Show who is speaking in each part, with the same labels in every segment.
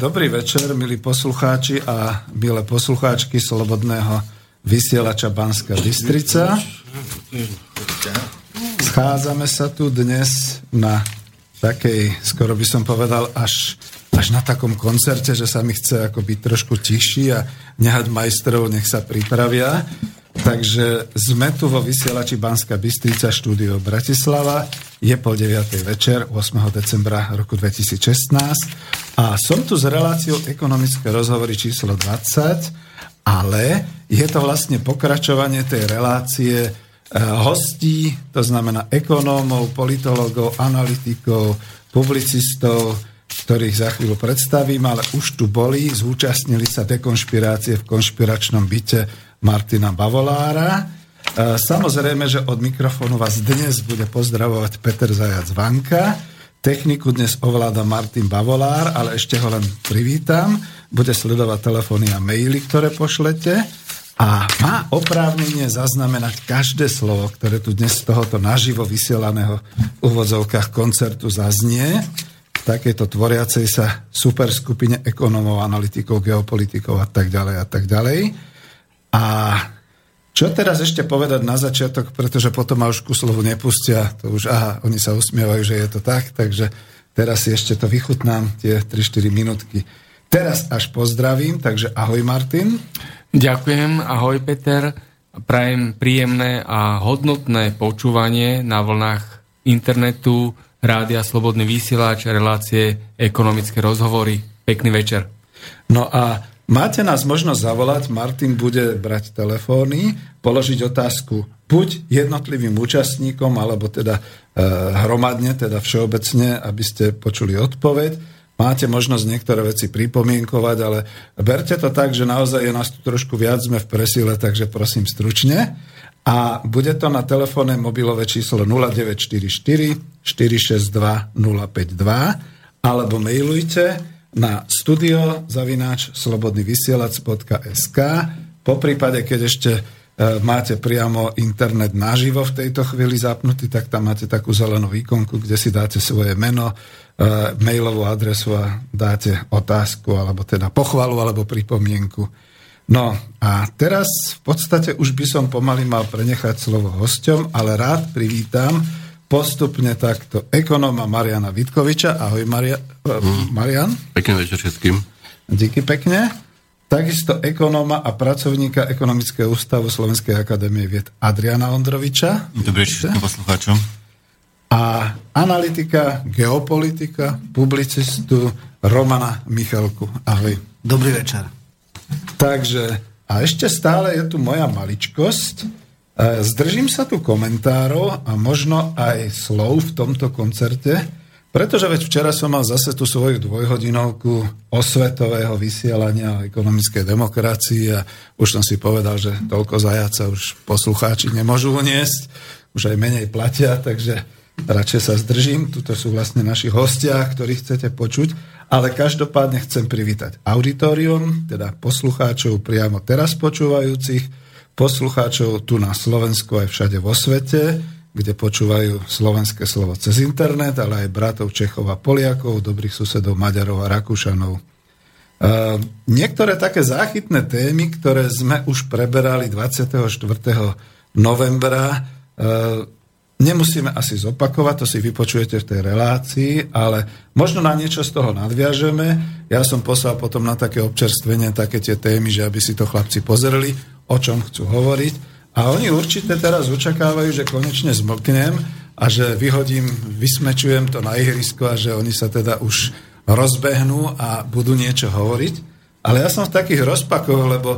Speaker 1: Dobrý večer, milí poslucháči a milé poslucháčky Slobodného vysielača Banská Bystrica. Schádzame sa tu dnes na takej, skoro by som povedal, až, až na takom koncerte, že sa mi chce ako byť trošku tichší a nehať majstrov, nech sa pripravia. Takže sme tu vo vysielači Banská Bystrica, štúdio Bratislava. Je pol 9. večer, 8. decembra roku 2016. A som tu s reláciou ekonomické rozhovory číslo 20, ale je to vlastne pokračovanie tej relácie e, hostí, to znamená ekonómov, politológov, analytikov, publicistov, ktorých za chvíľu predstavím, ale už tu boli, zúčastnili sa dekonšpirácie v konšpiračnom byte Martina Bavolára. E, samozrejme, že od mikrofónu vás dnes bude pozdravovať Peter Zajac Vanka. Techniku dnes ovláda Martin Bavolár, ale ešte ho len privítam. Bude sledovať telefóny a maily, ktoré pošlete. A má oprávnenie zaznamenať každé slovo, ktoré tu dnes z tohoto naživo vysielaného v úvodzovkách koncertu zaznie v takejto tvoriacej sa superskupine ekonomov, analytikov, geopolitikov a tak ďalej a tak ďalej. A čo teraz ešte povedať na začiatok, pretože potom ma už ku slovu nepustia, to už, aha, oni sa usmievajú, že je to tak, takže teraz si ešte to vychutnám, tie 3-4 minútky. Teraz až pozdravím, takže ahoj Martin.
Speaker 2: Ďakujem, ahoj Peter. Prajem príjemné a hodnotné počúvanie na vlnách internetu, rádia Slobodný vysielač, relácie, ekonomické rozhovory. Pekný večer.
Speaker 1: No a Máte nás možnosť zavolať, Martin bude brať telefóny, položiť otázku buď jednotlivým účastníkom, alebo teda e, hromadne, teda všeobecne, aby ste počuli odpoveď. Máte možnosť niektoré veci pripomienkovať, ale berte to tak, že naozaj je nás tu trošku viac, sme v presile, takže prosím stručne. A bude to na telefónne mobilové číslo 0944 462 052 alebo mailujte na studio zavináč slobodnyvysielac.sk po prípade, keď ešte e, máte priamo internet naživo v tejto chvíli zapnutý, tak tam máte takú zelenú ikonku, kde si dáte svoje meno, e, mailovú adresu a dáte otázku, alebo teda pochvalu, alebo pripomienku. No a teraz v podstate už by som pomaly mal prenechať slovo hosťom, ale rád privítam postupne takto ekonóma Mariana Vitkoviča. Ahoj Maria, mm. Marian.
Speaker 3: Pekný večer všetkým.
Speaker 1: Díky pekne. Takisto ekonóma a pracovníka Ekonomického ústavu Slovenskej akadémie vied Adriana Ondroviča.
Speaker 3: Dobrý večer poslucháčom.
Speaker 1: A analytika, geopolitika, publicistu Romana Michalku. Ahoj.
Speaker 4: Dobrý večer.
Speaker 1: Takže, a ešte stále je tu moja maličkosť, zdržím sa tu komentárov a možno aj slov v tomto koncerte, pretože veď včera som mal zase tú svoju dvojhodinovku osvetového vysielania o ekonomickej demokracii a už som si povedal, že toľko zajaca už poslucháči nemôžu uniesť, už aj menej platia, takže radšej sa zdržím. Tuto sú vlastne naši hostia, ktorých chcete počuť, ale každopádne chcem privítať auditorium, teda poslucháčov priamo teraz počúvajúcich, poslucháčov tu na Slovensku aj všade vo svete, kde počúvajú slovenské slovo cez internet, ale aj bratov Čechov a Poliakov, dobrých susedov Maďarov a Rakúšanov. E, niektoré také záchytné témy, ktoré sme už preberali 24. novembra, e, nemusíme asi zopakovať, to si vypočujete v tej relácii, ale možno na niečo z toho nadviažeme. Ja som poslal potom na také občerstvenie také tie témy, že aby si to chlapci pozreli o čom chcú hovoriť. A oni určite teraz očakávajú, že konečne zmlknem a že vyhodím, vysmečujem to na ihrisko a že oni sa teda už rozbehnú a budú niečo hovoriť. Ale ja som v takých rozpakoch, lebo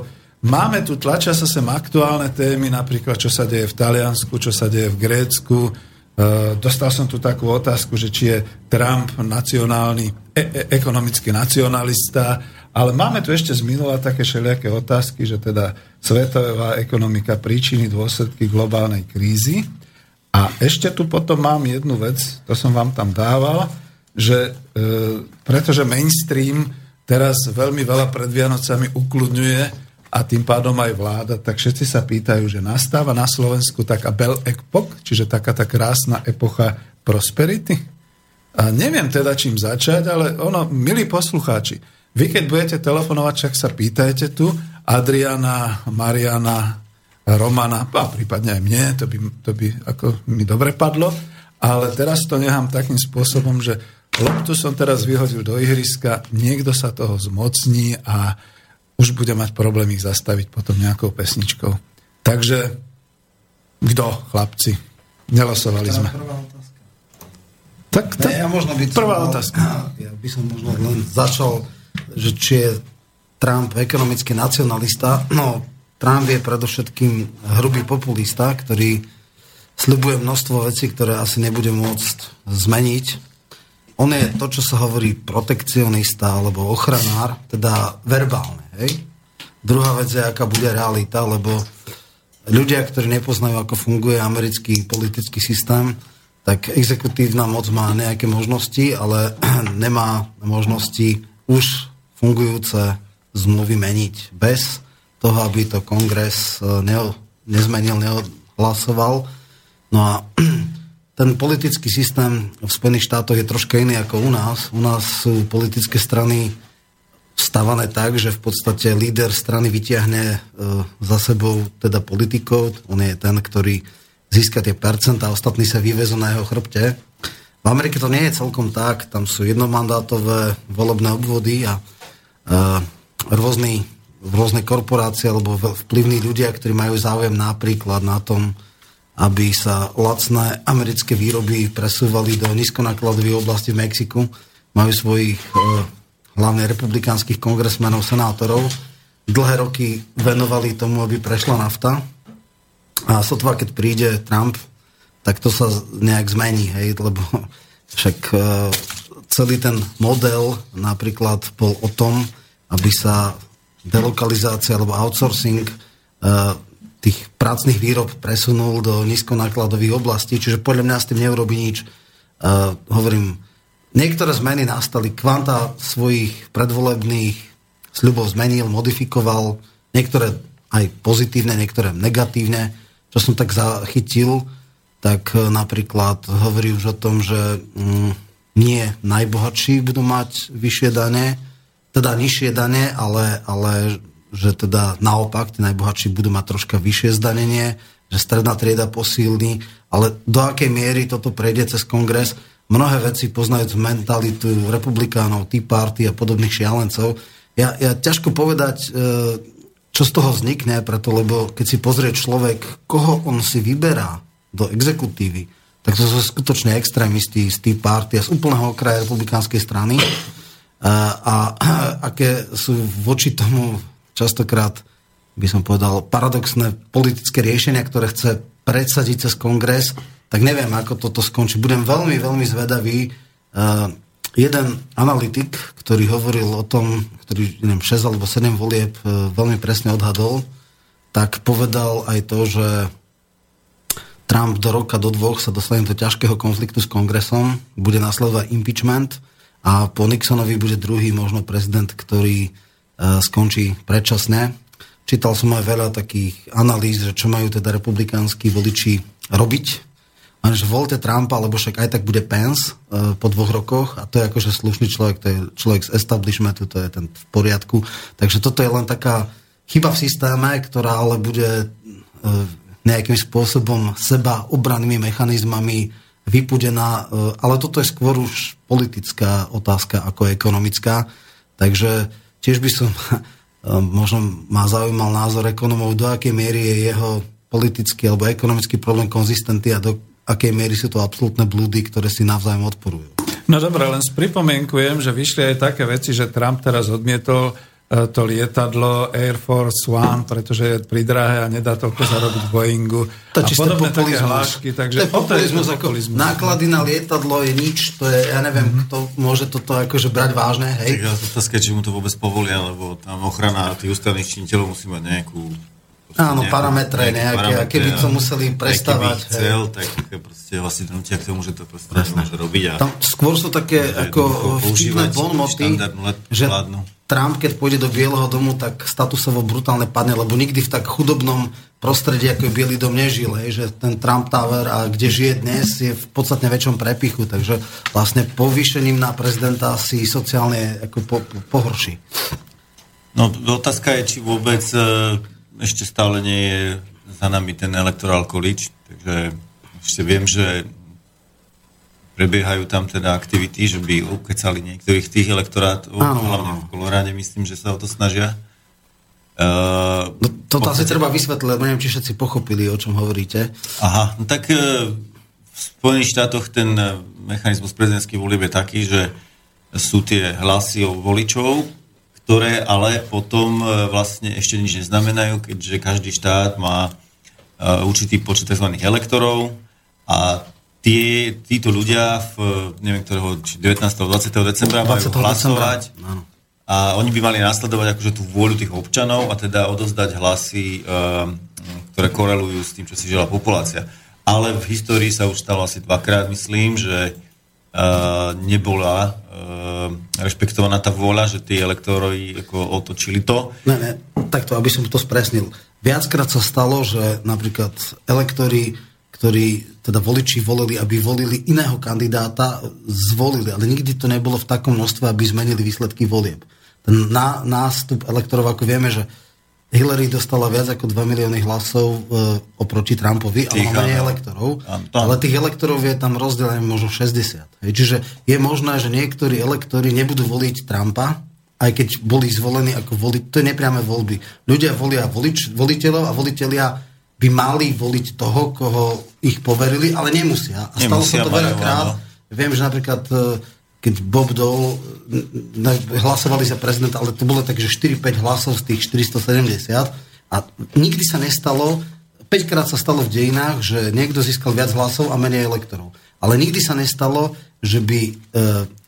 Speaker 1: máme tu, tlačia sa sem aktuálne témy, napríklad čo sa deje v Taliansku, čo sa deje v Grécku. E, dostal som tu takú otázku, že či je Trump nacionálny, e- e- ekonomický nacionalista, ale máme tu ešte z minula také všelijaké otázky, že teda svetová ekonomika príčiny, dôsledky globálnej krízy. A ešte tu potom mám jednu vec, to som vám tam dával, že e, pretože mainstream teraz veľmi veľa pred Vianocami ukludňuje a tým pádom aj vláda, tak všetci sa pýtajú, že nastáva na Slovensku taká bel epoch, čiže taká tá krásna epocha prosperity. A neviem teda čím začať, ale ono, milí poslucháči, vy keď budete telefonovať, však sa pýtajte tu, Adriana, Mariana, Romana, a prípadne aj mne, to by, to by ako mi dobre padlo, ale teraz to nechám takým spôsobom, že loptu som teraz vyhodil do ihriska, niekto sa toho zmocní a už bude mať problém ich zastaviť potom nejakou pesničkou. Takže kto, chlapci? Nelosovali sme.
Speaker 4: Tak, tak, ja možno by
Speaker 1: prvá mal, otázka.
Speaker 4: Ja by som možno len začal, že či je Trump ekonomický nacionalista. No, Trump je predovšetkým hrubý populista, ktorý slibuje množstvo vecí, ktoré asi nebude môcť zmeniť. On je to, čo sa hovorí protekcionista alebo ochranár, teda verbálne. Hej? Druhá vec je, aká bude realita, lebo ľudia, ktorí nepoznajú, ako funguje americký politický systém, tak exekutívna moc má nejaké možnosti, ale nemá možnosti už fungujúce zmluvy meniť bez toho, aby to kongres e, neo, nezmenil, neohlasoval. No a ten politický systém v Spojených štátoch je troška iný ako u nás. U nás sú politické strany stavané tak, že v podstate líder strany vyťahne e, za sebou teda politikov, on je ten, ktorý získa tie percentá ostatní sa vyvezú na jeho chrbte. V Amerike to nie je celkom tak, tam sú jednomandátové volebné obvody a e, rôzny, rôzne korporácie alebo vplyvní ľudia, ktorí majú záujem napríklad na tom, aby sa lacné americké výroby presúvali do nízkonákladových oblasti v Mexiku, majú svojich e, hlavne republikánskych kongresmenov, senátorov, dlhé roky venovali tomu, aby prešla nafta. A sotva, keď príde Trump, tak to sa nejak zmení, hej, lebo však e, celý ten model napríklad bol o tom, aby sa delokalizácia alebo outsourcing e, tých prácných výrob presunul do nízkonákladových oblastí, čiže podľa mňa s tým neurobi nič. Uh, hovorím, Niektoré zmeny nastali, kvanta svojich predvolebných sľubov zmenil, modifikoval, niektoré aj pozitívne, niektoré negatívne. Čo som tak zachytil, tak e, napríklad hovorí už o tom, že mm, nie najbohatší budú mať vyššie dane, teda nižšie dane, ale, ale že teda naopak, tí najbohatší budú mať troška vyššie zdanenie, že stredná trieda posílni, ale do akej miery toto prejde cez kongres, mnohé veci poznajúc mentalitu republikánov, Tea Party a podobných šialencov. Ja, ja ťažko povedať, e, čo z toho vznikne, preto lebo keď si pozrie človek, koho on si vyberá do exekutívy, tak to sú skutočne extrémisti z Tea Party a z úplného okraja republikánskej strany. A, e, aké sú voči tomu častokrát, by som povedal, paradoxné politické riešenia, ktoré chce predsadiť cez kongres, tak neviem, ako toto skončí. Budem veľmi, veľmi zvedavý. Uh, jeden analytik, ktorý hovoril o tom, ktorý, neviem, 6 alebo 7 volieb uh, veľmi presne odhadol, tak povedal aj to, že Trump do roka, do dvoch sa dostane do ťažkého konfliktu s kongresom, bude nasledovať impeachment a po Nixonovi bude druhý možno prezident, ktorý uh, skončí predčasne. Čítal som aj veľa takých analýz, že čo majú teda republikánsky voliči robiť len, že volte Trumpa, lebo však aj tak bude Pence po dvoch rokoch a to je akože slušný človek, to je človek z establishmentu, to je ten v poriadku. Takže toto je len taká chyba v systéme, ktorá ale bude uh, nejakým spôsobom seba obrannými mechanizmami vypudená, uh, ale toto je skôr už politická otázka ako ekonomická. Takže tiež by som možno ma zaujímal názor ekonomov, do akej miery je jeho politický alebo ekonomický problém konzistentný a do akej miery sú to absolútne blúdy, ktoré si navzájom odporujú.
Speaker 1: No dobre, len spripomienkujem, že vyšli aj také veci, že Trump teraz odmietol e, to lietadlo Air Force One, pretože je pridrahé a nedá toľko zarobiť Boeingu.
Speaker 4: To a podobné populizmus. také hlášky. Takže to je populizmus, to je populizmus. Náklady na lietadlo je nič, to je, ja neviem, mm-hmm. kto môže toto akože brať vážne, hej?
Speaker 3: Tak ja otázka, či mu to vôbec povolia, lebo tam ochrana tých ústavných činiteľov musí mať nejakú
Speaker 4: Áno, parametre nejaké, keby to museli prestávať.
Speaker 3: Keby chcel, tak proste vlastne donútia k tomu, že to proste môže robiť. A
Speaker 4: Tam skôr sú také ako vtipné bonmoty, že Trump, keď pôjde do Bieleho domu, tak statusovo brutálne padne, lebo nikdy v tak chudobnom prostredí, ako je Bielý dom, nežil. Hej, že ten Trump Tower, a kde žije dnes, je v podstatne väčšom prepichu. Takže vlastne povýšením na prezidenta si sociálne ako po, po, pohorší.
Speaker 3: No, otázka je, či vôbec e, ešte stále nie je za nami ten electoral college, takže ešte viem, že prebiehajú tam teda aktivity, že by ukecali niektorých tých elektorátov,
Speaker 4: Áno,
Speaker 3: hlavne v Koloráne, myslím, že sa o to snažia. Uh,
Speaker 4: no, toto asi treba vysvetliť, neviem, či všetci pochopili, o čom hovoríte.
Speaker 3: Aha, no tak uh, v Spojených štátoch ten mechanizmus prezidentských volieb je taký, že sú tie hlasy o voličov, ktoré ale potom uh, vlastne ešte nič neznamenajú, keďže každý štát má uh, určitý počet tzv. elektorov a tie, títo ľudia v, neviem ktorého, či 19. 20. decembra 20. majú hlasovať decembra. a oni by mali následovať akože tú vôľu tých občanov a teda odozdať hlasy, um, ktoré korelujú s tým, čo si žela populácia. Ale v histórii sa už stalo asi dvakrát, myslím, že nebola uh, rešpektovaná tá vôľa, že tí elektóri ako otočili to.
Speaker 4: Ne, ne, takto, aby som to spresnil. Viackrát sa stalo, že napríklad elektóri ktorí teda voliči volili, aby volili iného kandidáta, zvolili, ale nikdy to nebolo v takom množstve, aby zmenili výsledky volieb. Ten ná, nástup elektorov, ako vieme, že Hillary dostala viac ako 2 milióny hlasov e, oproti Trumpovi, ale má menej elektorov. Ale tých elektorov je tam rozdelené možno 60. Hej, čiže je možné, že niektorí elektori nebudú voliť Trumpa, aj keď boli zvolení ako voliť. To je nepriame voľby. Ľudia volia volič, voliteľov a voliteľia by mali voliť toho, koho ich poverili, ale nemusia. A stalo sa to veľakrát. Viem, že napríklad e, keď Bob Dole hlasovali za prezidenta, ale to bolo tak, že 4-5 hlasov z tých 470 a nikdy sa nestalo, 5 krát sa stalo v dejinách, že niekto získal viac hlasov a menej elektorov. Ale nikdy sa nestalo, že by e,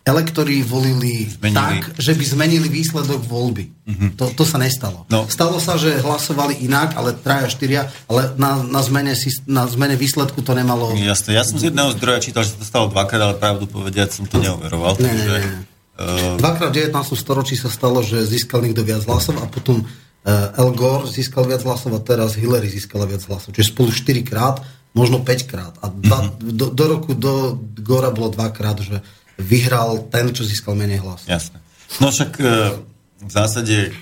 Speaker 4: elektori volili zmenili. tak, že by zmenili výsledok voľby. Mm-hmm. To, to sa nestalo. No. Stalo sa, že hlasovali inak, ale traja, štyria, ale na, na, zmene, na zmene výsledku to nemalo...
Speaker 3: Jasne, ja som z jedného zdroja čítal, že to stalo dvakrát, ale pravdu povediať som to neuveroval.
Speaker 4: Ne, takže, ne, ne. Uh... Dvakrát v 19. storočí sa stalo, že získal niekto viac hlasov a potom uh, El Gore získal viac hlasov a teraz Hillary získala viac hlasov. Čiže spolu 4 krát, možno 5 krát. A dva, mm-hmm. do, do roku do Gora bolo dvakrát, že vyhral ten, čo získal menej hlas.
Speaker 3: Jasné. No však e, v zásade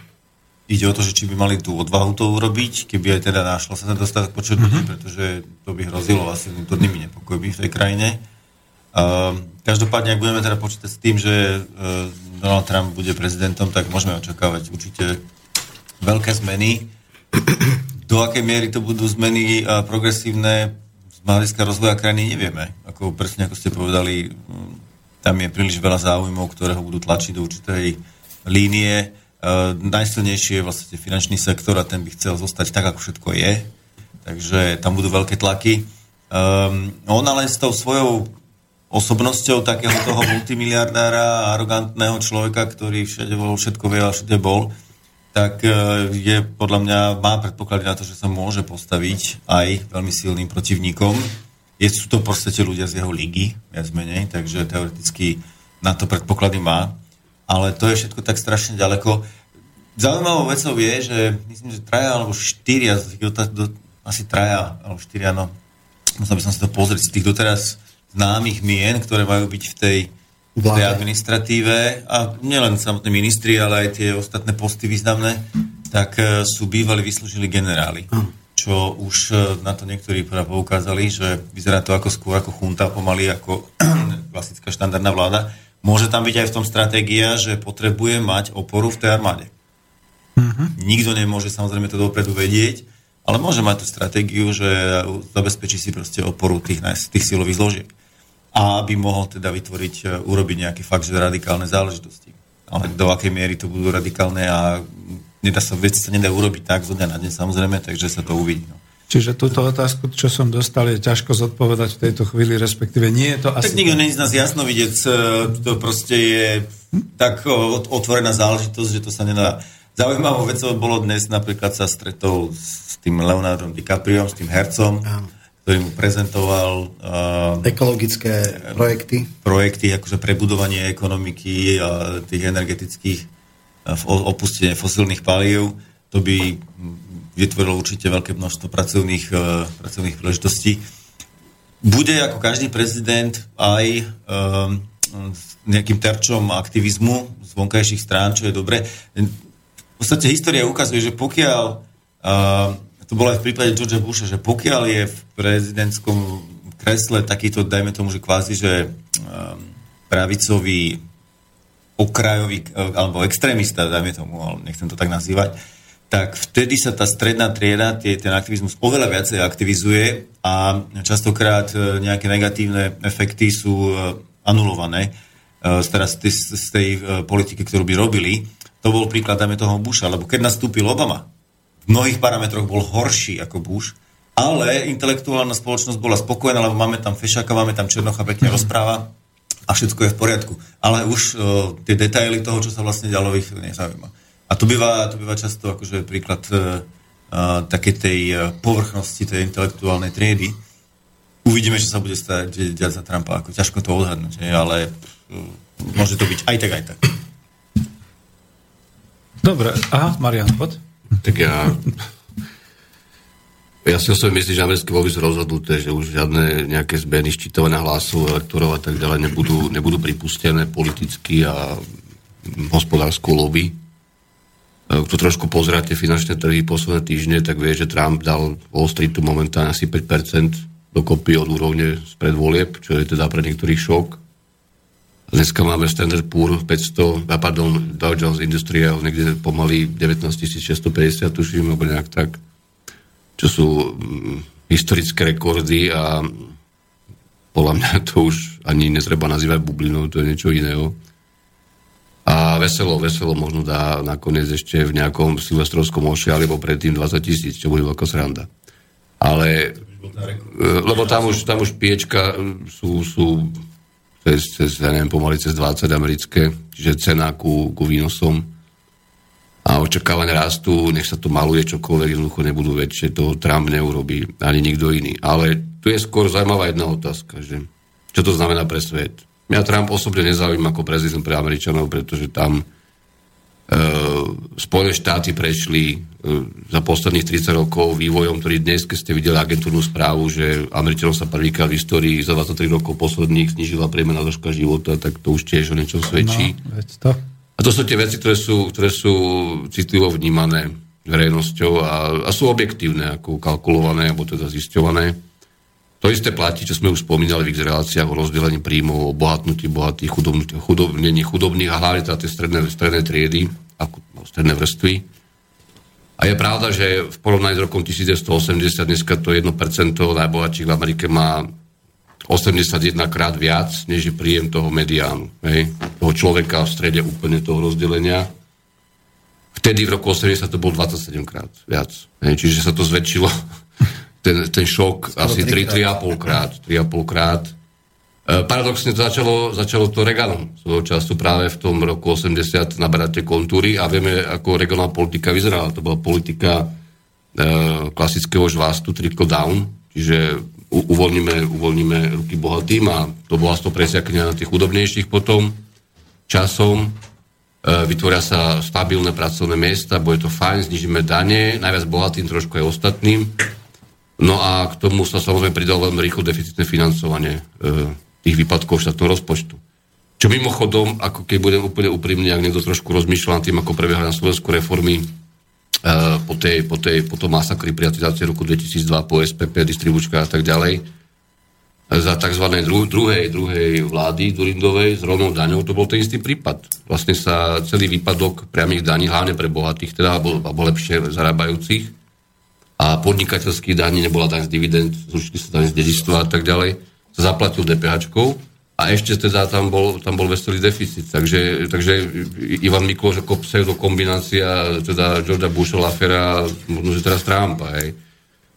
Speaker 3: ide o to, že či by mali tú odvahu to urobiť, keby aj teda našlo sa ten dostatok počet ľudí, mm-hmm. pretože to by hrozilo asi vnútornými nepokojmi v tej krajine. Uh, každopádne, ak budeme teda počítať s tým, že uh, Donald Trump bude prezidentom, tak môžeme očakávať určite veľké zmeny. Do akej miery to budú zmeny uh, progresívne z hľadiska rozvoja krajiny, nevieme. Ako presne ako ste povedali, tam je príliš veľa záujmov, ktoré ho budú tlačiť do určitej línie. Uh, najsilnejší je vlastne finančný sektor a ten by chcel zostať tak, ako všetko je. Takže tam budú veľké tlaky. Um, on ale s tou svojou osobnosťou takého toho multimiliardára arogantného človeka, ktorý všade bol, všetko vie a všade bol, tak uh, je podľa mňa, má predpoklady na to, že sa môže postaviť aj veľmi silným protivníkom je, sú to v podstate ľudia z jeho ligy, viac menej, takže teoreticky na to predpoklady má. Ale to je všetko tak strašne ďaleko. Zaujímavou vecou je, že myslím, že traja alebo štyria, asi traja alebo štyria, no musel by som si to pozrieť, z tých doteraz známych mien, ktoré majú byť v tej, v tej administratíve a nielen samotné ministri, ale aj tie ostatné posty významné, tak eh, sú bývali vyslúžili generáli. Uh čo už e, na to niektorí poukázali, že vyzerá to ako skôr ako chunta, pomaly ako klasická štandardná vláda. Môže tam byť aj v tom stratégia, že potrebuje mať oporu v tej armáde. Mm-hmm. Nikto nemôže samozrejme to dopredu vedieť, ale môže mať tú stratégiu, že zabezpečí si proste oporu tých, tých silových zložiek. A aby mohol teda vytvoriť, e, urobiť nejaké fakt, že radikálne záležitosti. Ale do akej miery to budú radikálne a nedá sa, veci sa nedá urobiť tak zo dňa na deň samozrejme, takže sa to uvidí. No.
Speaker 1: Čiže túto otázku, čo som dostal, je ťažko zodpovedať v tejto chvíli, respektíve nie je to asi...
Speaker 3: Tak nikto není z nás jasno vidieť, to proste je tak otvorená záležitosť, že to sa nedá Zaujímavou vecou bolo dnes napríklad sa stretol s tým Leonardom DiCapriom, s tým hercom, Áno. ktorý mu prezentoval
Speaker 4: uh, ekologické projekty.
Speaker 3: Projekty, akože prebudovanie ekonomiky a tých energetických opustenie fosilných palív. To by vytvorilo určite veľké množstvo pracovných, uh, pracovných príležitostí. Bude ako každý prezident aj uh, nejakým terčom aktivizmu z vonkajších strán, čo je dobré podstate história ukazuje, že pokiaľ, uh, to bolo aj v prípade Georgea Busha, že pokiaľ je v prezidentskom kresle takýto, dajme tomu, že kvázi, že uh, pravicový okrajový, uh, alebo extrémista, dajme tomu, ale nechcem to tak nazývať, tak vtedy sa tá stredná trieda, tie, ten aktivizmus oveľa viacej aktivizuje a častokrát uh, nejaké negatívne efekty sú uh, anulované z, teraz z, tej politiky, ktorú by robili. To bol príklad, dáme toho Busha, lebo keď nastúpil Obama, v mnohých parametroch bol horší ako Bush, ale intelektuálna spoločnosť bola spokojná, lebo máme tam Fešaka, máme tam Černocha, pekne rozpráva a všetko je v poriadku. Ale už uh, tie detaily toho, čo sa vlastne dialo, ich nezaujíma. A to býva, to býva často akože príklad uh, takej tej povrchnosti tej intelektuálnej triedy. Uvidíme, čo sa bude stať diať za Trumpa. Ako ťažko to odhadnúť, ale uh, môže to byť aj tak, aj tak.
Speaker 1: Dobre, aha, Marian, poď.
Speaker 5: Tak ja... Ja si osobne myslím, že americké voľby sú rozhodnuté, že už žiadne nejaké zmeny ščítovania hlasov, elektorov a tak ďalej nebudú, nebudú pripustené politicky a hospodárskou lobby. Kto trošku pozráte finančné trhy posledné týždne, tak vie, že Trump dal Wall Streetu momentálne asi 5% dokopy od úrovne z predvolieb, čo je teda pre niektorých šok. Dneska máme Standard Poor 500, a pardon, Dow Jones Industrial niekde pomaly 19 650, tuším, alebo nejak tak, čo sú mm, historické rekordy a podľa mňa to už ani netreba nazývať bublinou, to je niečo iného. A veselo, veselo možno dá nakoniec ešte v nejakom silvestrovskom oši, alebo predtým 20 tisíc, čo bude veľká sranda. Ale, lebo tam už, tam už piečka sú, sú cez, cez ja neviem, pomaly cez 20 americké, čiže cena ku, ku výnosom a očakávania rastú, nech sa to maluje čokoľvek, jednoducho nebudú väčšie, to Trump neurobí, ani nikto iný. Ale tu je skôr zaujímavá jedna otázka, že čo to znamená pre svet. Mňa Trump osobne nezaujíma ako prezident pre Američanov, pretože tam E, Spojené štáty prešli e, za posledných 30 rokov vývojom, ktorý dnes, keď ste videli agentúrnu správu, že Američanom sa prvýkrát v histórii za 23 rokov posledných znižila priemerná dĺžka života, tak to už tiež o niečom svedčí. No. A to sú tie veci, ktoré sú, ktoré sú citlivo vnímané verejnosťou a, a sú objektívne, ako kalkulované, alebo teda zisťované. To isté platí, čo sme už spomínali v ich reláciách o rozdelení príjmov, o bohatnutí bohatých, chudobných, chudobných, chudobných a hlavne teda tie stredné, stredné triedy, ako, no, stredné vrstvy. A je pravda, že v porovnaní s rokom 1980 dneska to 1% najbohatších v Amerike má 81 krát viac, než je príjem toho mediánu. Hej? Toho človeka v strede úplne toho rozdelenia. Vtedy v roku 80 to bol 27 krát viac. Hej? Čiže sa to zväčšilo ten, ten šok Skoro asi 3,5 krát. 3,5 krát. E, paradoxne to začalo, začalo to Reaganom svojho času práve v tom roku 80 naberať tie kontúry a vieme, ako regionálna politika vyzerala. To bola politika e, klasického žvástu, trickle down, čiže uvoľníme, uvoľníme ruky bohatým a to bola to presiakňa na tých chudobnejších potom časom. E, vytvoria sa stabilné pracovné miesta, bude to fajn, znižíme dane, najviac bohatým, trošku aj ostatným No a k tomu sa samozrejme pridalo veľmi rýchlo deficitné financovanie e, tých výpadkov štátneho rozpočtu. Čo mimochodom, ako keď budem úplne úprimný, ak niekto trošku rozmýšľa nad tým, ako prebiehali na Slovensku reformy po, tej, po, tej, po tom masakri privatizácie roku 2002, po SPP, distribučka a tak ďalej, za tzv. Dru, druhej, druhej vlády Durindovej s rovnou daňou, to bol ten istý prípad. Vlastne sa celý výpadok priamých daní, hlavne pre bohatých, teda, alebo, alebo lepšie zarábajúcich, a podnikateľských daní nebola daň z dividend, zrušili sa daň z dedičstva a tak ďalej, sa zaplatil DPH a ešte teda tam bol, tam bol veselý deficit. Takže, takže Ivan Mikloš ako pseudo kombinácia teda Georgia Busha, Lafera, možno, že teraz Trumpa. Hej.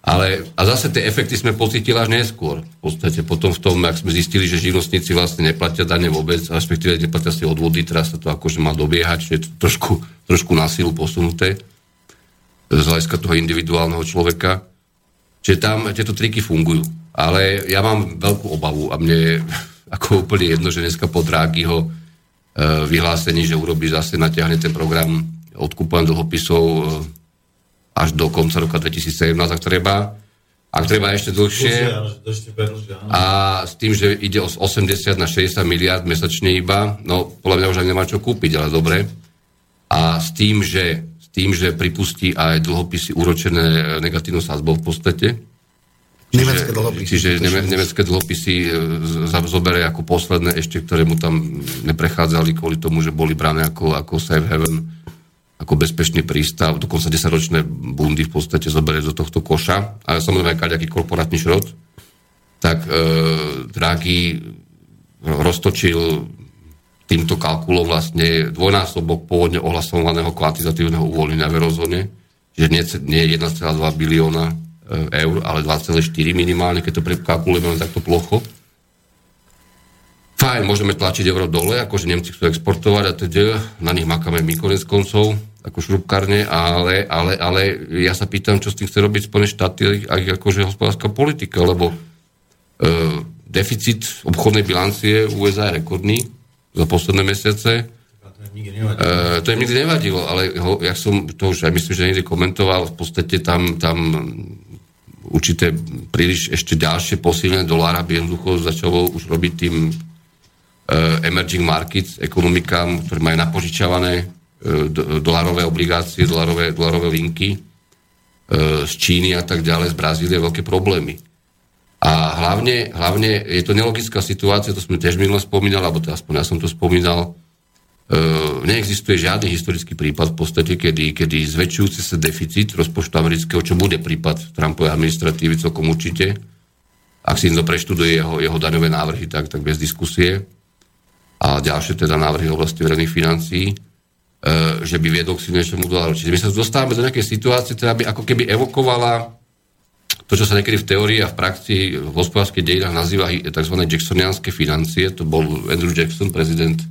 Speaker 5: Ale, a zase tie efekty sme pocítili až neskôr. V podstate potom v tom, ak sme zistili, že živnostníci vlastne neplatia dane vôbec, respektíve neplatia si odvody, teraz sa to akože má dobiehať, čiže to trošku, trošku na silu posunuté z hľadiska toho individuálneho človeka. Čiže tam tieto triky fungujú. Ale ja mám veľkú obavu a mne ako úplne jedno, že dneska po Drágyho e, vyhlásení, že urobí zase, natiahne ten program odkupovania dlhopisov e, až do konca roka 2017, ak treba. Ak treba ešte dlhšie. A s tým, že ide o 80 na 60 miliard mesačne iba, no podľa mňa už aj nemá čo kúpiť, ale dobre. A s tým, že, s tým, že pripustí aj dlhopisy úročené negatívnou sázbou v podstate.
Speaker 4: Nemecké dlhopisy.
Speaker 5: Čiže neme, nemecké dlhopisy e, zoberie ako posledné ešte, ktoré mu tam neprechádzali kvôli tomu, že boli brané ako, ako safe haven ako bezpečný prístav, dokonca 10-ročné bundy v podstate zoberie do tohto koša, ale samozrejme aj nejaký korporátny šrot, tak e, Draghi roztočil týmto kalkulom vlastne dvojnásobok pôvodne ohlasovaného kvantitatívneho uvoľnenia v eurozóne, že nie, nie 1,2 bilióna eur, ale 2,4 minimálne, keď to prekalkulujeme len takto plocho. Fajn, môžeme tlačiť euro dole, akože Nemci chcú exportovať a teda na nich makáme my konec koncov, ako šrubkárne, ale, ale, ale ja sa pýtam, čo s tým chce robiť Spojené štáty aj akože hospodárska politika, lebo e, deficit obchodnej bilancie USA je rekordný za posledné mesiace. E, to im nikdy nevadilo, ale ho, ja som to už aj myslím, že niekde komentoval, v podstate tam, tam určité príliš ešte ďalšie posilné dolára by jednoducho začalo už robiť tým Eh, emerging markets, ekonomikám, ktoré majú napožičavané eh, dolarové obligácie, dolarové, dolarové linky eh, z Číny a tak ďalej, z Brazílie veľké problémy. A hlavne, hlavne je to nelogická situácia, to sme tiež minule spomínali, alebo to aspoň ja som to spomínal, neexistuje žiadny historický prípad v podstate, kedy, kedy zväčšujúci sa deficit rozpočtu amerického, čo bude prípad Trumpovej administratívy celkom určite, ak si to preštuduje jeho, jeho daňové návrhy, tak, tak bez diskusie, a ďalšie teda návrhy v oblasti verejných financií, e, že by viedol k silnejšiemu dolaru. Čiže my sa dostávame do nejakej situácie, ktorá by ako keby evokovala to, čo sa niekedy v teórii a v praxi v hospodárskej dejinách nazýva tzv. jacksonianské financie. To bol Andrew Jackson, prezident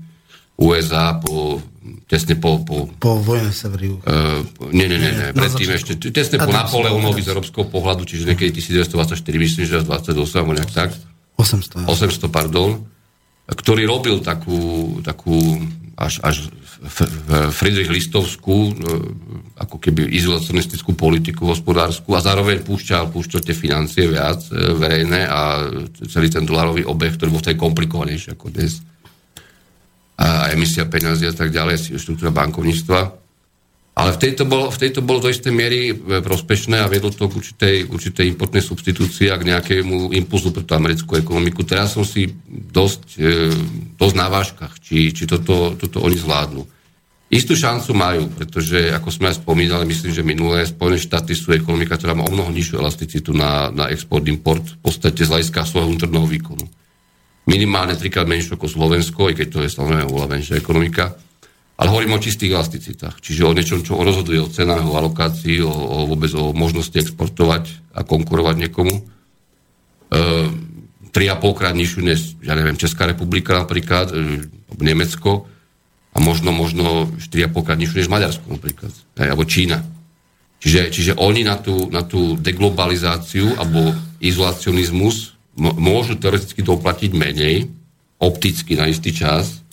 Speaker 5: USA po, tesne po... Po,
Speaker 4: po vojne Severiu.
Speaker 5: Uh, nie, nie, nie, nie. predtým ešte, tesne po Napoleonovi z európskeho pohľadu, čiže niekedy 1924, myslím, že 28, alebo nejak tak.
Speaker 4: 800.
Speaker 5: 800, pardon ktorý robil takú, takú až, až Friedrich Listovskú, e, ako keby izolacionistickú politiku hospodárskú a zároveň púšťal, púšťal tie financie viac e, verejné a celý ten dolarový obeh, ktorý bol tej komplikovanejší ako dnes. A emisia peňazí a tak ďalej, štruktúra bankovníctva. Ale v tejto bolo, v tejto bolo do istej miery e, prospešné a viedlo to k určitej, určitej importnej substitúcii a k nejakému impulzu pre tú americkú ekonomiku. Teraz som si dosť, e, dosť na váškach, či, či toto, toto oni zvládnu. Istú šancu majú, pretože, ako sme aj spomínali, myslím, že minulé Spojené štáty sú ekonomika, ktorá má o mnoho nižšiu elasticitu na, na export-import, v podstate z hľadiska svojho vnútorného výkonu. Minimálne trikrát menšie ako Slovensko, aj keď to je samozrejme oveľa menšia ekonomika ale hovorím o čistých elasticitách, čiže o niečom, čo rozhoduje o cenách, o alokácii, o, o vôbec o možnosti exportovať a konkurovať niekomu. E, 3,5 krát nižšiu než, ja neviem, Česká republika napríklad, e, Nemecko a možno, možno 4,5 krát nižšiu než Maďarsko napríklad, aj, alebo Čína. Čiže, čiže oni na tú, na tú deglobalizáciu alebo izolacionizmus môžu teoreticky doplatiť menej, opticky na istý čas,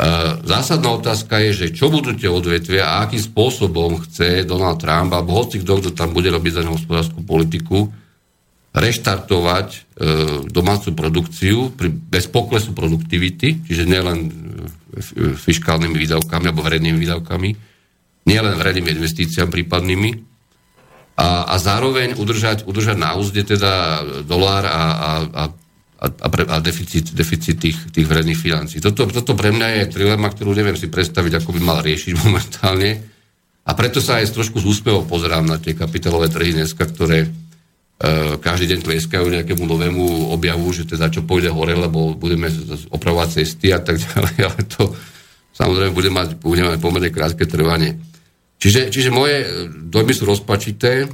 Speaker 5: E, zásadná otázka je, že čo budú tie odvetvia a akým spôsobom chce Donald Trump, alebo hoci kto, kto tam bude robiť za hospodárskú politiku, reštartovať e, domácu produkciu bez poklesu produktivity, čiže nielen fiskálnymi výdavkami alebo verejnými výdavkami, nielen verejnými investíciami prípadnými, a, a zároveň udržať, udržať na úzde teda dolár a, a, a a, pre, a deficit, deficit tých, tých verejných financí. Toto, toto pre mňa je trilema, ktorú neviem si predstaviť, ako by mal riešiť momentálne. A preto sa aj trošku z úspevom pozerám na tie kapitálové trhy dneska, ktoré e, každý deň tleskajú nejakému novému objavu, že teda čo pôjde hore, lebo budeme opravovať cesty a tak ďalej, ale to samozrejme bude mať, bude mať pomerne krátke trvanie. Čiže, čiže moje dojmy sú rozpačité,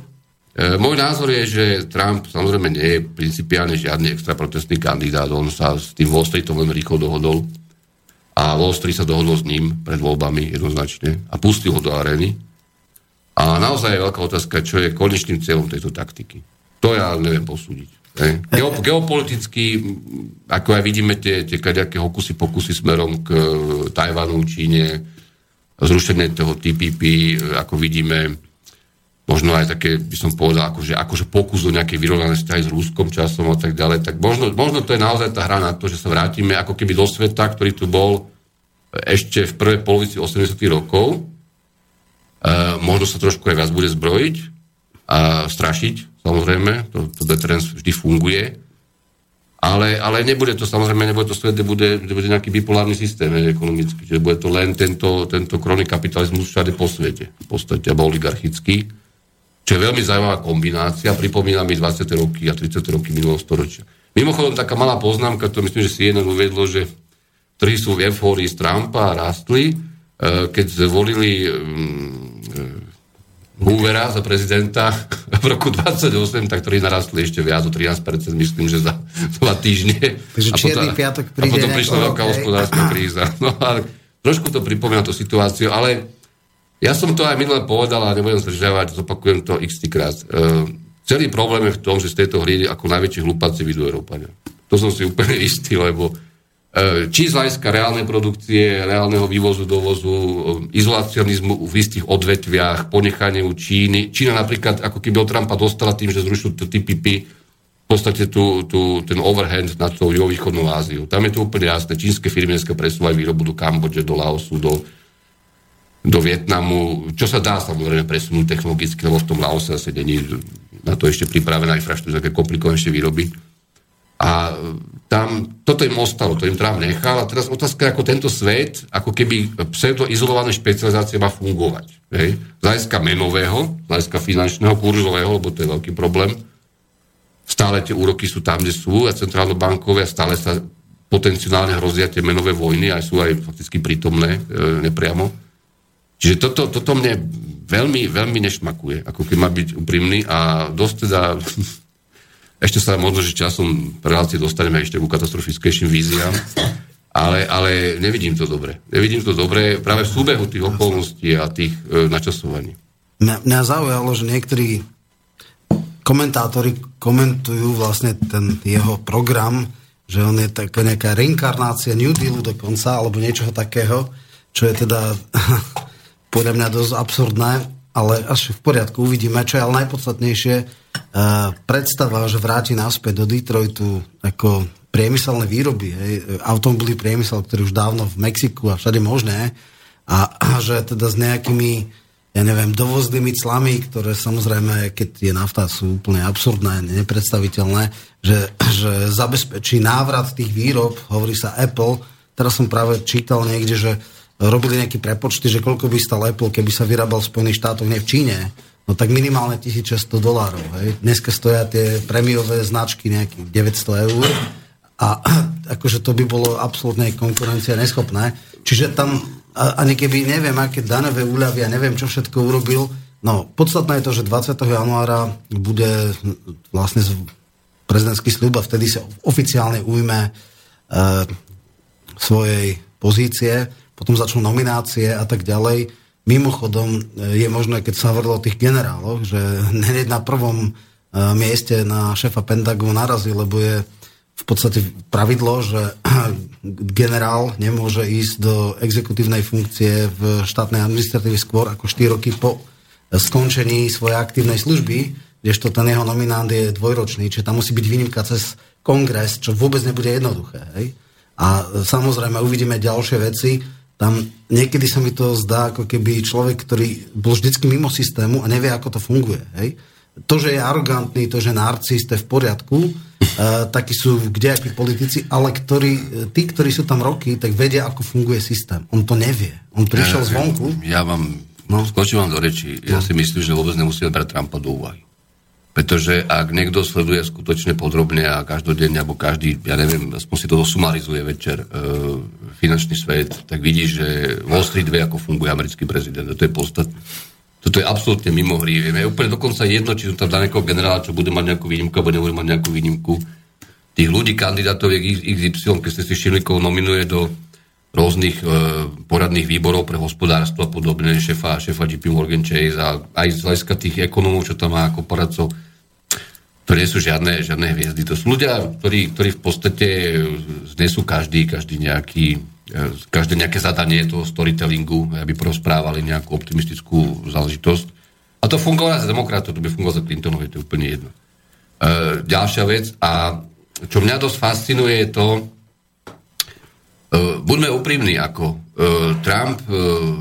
Speaker 5: E, môj názor je, že Trump samozrejme nie je principiálne žiadny extra protestný kandidát, on sa s tým Wall Streetom veľmi rýchlo dohodol a Wall Street sa dohodol s ním pred voľbami jednoznačne a pustil ho do arény. A naozaj je veľká otázka, čo je konečným cieľom tejto taktiky. To ja neviem posúdiť. Geo, geopoliticky, ako aj vidíme tie, tie kadejaké hokusy pokusy smerom k Tajvanu, Číne, zrušenie toho TPP, ako vidíme, možno aj také, by som povedal, akože, akože pokus do nejakej vyrovnanej vzťahy s Ruskom časom a tak ďalej, tak možno, možno to je naozaj tá hra na to, že sa vrátime ako keby do sveta, ktorý tu bol ešte v prvej polovici 80 rokov. E, možno sa trošku aj viac bude zbrojiť a strašiť, samozrejme, to, to deterrence vždy funguje, ale, ale nebude to samozrejme, nebude to svet, bude, bude nejaký bipolárny systém ekonomický, že bude to len tento, tento krony kapitalizmus všade po svete, v podstate, alebo oligarchický čo je veľmi zaujímavá kombinácia, pripomína mi 20. roky a 30. roky minulého storočia. Mimochodom, taká malá poznámka, to myslím, že CNN uvedlo, že trhy sú v eufórii z Trumpa a rastli, e, keď zvolili mm, e, Hoovera za prezidenta v roku 28, tak trhy narastli ešte viac o 13%, myslím, že za dva týždne.
Speaker 4: Takže a potom, piatok príde.
Speaker 5: A potom prišla veľká hospodárska kríza. No a trošku to pripomína tú situáciu, ale ja som to aj minule povedal a nebudem zdržiavať, zopakujem to x krát. E, celý problém je v tom, že z tejto hry ako najväčší hlupáci vidú Európania. To som si úplne istý, lebo či z hľadiska reálnej produkcie, reálneho vývozu, dovozu, e, izolacionizmu v istých odvetviach, ponechanie u Číny. Čína napríklad, ako keby od Trumpa dostala tým, že zrušil to TPP, v podstate tu, tu, ten overhand nad tou juhovýchodnou Áziou. Tam je to úplne jasné. Čínske firmy dneska presúvajú výrobu do Kambodže, do Laosu, do, do Vietnamu, čo sa dá samozrejme presunúť technologicky, lebo v tom Laose zase není na to ešte pripravená infraštruktúra, také komplikovanejšie výroby. A tam, toto im ostalo, to im Trump nechal. A teraz otázka, ako tento svet, ako keby pseudoizolované špecializácie má fungovať. Hej? Z hľadiska menového, z hľadiska finančného, kurzového, lebo to je veľký problém. Stále tie úroky sú tam, kde sú a centrálno-bankové a stále sa potenciálne hrozia tie menové vojny a sú aj fakticky prítomné e, nepriamo. Čiže toto, toto mne veľmi, veľmi nešmakuje, ako keď má byť úprimný a dosť teda ešte sa možno, že časom relácie dostaneme ešte ku katastrofickejším víziám, ale, ale nevidím to dobre. Nevidím to dobre práve v súbehu tých okolností a tých e, načasovaní.
Speaker 4: Mňa, mňa zaujalo, že niektorí komentátori komentujú vlastne ten jeho program, že on je taká nejaká reinkarnácia New Dealu dokonca, alebo niečoho takého, čo je teda podľa mňa dosť absurdné, ale až v poriadku uvidíme, čo je ale najpodstatnejšie. E, predstava, že vráti naspäť do Detroitu ako priemyselné výroby, hej, automobilový priemysel, ktorý už dávno v Mexiku a všade možné, a, a že teda s nejakými, ja neviem, dovoznými clami, ktoré samozrejme, keď je nafta, sú úplne absurdné, nepredstaviteľné, že, že zabezpečí návrat tých výrob, hovorí sa Apple, teraz som práve čítal niekde, že robili nejaké prepočty, že koľko by stal Apple, keby sa vyrábal v Spojených štátoch, nie v Číne, no tak minimálne 1600 dolárov. Hej. Dneska stoja tie premiové značky nejakých 900 eur a akože to by bolo absolútne konkurencia neschopné. Čiže tam, ani keby neviem, aké danové úľavy a neviem, čo všetko urobil, no podstatné je to, že 20. januára bude vlastne prezidentský sľub a vtedy sa oficiálne ujme e, svojej pozície potom začnú nominácie a tak ďalej. Mimochodom e, je možné, keď sa hovorilo o tých generáloch, že hneď na prvom e, mieste na šéfa Pentagonu narazí, lebo je v podstate pravidlo, že generál nemôže ísť do exekutívnej funkcie v štátnej administratíve skôr ako 4 roky po skončení svojej aktívnej služby, kdežto ten jeho nominant je dvojročný, čiže tam musí byť výnimka cez kongres, čo vôbec nebude jednoduché. Hej? A samozrejme uvidíme ďalšie veci tam niekedy sa mi to zdá, ako keby človek, ktorý bol vždycky mimo systému a nevie, ako to funguje. Hej? To, že je arogantný, to, že narcist je v poriadku, uh, takí sú kdejakí politici, ale ktorí, tí, ktorí sú tam roky, tak vedia, ako funguje systém. On to nevie. On prišiel ja, zvonku.
Speaker 5: Ja vám, no. skočím vám do reči. Ja no. si myslím, že vôbec nemusíme brať Trumpa do úvahy. Pretože ak niekto sleduje skutočne podrobne a každodenne, alebo každý, ja neviem, aspoň si to sumarizuje večer, e, finančný svet, tak vidí, že Wall Street vie, ako funguje americký prezident. To je podstatné. To Toto je absolútne mimo hry. Vieme, je úplne dokonca jedno, či tam dá nejakého generála, čo bude mať nejakú výnimku, alebo nebude mať nejakú výnimku. Tých ľudí, kandidátov je XY, keď ste si všimli, nominuje do rôznych e, poradných výborov pre hospodárstvo a podobne, šefa, šefa JP Morgan Chase a aj z hľadiska tých ekonomov, čo tam má ako poradcov, to nie sú žiadne, žiadne hviezdy. To sú ľudia, ktorí, ktorí v podstate znesú každý, každý nejaký, e, každé nejaké zadanie toho storytellingu, aby prosprávali nejakú optimistickú záležitosť. A to fungovalo za demokratov, to by fungovalo za Clintonov, je to úplne jedno. E, ďalšia vec, a čo mňa dosť fascinuje je to, E, buďme úprimní, ako Trump e,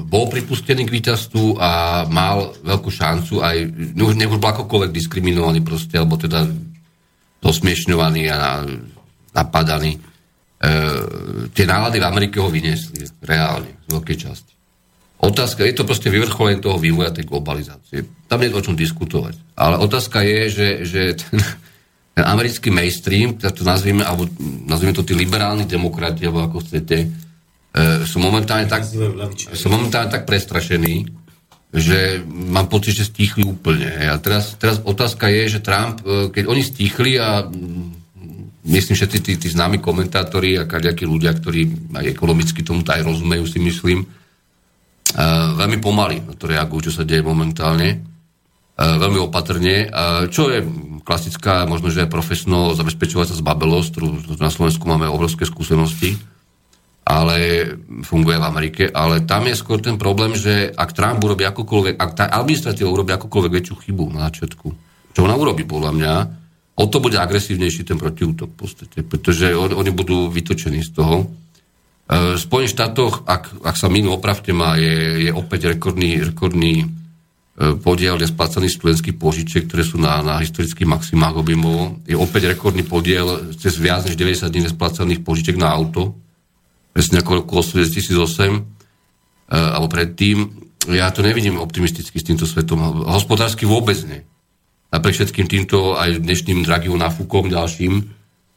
Speaker 5: bol pripustený k víťazstvu a mal veľkú šancu aj, nech už akokoľvek diskriminovaný proste, alebo teda zosmiešňovaný a napadaný. Tie nálady v Amerike ho vyniesli reálne, z veľkej časti. Otázka, je to proste vyvrcholenie toho vývoja tej globalizácie. Tam nie je o čom diskutovať. Ale otázka je, že, že ten, ten americký mainstream, tak to nazvieme, alebo nazvieme to tí liberálni demokrati, alebo ako chcete, e, sú momentálne tak, sú momentálne tak prestrašení, že mám pocit, že stíchli úplne. A teraz, teraz otázka je, že Trump, e, keď oni stíchli a myslím, všetci tí, tí známi komentátori a kaďakí ľudia, ktorí aj ekonomicky tomu aj rozumejú, si myslím, uh, veľmi pomaly na to reagujú, čo sa deje momentálne. Uh, veľmi opatrne. Uh, čo je klasická, možno, že aj profesno zabezpečovať sa zbabelosť, ktorú na Slovensku máme obrovské skúsenosti, ale funguje v Amerike, ale tam je skôr ten problém, že ak Trump urobí akokoľvek, ak tá administratíva urobí akokoľvek väčšiu chybu na začiatku, čo ona urobí podľa mňa, o to bude agresívnejší ten protiútok v podstate, pretože on, oni budú vytočení z toho. E, v Spojených štátoch, ak, ak sa minú opravte má, je, je opäť rekordný, rekordný E, podiel nesplácaných študentských požičiek, ktoré sú na, na historických maximách objemov. Je opäť rekordný podiel cez viac než 90 dní nesplácaných požičiek na auto. Presne ako roku 2008 e, alebo predtým. Ja to nevidím optimisticky s týmto svetom. Hospodársky vôbec nie. Napriek všetkým týmto aj dnešným Draghiho nafúkom ďalším.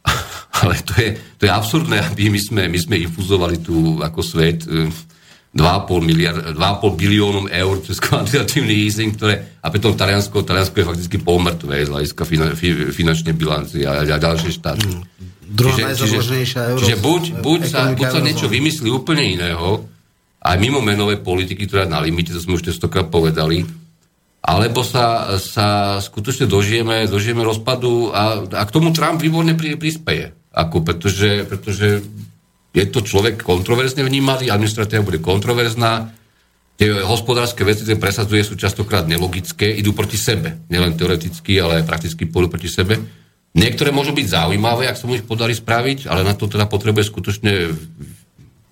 Speaker 5: Ale to je, to je absurdné, aby my sme, my sme infuzovali tu ako svet e, 2,5, miliard, 2,5 biliónom eur cez kvantitatívny easing, ktoré, a pritom Taliansko, Taliansko je fakticky polmrtvé z hľadiska fina, fi, finančnej bilancie a, a ďalšie štáty. Mm.
Speaker 4: Druhá najzaloženejšia
Speaker 5: euro. Čiže buď, buď, sa, buď sa niečo vymyslí úplne iného, aj mimo menové politiky, ktorá na limite, to sme už testokrát povedali, alebo sa, sa skutočne dožijeme, dožijeme rozpadu a, a k tomu Trump výborne pri, prispieje. Ako, pretože, pretože je to človek kontroverzne vnímaný, administratíva bude kontroverzná, tie hospodárske veci, ktoré presadzuje, sú častokrát nelogické, idú proti sebe. Nielen teoreticky, ale aj prakticky pôjdu proti sebe. Niektoré môžu byť zaujímavé, ak sa mu ich podarí spraviť, ale na to teda potrebuje skutočne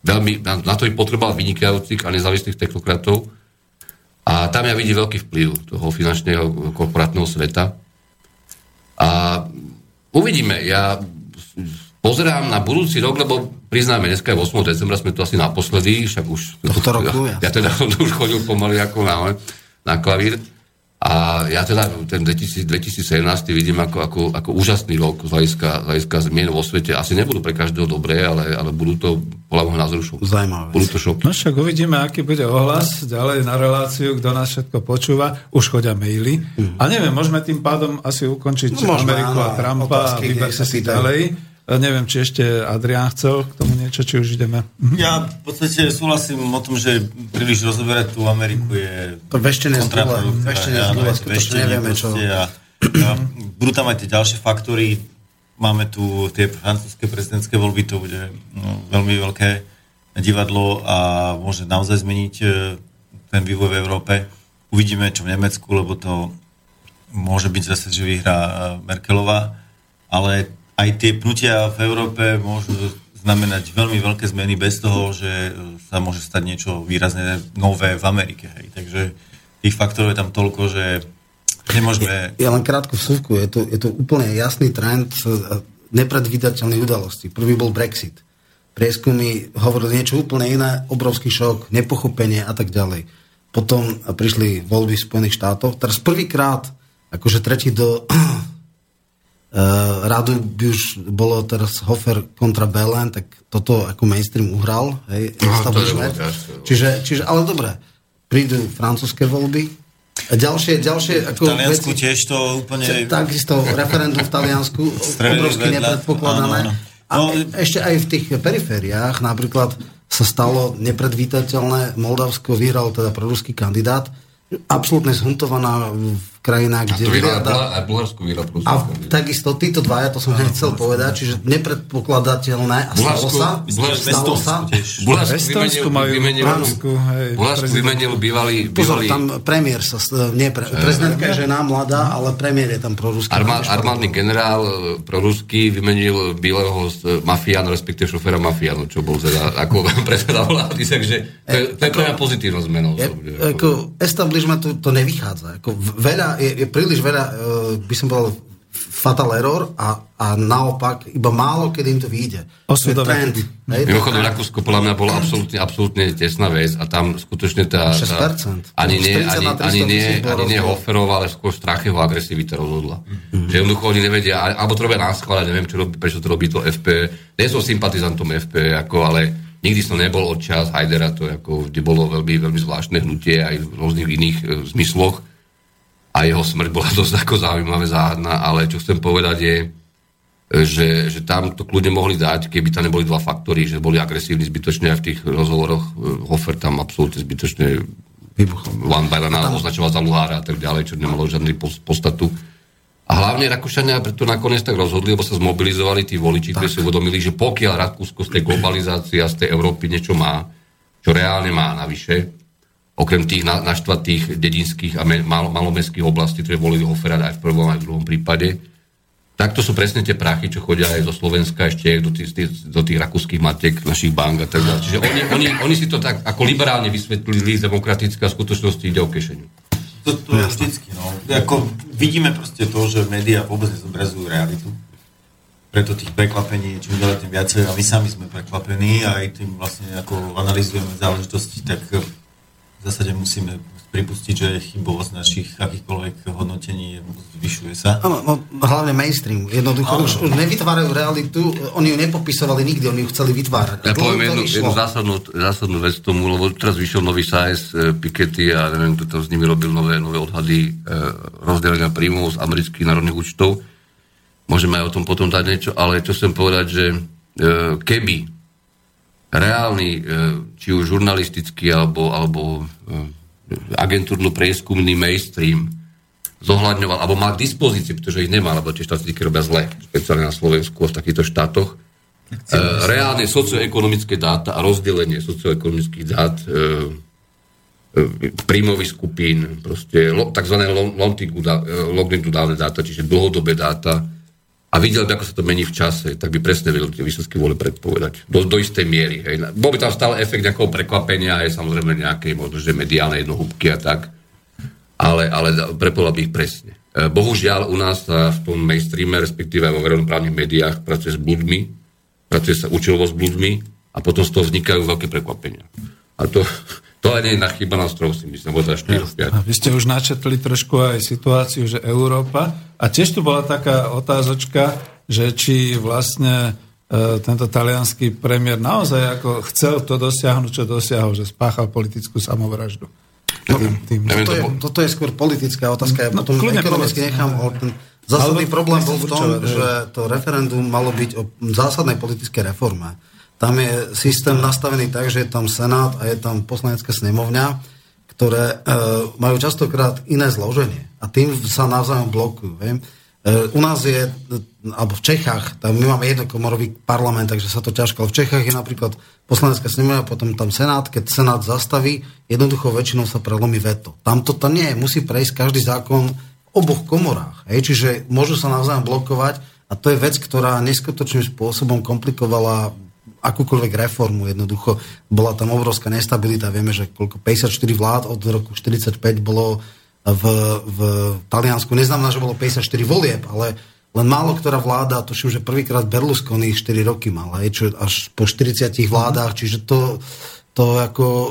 Speaker 5: veľmi, na, na to by potreboval vynikajúcich a nezávislých technokratov. A tam ja vidím veľký vplyv toho finančného korporátneho sveta. A uvidíme. Ja pozerám na budúci rok, lebo priznáme, dneska je 8. decembra, sme tu asi naposledy, však už...
Speaker 4: Tohto roku,
Speaker 5: ja, ja teda som už chodil pomaly ako na, na klavír. A ja teda ten 2000, 2017 vidím ako, ako, ako úžasný rok z hľadiska, z hľadiska zmien vo svete. Asi nebudú pre každého dobré, ale, ale budú to podľa môjho názoru šoky.
Speaker 4: Zaujímavé.
Speaker 5: Budú to šoky.
Speaker 1: No však uvidíme, aký bude ohlas ďalej na reláciu, kto nás všetko počúva. Už chodia maily. Mm. A neviem, môžeme tým pádom asi ukončiť no, môžeme, Ameriku áno, a Trumpa a vyber sa si ďalej. Neviem, či ešte Adrián chcel k tomu niečo, či už ideme.
Speaker 3: Mhm. Ja v podstate súhlasím o tom, že príliš rozoberať tú Ameriku je
Speaker 4: to. Veštenie zgule, skutočne nevieme čo. A,
Speaker 3: a budú tam aj tie ďalšie faktory. Máme tu tie francúzske prezidentské voľby, to bude no, veľmi veľké divadlo a môže naozaj zmeniť e, ten vývoj v Európe. Uvidíme, čo v Nemecku, lebo to môže byť zase, že vyhrá e, Merkelová, ale aj tie pnutia v Európe môžu znamenať veľmi veľké zmeny bez toho, že sa môže stať niečo výrazne nové v Amerike. Hej. Takže tých faktorov je tam toľko, že nemôžeme...
Speaker 4: Ja, ja len krátko vsúvku, je to, je to úplne jasný trend nepredvídateľných udalostí. Prvý bol Brexit. Prieskumy hovorili niečo úplne iné, obrovský šok, nepochopenie a tak ďalej. Potom prišli voľby v Spojených štátoch. Teraz prvýkrát, akože tretí do Uh, radu by už bolo teraz Hofer kontra Belen, tak toto ako mainstream uhral. Hej,
Speaker 5: no, to je
Speaker 4: čiže, čiže, ale dobre, prídu francúzske voľby, A ďalšie, ďalšie
Speaker 3: V
Speaker 4: ako
Speaker 3: Taliansku
Speaker 4: veci,
Speaker 3: tiež to úplne...
Speaker 4: takisto referendum v Taliansku obrovsky nepredpokladané.
Speaker 3: Áno, áno.
Speaker 4: A
Speaker 3: No,
Speaker 4: e- ešte aj v tých perifériách, napríklad sa stalo nepredvídateľné, Moldavsko vyhral teda proruský kandidát, absolútne zhuntovaná v krajinách,
Speaker 5: A
Speaker 4: kde
Speaker 5: vyhral
Speaker 4: vyhľadá-
Speaker 5: aj Bulharsku vyhral
Speaker 4: a takisto títo dvaja, to som chcel povedať, čiže nepredpokladateľné a stalo sa, stalo sa.
Speaker 5: Bulharsku
Speaker 1: majú Bulharsku, hej,
Speaker 5: Bulharsku
Speaker 1: prezident.
Speaker 5: vymenil bývalý,
Speaker 4: Pozor, tam premiér sa, nie pre, prezidentka je žena mladá, ale premiér je tam proruský.
Speaker 5: armá, armádny generál e, proruský vymenil bývalého z- mafiána, respektíve šoféra mafiánu, čo bol teda ako predseda vlády, takže to je, to je pre mňa pozitívna zmena.
Speaker 4: Ako establishmentu to nevychádza. Ako v- veľa, je, je príliš veľa, e, by som povedal, fatal error a, a naopak iba málo, kedy im to vyjde. To je
Speaker 5: Mimochodom. Rakúsko podľa mňa bolo absolútne, absolútne tesná vec a tam skutočne tá... tá
Speaker 4: 6%.
Speaker 5: ani nie,
Speaker 4: 40
Speaker 5: ani,
Speaker 4: na 300
Speaker 5: ani nie, ani nie
Speaker 4: rozdiel.
Speaker 5: Hoferov, ale skôr Stracheho agresivita rozhodla.
Speaker 4: Mhm.
Speaker 5: Že jednoducho oni nevedia, alebo to robia na schvále, neviem, čo robí, prečo to robí to FP. Nie som sympatizantom FP, ako, ale nikdy som nebol od čas Hajdera, to ako, vždy bolo veľmi, veľmi zvláštne hnutie aj v rôznych iných e, zmysloch a jeho smrť bola dosť ako zaujímavé, záhadná, ale čo chcem povedať je, že, že tam to kľudne mohli dať, keby tam neboli dva faktory, že boli agresívni zbytočne aj v tých rozhovoroch. Eh, Hofer tam absolútne zbytočne Van Barana označoval za luhára a tak ďalej, čo nemalo žiadny podstatu. A hlavne Rakúšania preto nakoniec tak rozhodli, lebo sa zmobilizovali tí voliči, ktorí si uvedomili, že pokiaľ Rakúsko z tej globalizácie a z tej Európy niečo má, čo reálne má navyše, okrem tých na- naštvatých dedinských a malo, malomestských oblastí, ktoré volili Hofera aj v prvom aj v druhom prípade, tak to sú presne tie prachy, čo chodia aj zo Slovenska ešte do tých, tých, do tých rakúskych matiek, našich bank a tak ďalej. Čiže oni, oni, oni si to tak ako liberálne vysvetlili, demokratické a v skutočnosti ide o kešeniu.
Speaker 3: To, to je vždycky, no. Ako vidíme proste to, že médiá vôbec nezobrazujú realitu. Preto tých prekvapení je čím ďalej tým viacej a my sami sme prekvapení a aj tým vlastne ako analizujeme záležitosti, tak v zásade musíme pripustiť, že chybovosť našich akýchkoľvek hodnotení zvyšuje sa.
Speaker 4: Áno, no, hlavne mainstream. Jednoducho už, už nevytvárajú realitu, oni ju nepopisovali nikdy, oni ju chceli vytvárať.
Speaker 5: Ja poviem jednu, jednu zásadnú, zásadnú vec tomu, lebo teraz vyšiel nový size e, Piketty a neviem, kto tam s nimi robil nové, nové odhady e, rozdelenia príjmov z amerických národných účtov. Môžeme aj o tom potom dať niečo, ale čo chcem povedať, že e, keby reálny, e, či už žurnalistický alebo, alebo e, agentúrno-prieskumný mainstream zohľadňoval, alebo mal k dispozícii, pretože ich nemá, lebo tie štatistiky robia zle, špeciálne na Slovensku a v takýchto štátoch, e, reálne socioekonomické dáta a rozdelenie socioekonomických dát príjmových skupín, proste tzv. long- longitudinálne longitudinálne dáta, čiže dlhodobé dáta a videl by, ako sa to mení v čase, tak by presne vedel tie výsledky boli predpovedať. Do, do istej miery. Hej. Bol by tam stále efekt nejakého prekvapenia, aj samozrejme nejakej možno, že mediálnej jednohúbky a tak, ale, ale prepovedal by ich presne. E, Bohužiaľ u nás sa v tom mainstreame, respektíve vo verejnoprávnych médiách pracuje s bludmi, pracuje sa účelovo s bludmi a potom z toho vznikajú veľké prekvapenia. A to, to je na chyba nástrojov, si myslím, teda 4
Speaker 1: A vy ste už načetli trošku aj situáciu, že Európa, a tiež tu bola taká otázočka, že či vlastne e, tento talianský premiér naozaj ako chcel to dosiahnuť, čo dosiahol, že spáchal politickú samovraždu. Tým, tým.
Speaker 5: Neviem,
Speaker 4: Toto
Speaker 5: to
Speaker 4: je, toto je skôr politická otázka. Ja
Speaker 1: No,
Speaker 4: potom ekonomicky nechám o ten zásadný problém bol v tom, že to referendum malo byť o zásadnej politickej reforme. Tam je systém nastavený tak, že je tam Senát a je tam poslanecká snemovňa, ktoré e, majú častokrát iné zloženie. A tým sa navzájom blokujú. E, u nás je, alebo v Čechách, tam my máme jednokomorový parlament, takže sa to ťažko, ale v Čechách je napríklad poslanecká snemovňa, potom tam Senát, keď Senát zastaví, jednoducho väčšinou sa prelomí veto. Tam to tam nie musí prejsť každý zákon v oboch komorách. Hej? Čiže môžu sa navzájom blokovať a to je vec, ktorá neskutočným spôsobom komplikovala akúkoľvek reformu. Jednoducho bola tam obrovská nestabilita. Vieme, že koľko 54 vlád od roku 45 bolo v, v Taliansku. Neznamená, že bolo 54 volieb, ale len málo ktorá vláda, už je prvýkrát Berlusconi 4 roky mal, hej, čo až po 40 vládach, čiže to, to ako e,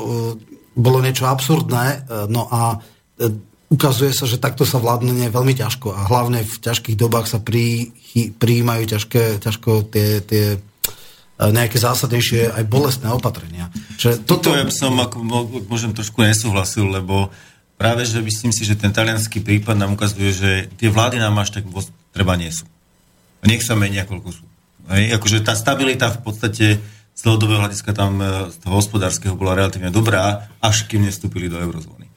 Speaker 4: bolo niečo absurdné. e, No a e, ukazuje sa, že takto sa vládne veľmi ťažko a hlavne v ťažkých dobách sa pri, prijímajú ťažké, ťažko tie, tie nejaké zásadnejšie aj bolestné opatrenia. Čiže
Speaker 3: Toto
Speaker 4: toto,
Speaker 3: ja by som, ako, môžem trošku nesúhlasil, lebo práve, že myslím si, že ten talianský prípad nám ukazuje, že tie vlády nám až tak treba nie sú. A nech sa menia, koľko sú. Hej? Akože tá stabilita v podstate z dlhodobého hľadiska tam e, z toho hospodárskeho bola relatívne dobrá, až kým nestúpili do eurozóny.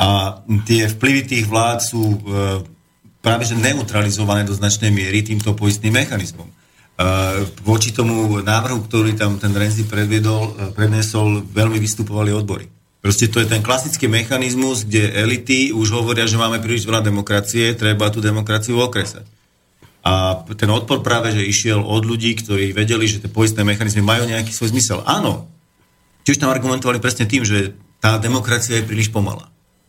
Speaker 3: A tie vplyvy tých vlád sú e, práve že neutralizované do značnej miery týmto poistným mechanizmom. E, voči tomu návrhu, ktorý tam ten Renzi predviedol, prednesol, veľmi vystupovali odbory. Proste to je ten klasický mechanizmus, kde elity už hovoria, že máme príliš veľa demokracie, treba tú demokraciu okresať. A ten odpor práve, že išiel od ľudí, ktorí vedeli, že tie poistné mechanizmy majú nejaký svoj zmysel. Áno, tiež tam argumentovali presne tým, že tá demokracia je príliš pomalá.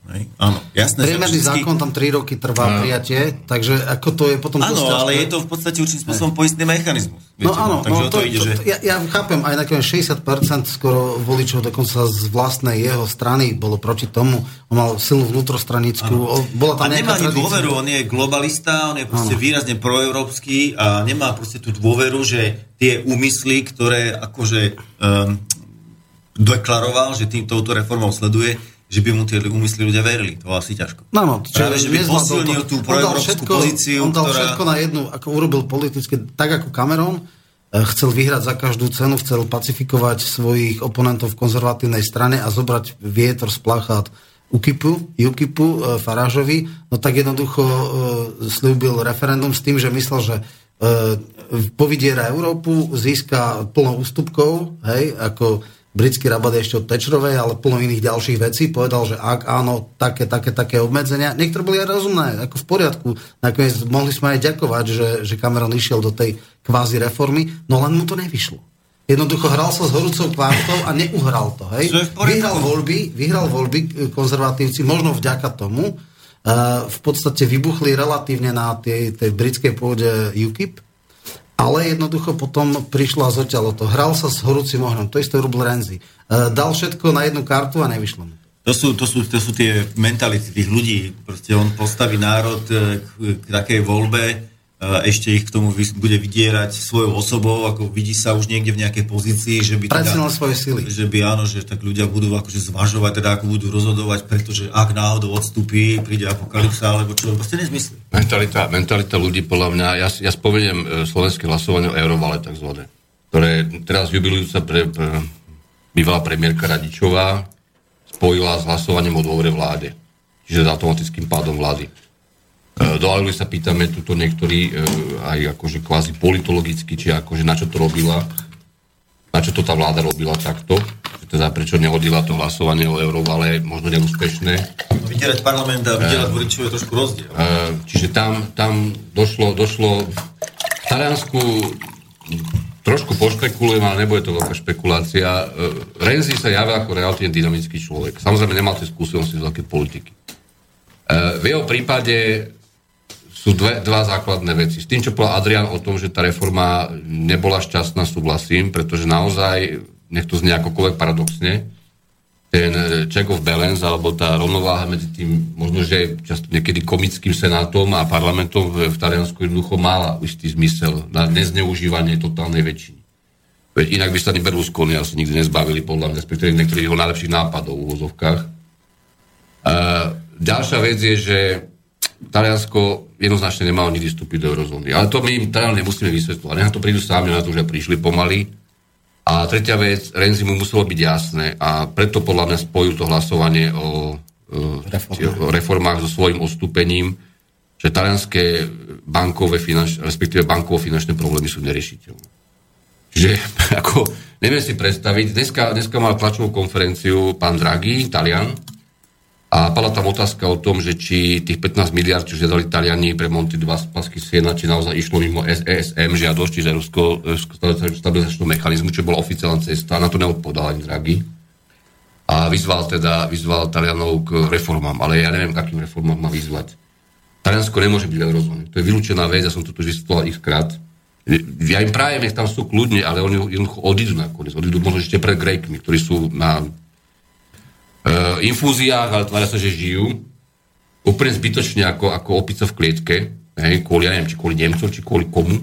Speaker 3: Hej? Áno, jasné.
Speaker 4: Priemerný všetky... zákon tam 3 roky trvá no. prijatie, takže ako to je potom...
Speaker 3: Áno, ale je to v podstate určitým spôsobom poistný mechanizmus.
Speaker 4: Viete, no áno, no, takže no, to, to, ide, to, že... ja, ja chápem, aj nakoniec 60% skoro voličov dokonca z vlastnej jeho strany bolo proti tomu, on mal silnú vnútrostranickú, ano. bola tam
Speaker 3: a nemá ani dôveru, on je globalista, on je proste ano. výrazne proeurópsky a nemá proste tú dôveru, že tie úmysly, ktoré akože um, deklaroval, že tým touto reformou sleduje, že by mu tie úmysly ľudia verili. To asi ťažko.
Speaker 4: No, no,
Speaker 3: Práve, že by posilnil tú proeurópsku pozíciu,
Speaker 4: On dal ktorá... všetko na jednu, ako urobil politicky, tak ako Cameron, eh, chcel vyhrať za každú cenu, chcel pacifikovať svojich oponentov v konzervatívnej strane a zobrať vietor z plachát UKIPu, UKIPu eh, Farážovi, no tak jednoducho uh, slúbil referendum s tým, že myslel, že uh, povidiera Európu, získa plno ústupkov, hej, ako britský rabat ešte od Tečrovej, ale plno iných ďalších vecí. Povedal, že ak áno, také, také, také obmedzenia. Niektoré boli aj rozumné, ako v poriadku. Nakoniec mohli sme aj ďakovať, že, že Cameron išiel do tej kvázi reformy, no len mu to nevyšlo. Jednoducho hral sa s horúcou kvártou a neuhral to. Hej? Vyhral voľby, vyhral voľby e, konzervatívci, možno vďaka tomu. Uh, v podstate vybuchli relatívne na tej, tej britskej pôde UKIP, ale jednoducho potom prišla zoťalo to. Hral sa s horúcim ohňom, to isté robil Renzi. E, dal všetko na jednu kartu a nevyšlo mu.
Speaker 3: To sú, to, sú, to sú tie mentality tých ľudí. Proste on postaví národ e, k, k takej voľbe, ešte ich k tomu bude vydierať svojou osobou, ako vidí sa už niekde v nejakej pozícii, že by
Speaker 4: teda, svoje sily.
Speaker 3: Že by áno, že tak ľudia budú akože zvažovať, teda ako budú rozhodovať, pretože ak náhodou odstúpi, príde apokalypsa, alebo čo, proste nezmysly.
Speaker 5: Mentalita, mentalita ľudí, podľa mňa, ja, ja spomeniem e, slovenské hlasovanie o eurovale takzvané, ktoré teraz jubilujúca pre, pre bývalá premiérka Radičová spojila s hlasovaním o dôvore vláde. Čiže s automatickým pádom vlády. E, do Anglie sa pýtame tuto niektorí e, aj akože kvázi politologicky, či akože na čo to robila, na čo to tá vláda robila takto, teda prečo nehodila to hlasovanie o eurovale, možno neúspešné.
Speaker 3: Vydierať parlament a vydierať voličov je trošku rozdiel. E,
Speaker 5: čiže tam, tam došlo, došlo v Taliansku trošku pošpekulujem, ale nebude to veľká špekulácia. Renzi sa javia ako relatívne dynamický človek. Samozrejme nemal tie skúsenosti z veľkej politiky. V jeho prípade sú dve, dva základné veci. S tým, čo povedal Adrian o tom, že tá reforma nebola šťastná, súhlasím, pretože naozaj, nech to znie akokoľvek paradoxne, ten check of balance, alebo tá rovnováha medzi tým, možno, že často niekedy komickým senátom a parlamentom v, v Taliansku jednoducho mala istý zmysel na nezneužívanie totálnej väčšiny. Veď inak by sa ani Berlusconi asi nikdy nezbavili, podľa mňa, respektíve niektorých jeho najlepších nápadov v úvozovkách. Uh, ďalšia vec je, že Taliansko jednoznačne nemalo nikdy vstúpiť do eurozóny. Ale to my im teda nemusíme vysvetľovať. Nech to prídu sami na to, že prišli pomaly. A tretia vec, Renzi mu muselo byť jasné a preto podľa mňa spojil to hlasovanie o, Reformách. o reformách so svojím odstúpením, že talianské bankové finanč, respektíve bankovo-finančné problémy sú neriešiteľné. Čiže ako, neviem si predstaviť, dneska, dneska mal tlačovú konferenciu pán Draghi, Talian, a padla tam otázka o tom, že či tých 15 miliard, čo žiadali Taliani pre Monty 2 z Pasky Siena, či naozaj išlo mimo ESM žiadosť, čiže Rusko stabilizačného mechanizmu, čo bola oficiálna cesta. Na to neodpovedal ani Draghi. A vyzval teda, vyzval Talianov k reformám, ale ja neviem, k akým reformám má vyzvať. Taliansko nemôže byť v. To je vylúčená vec, ja som to tu vysvetloval ich krát. Ja im prajem, nech tam sú kľudne, ale oni jednoducho odídu nakoniec. Odídu možno ešte pred Grékmi, ktorí sú na infúziách, ale tvária sa, že žijú úplne zbytočne ako, ako opica v klietke, hej, kvôli, ja neviem, či kvôli Nemcom, či kvôli komu.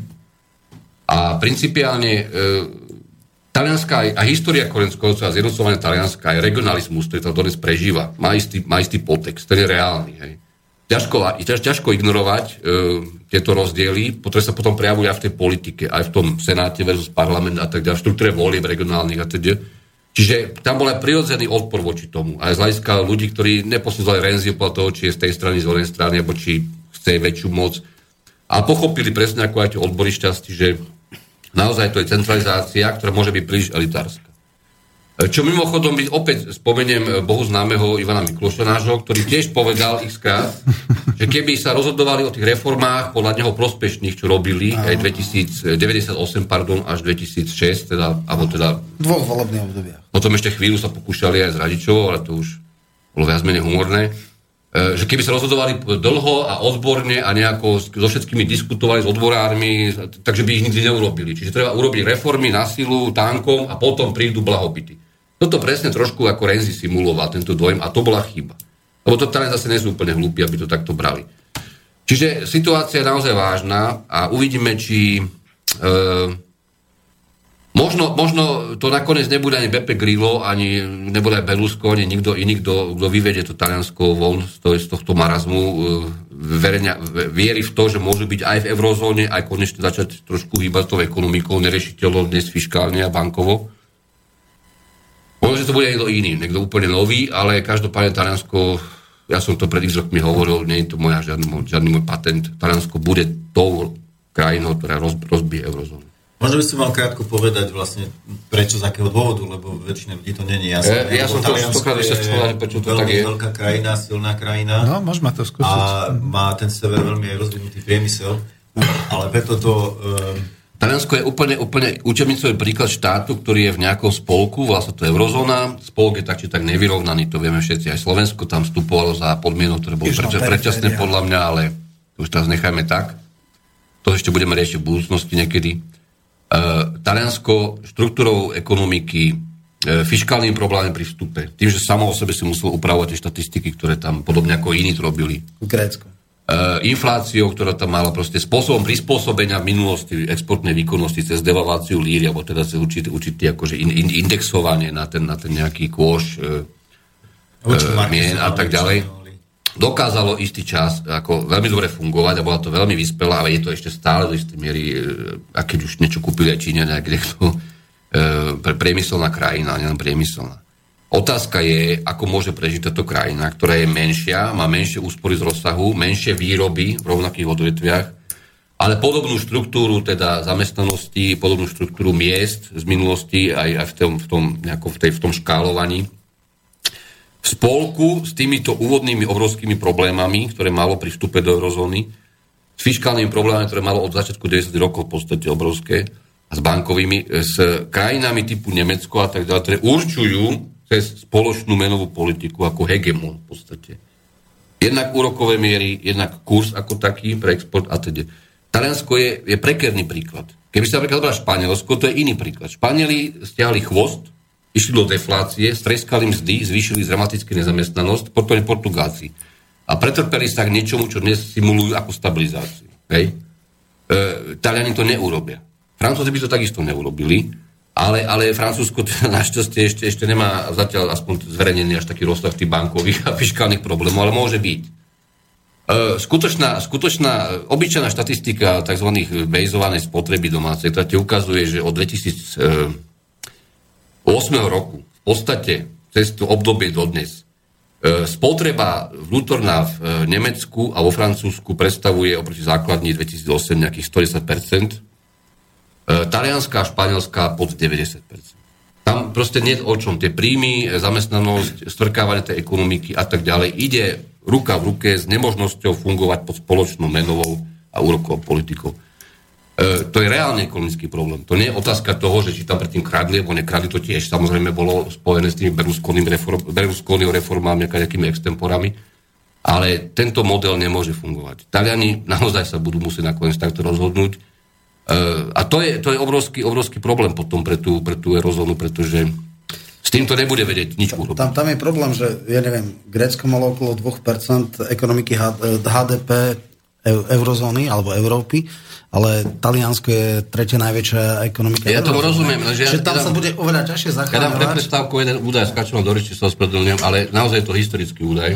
Speaker 5: A principiálne uh, talianská a história Korenského a zjednocovanie Talianska aj regionalizmus, ktorý tam dnes prežíva, má istý, má istý potext, ten je reálny. Hej. Ťažko, ťaž, ťažko ignorovať e, tieto rozdiely, ktoré sa potom prejavujú aj v tej politike, aj v tom senáte versus parlament a tak ďalej, v štruktúre volieb regionálnych a teda. Čiže tam bol aj prirodzený odpor voči tomu. Aj z hľadiska ľudí, ktorí neposudzovali Renziu podľa toho, či je z tej strany, z onej strany, alebo či chce väčšiu moc. A pochopili presne ako aj tie odbory šťastí, že naozaj to je centralizácia, ktorá môže byť príliš elitárska. Čo mimochodom by opäť spomeniem Bohu známeho Ivana Mikloša nášho, ktorý tiež povedal ich krát, že keby sa rozhodovali o tých reformách podľa neho prospešných, čo robili aj 2098 pardon, až 2006, teda, alebo teda...
Speaker 4: Dvoch volebných obdobiach.
Speaker 5: Potom ešte chvíľu sa pokúšali aj s Radičovou, ale to už bolo viac menej humorné. E, že keby sa rozhodovali dlho a odborne a nejako so všetkými diskutovali s odborármi, takže by ich nikdy neurobili. Čiže treba urobiť reformy na silu, tankom a potom prídu blahobyty. Toto presne trošku ako Renzi simuloval, tento dojem, a to bola chyba. Lebo to teda zase nie sú úplne hlúpi, aby to takto brali. Čiže situácia je naozaj vážna a uvidíme, či e, možno, možno to nakoniec nebude ani Beppe Grillo, ani nebude aj Berlusconi, nikto iný, kto, kto vyvedie to Taliansko von z, to, z tohto marazmu, e, verenia, viery v to, že môžu byť aj v eurozóne, aj konečne začať trošku hýbať tou ekonomikou, nerešiteľov dnes fiskálne a bankovo. Možno, že to bude niekto iný, niekto úplne nový, ale každopádne Taliansko, ja som to pred x rokmi hovoril, nie je to moja žiadny, žiadny môj patent, Taliansko bude tou krajinou, ktorá roz, rozbije eurozónu.
Speaker 3: Možno by ste mal krátko povedať vlastne, prečo, z akého dôvodu, lebo väčšine ľudí to není jasné.
Speaker 5: E, ja som to stokrát ešte povedať, prečo to tak je.
Speaker 3: veľká krajina, silná krajina.
Speaker 1: No, môžeme to skúsiť.
Speaker 3: A má ten sever veľmi rozvinutý priemysel, ale preto to... E,
Speaker 5: Taliansko je úplne, úplne učebnicový príklad štátu, ktorý je v nejakom spolku, vlastne to je eurozóna. Spolok je tak či tak nevyrovnaný, to vieme všetci. Aj Slovensko tam vstupovalo za podmienok, ktoré boli predčasné podľa mňa, ale už teraz nechajme tak. To ešte budeme riešiť v budúcnosti niekedy. E, Taliansko štruktúrou ekonomiky, e, fiskálnym problémom pri vstupe, tým, že samo o sebe si musel upravovať tie štatistiky, ktoré tam podobne ako iní to robili. Uh, infláciou, ktorá tam mala proste spôsobom prispôsobenia v minulosti exportnej výkonnosti cez devalváciu líry, alebo teda cez určitý, určitý akože in, in, indexovanie na ten, na ten nejaký kôž uh, uh, mien a tak ďalej. Dokázalo istý čas ako veľmi dobre fungovať a bola to veľmi vyspelá, ale je to ešte stále do istej miery, a keď už niečo kúpili aj Číňania, kde to pre, priemyselná krajina, nielen priemyselná. Otázka je, ako môže prežiť táto krajina, ktorá je menšia, má menšie úspory z rozsahu, menšie výroby v rovnakých odvetviach, ale podobnú štruktúru teda zamestnanosti, podobnú štruktúru miest z minulosti aj, aj v, tom, v, tom, v, tej, v tom škálovaní. V spolku s týmito úvodnými obrovskými problémami, ktoré malo pri vstupe do eurozóny, s fiskálnymi problémami, ktoré malo od začiatku 90 rokov v podstate obrovské, a s bankovými, s krajinami typu Nemecko a tak ďalej, ktoré určujú cez spoločnú menovú politiku ako hegemon v podstate. Jednak úrokové miery, jednak kurz ako taký pre export a teda. Taliansko je, je prekerný príklad. Keby sa napríklad zobral Španielsko, to je iný príklad. Španieli stiahli chvost, išli do deflácie, streskali mzdy, zvýšili dramaticky nezamestnanosť, potom Portugáci. A pretrpeli sa k niečomu, čo dnes simulujú ako stabilizáciu. Hej? E, Taliani to neurobia. Francúzi by to takisto neurobili. Ale, ale Francúzsko teda našťastie ešte, ešte nemá zatiaľ aspoň zverejnený až taký rozsah tých bankových a fiskálnych problémov, ale môže byť. E, skutočná, skutočná obyčajná štatistika tzv. bejzovanej spotreby domácej, ktorá ti ukazuje, že od 2008 roku v podstate cez to obdobie dodnes e, spotreba vnútorná v e, Nemecku a vo Francúzsku predstavuje oproti základní 2008 nejakých 110 E, talianská a španielská pod 90%. Tam proste nie o čom. Tie príjmy, e, zamestnanosť, strkávanie tej ekonomiky a tak ďalej ide ruka v ruke s nemožnosťou fungovať pod spoločnou menovou a úrokovou politikou. E, to je reálne ekonomický problém. To nie je otázka toho, že či tam predtým kradli, alebo nekradli, to tiež samozrejme bolo spojené s tými Berlusconiho reform, reformami, nejakými extemporami, ale tento model nemôže fungovať. Taliani naozaj sa budú musieť nakoniec takto rozhodnúť, a to je, to je obrovský, obrovský problém potom pre tú, pre tú eurozónu, pretože s týmto nebude vedieť nič urobiť.
Speaker 4: Tam, tam je problém, že ja neviem, Grécko malo okolo 2% ekonomiky HDP, eu- eurozóny alebo Európy, ale Taliansko je tretia najväčšia ekonomika.
Speaker 5: Ja tomu
Speaker 4: eurozóny.
Speaker 5: rozumiem, lenže ja-
Speaker 4: Že tam
Speaker 5: ja
Speaker 4: sa
Speaker 5: dám-
Speaker 4: bude oveľa ťažšie
Speaker 5: Ja dám pre prestávku jeden údaj, skáčem do reči, sa ospravedlňujem, ale naozaj je to historický údaj.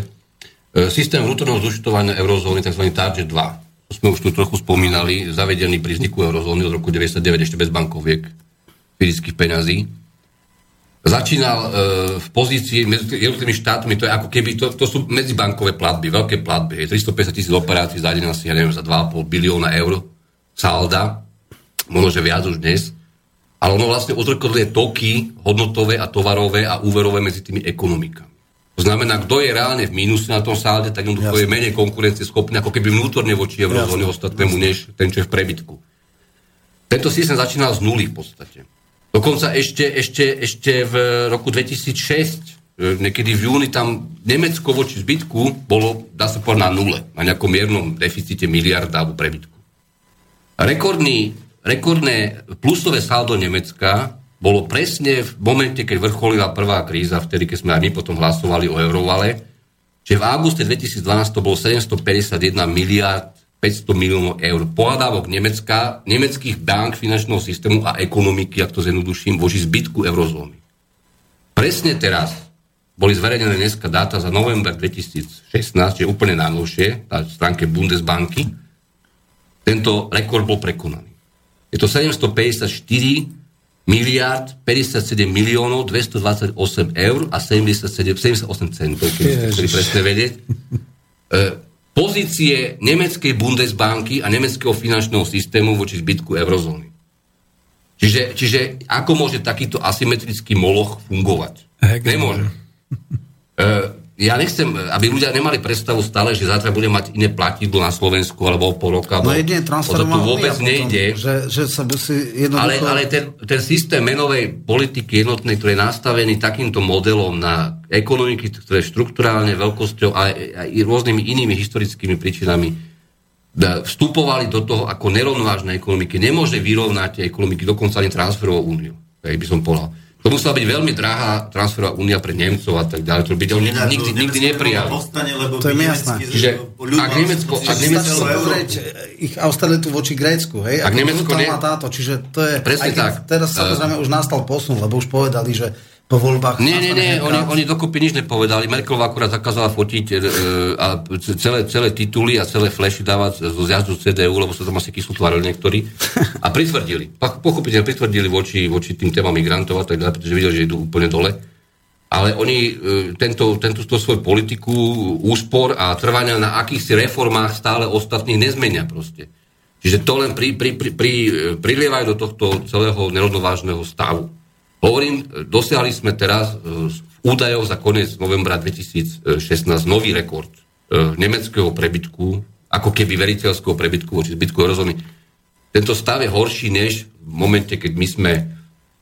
Speaker 5: E, Systém vnútorného zúčtovania eurozóny, tzv. Target 2, to sme už tu trochu spomínali, zavedený pri vzniku eurozóny od roku 99 ešte bez bankoviek fyzických peňazí. Začínal e, v pozícii medzi jednotlivými štátmi, to je ako keby, to, to sú medzibankové platby, veľké platby, je 350 tisíc operácií za deň asi, ja neviem, za 2,5 bilióna eur salda, možno, že viac už dnes, ale ono vlastne odzrkadluje toky hodnotové a tovarové a úverové medzi tými ekonomikami. To znamená, kto je reálne v mínuse na tom salde, tak jednoducho je menej konkurencieschopný, ako keby vnútorne voči eurozóne ostatnému, než ten, čo je v prebytku. Tento systém začínal z nuly v podstate. Dokonca ešte, ešte, ešte v roku 2006, e, niekedy v júni tam Nemecko voči zbytku bolo, dá sa povedať, na nule, na nejakom miernom deficite miliarda alebo prebytku. Rekordný, rekordné plusové saldo Nemecka bolo presne v momente, keď vrcholila prvá kríza, vtedy, keď sme aj my potom hlasovali o eurovale, že v auguste 2012 to bolo 751 miliard 500 miliónov eur pohľadávok Nemecka, nemeckých bank, finančného systému a ekonomiky, ak to zjednoduším, voči zbytku eurozóny. Presne teraz boli zverejnené dneska dáta za november 2016, čiže úplne najnovšie, na stránke Bundesbanky. Tento rekord bol prekonaný. Je to 754 miliard 57 miliónov 228 eur a 77, 78 centov, keď ste presne vedieť. E, pozície nemeckej Bundesbanky a nemeckého finančného systému voči zbytku eurozóny. Čiže, čiže ako môže takýto asymetrický moloch fungovať?
Speaker 1: Hegemon.
Speaker 5: Nemôže. E, ja nechcem, aby ľudia nemali predstavu stále, že zajtra bude mať iné platidlo na Slovensku alebo o pol roka.
Speaker 4: No jedine
Speaker 5: o to vôbec
Speaker 4: potom,
Speaker 5: nejde.
Speaker 4: Že, že sa musí jednoducho...
Speaker 5: Ale, ale ten, ten systém menovej politiky jednotnej, ktorý je nastavený takýmto modelom na ekonomiky, ktoré štruktúrálne veľkosťou a aj rôznymi inými historickými príčinami vstupovali do toho ako nerovnovážne ekonomiky. Nemôže vyrovnať ekonomiky dokonca ani transferovou úniu. By som povedal. To musela byť veľmi drahá transferová únia pre Nemcov a tak ďalej. To by oni nikdy,
Speaker 3: to
Speaker 5: nikdy
Speaker 3: Nemecko
Speaker 5: neprijali.
Speaker 3: Postane, lebo
Speaker 4: To je mi jasné.
Speaker 5: Čiže ak Nemecko- ak Nemecko-
Speaker 4: pozrieť ich austeritu voči Grécku, hej?
Speaker 5: Ak Nemecko ne-
Speaker 4: táto, čiže to je...
Speaker 5: Presne tak.
Speaker 4: Teraz samozrejme už nastal posun, lebo už povedali, že po voľbách...
Speaker 5: Nie, nie, nie, oni, oni dokopy nič nepovedali. Merkelová akurát zakázala fotiť e, a celé, celé tituly a celé flashy dávať zo zjazdu CDU, lebo sa tam asi kyslú tvárili niektorí. A pritvrdili. Pochopiteľne pritvrdili voči, voči tým témam migrantov a tak ďalej, pretože videli, že idú úplne dole. Ale oni e, tento, tento svoju politiku úspor a trvania na akýchsi reformách stále ostatných nezmenia proste. Čiže to len pri, pri, pri, pri, prilievajú do tohto celého nerovnovážneho stavu. Hovorím, e, dosiahli sme teraz e, v údajoch za koniec novembra 2016 nový rekord e, nemeckého prebytku, ako keby veriteľského prebytku voči zbytku eurozóny. Tento stav je horší než v momente, keď my sme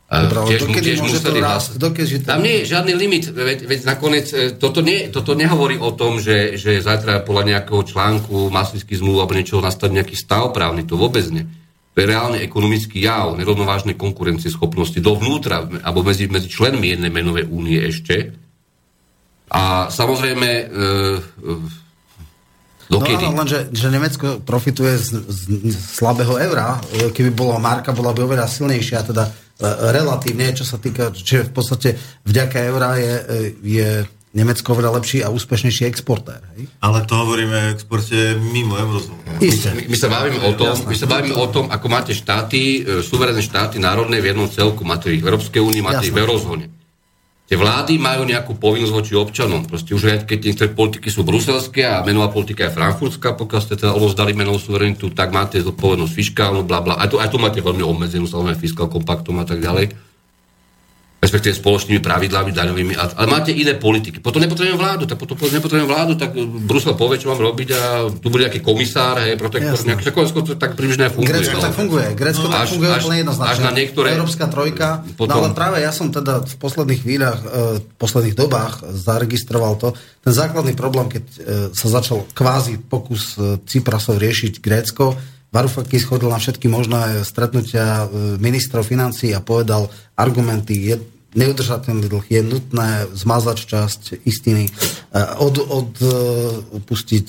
Speaker 4: Dobre,
Speaker 5: tiež,
Speaker 4: dokedy
Speaker 5: tiež museli
Speaker 4: rásť? Dokedy to-
Speaker 5: Tam nie je žiadny limit, veď, veď nakoniec toto, nie, toto nehovorí o tom, že, že zajtra podľa nejakého článku maslických zmluv alebo niečoho nastane nejaký stav právny, to vôbec nie. Reálne ekonomický jav, nerovnovážne konkurencie schopnosti dovnútra, alebo medzi, medzi členmi jednej menovej únie ešte. A samozrejme, e, e, dokedy?
Speaker 4: No áno, lenže že Nemecko profituje z, z, z slabého eura. E, Keby bola marka, bola by oveľa silnejšia, teda e, relatívne, čo sa týka, čiže v podstate vďaka eura je, e, je Nemecko oveľa lepší a úspešnejší exportér. Hej?
Speaker 3: Ale to hovoríme o exporte mimo eurozóny.
Speaker 4: Isté.
Speaker 5: My, my sa bavíme o tom, my sa bavíme o tom, ako máte štáty, e, suverénne štáty národné v jednom celku. Máte ich v Európskej únii, máte ich v eurozóne. Tie vlády majú nejakú povinnosť voči občanom. Proste už aj keď niektoré politiky sú bruselské a menová politika je frankfurtská, pokiaľ ste teda odovzdali menovú suverenitu, tak máte zodpovednosť fiskálnu, bla bla. Aj tu, aj tu máte veľmi obmedzenú, samozrejme fiskál kompaktom a tak ďalej respektíve spoločnými pravidlami daňovými, ale máte iné politiky. Potom nepotrebujem vládu, tak potom nepotrebujem vládu, tak Brusel povie, čo mám robiť a tu bude nejaký komisár, hej, protektor, nejaký, to tak približne funguje.
Speaker 4: Grécko
Speaker 5: no.
Speaker 4: tak funguje. Grécko
Speaker 5: No,
Speaker 4: tak
Speaker 5: až-
Speaker 4: funguje
Speaker 5: až-
Speaker 4: úplne jednoznačne.
Speaker 5: až na niektoré-
Speaker 4: Európska trojka.
Speaker 5: Potom-
Speaker 4: No ale práve ja som teda v posledných chvíľach, e, v posledných dobách zaregistroval to. Ten základný problém, keď e, sa začal kvázi pokus e, Ciprasov riešiť Grécko, Varoufakis chodil na všetky možné stretnutia e, ministrov financí a povedal argumenty, je neudržateľný dlh, je nutné zmazať časť istiny, e, od, od, e, opustiť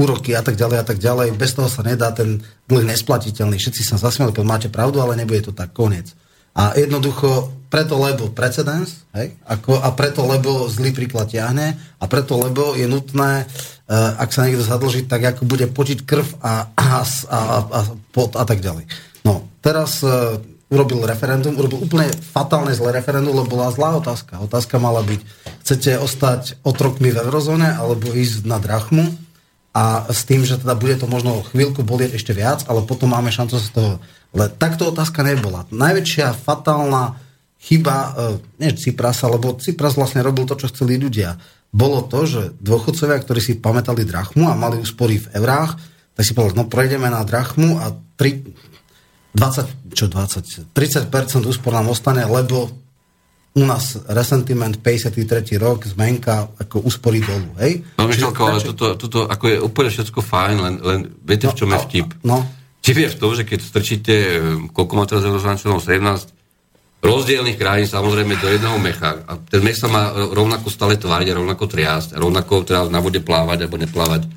Speaker 4: úroky a tak ďalej a tak ďalej. Bez toho sa nedá ten dlh nesplatiteľný. Všetci sa zasmiali, máte pravdu, ale nebude to tak, koniec. A jednoducho, preto lebo precedens, hej, ako, a preto lebo zlý príklad ťahne, a preto lebo je nutné, uh, ak sa niekto zadlží, tak ako bude počiť krv a, a, a, a, pot a tak ďalej. No, teraz uh, urobil referendum, urobil úplne fatálne zlé referendum, lebo bola zlá otázka. Otázka mala byť, chcete ostať otrokmi v eurozóne, alebo ísť na drachmu, a s tým, že teda bude to možno chvíľku bolieť ešte viac, ale potom máme šancu z toho ale takto otázka nebola. Najväčšia fatálna chyba, e, nie Cyprasa, lebo Cypras vlastne robil to, čo chceli ľudia. Bolo to, že dôchodcovia, ktorí si pamätali drachmu a mali úspory v eurách, tak si povedali, no prejdeme na drachmu a 3, 20, čo 20, 30% úspor nám ostane, lebo u nás resentiment 53. rok, zmenka, ako úspory dolu, hej?
Speaker 5: No Michalko, ale toto, toto, ako je úplne všetko fajn, len, len viete, no, v čom je vtip?
Speaker 4: No,
Speaker 5: Tip je v tom, že keď strčíte, eh, koľko má teraz eurozóna 17, rozdielných krajín samozrejme do jedného mecha. A ten mech sa má rovnako stále tváriť a rovnako triasť, a rovnako teda na vode plávať alebo neplávať.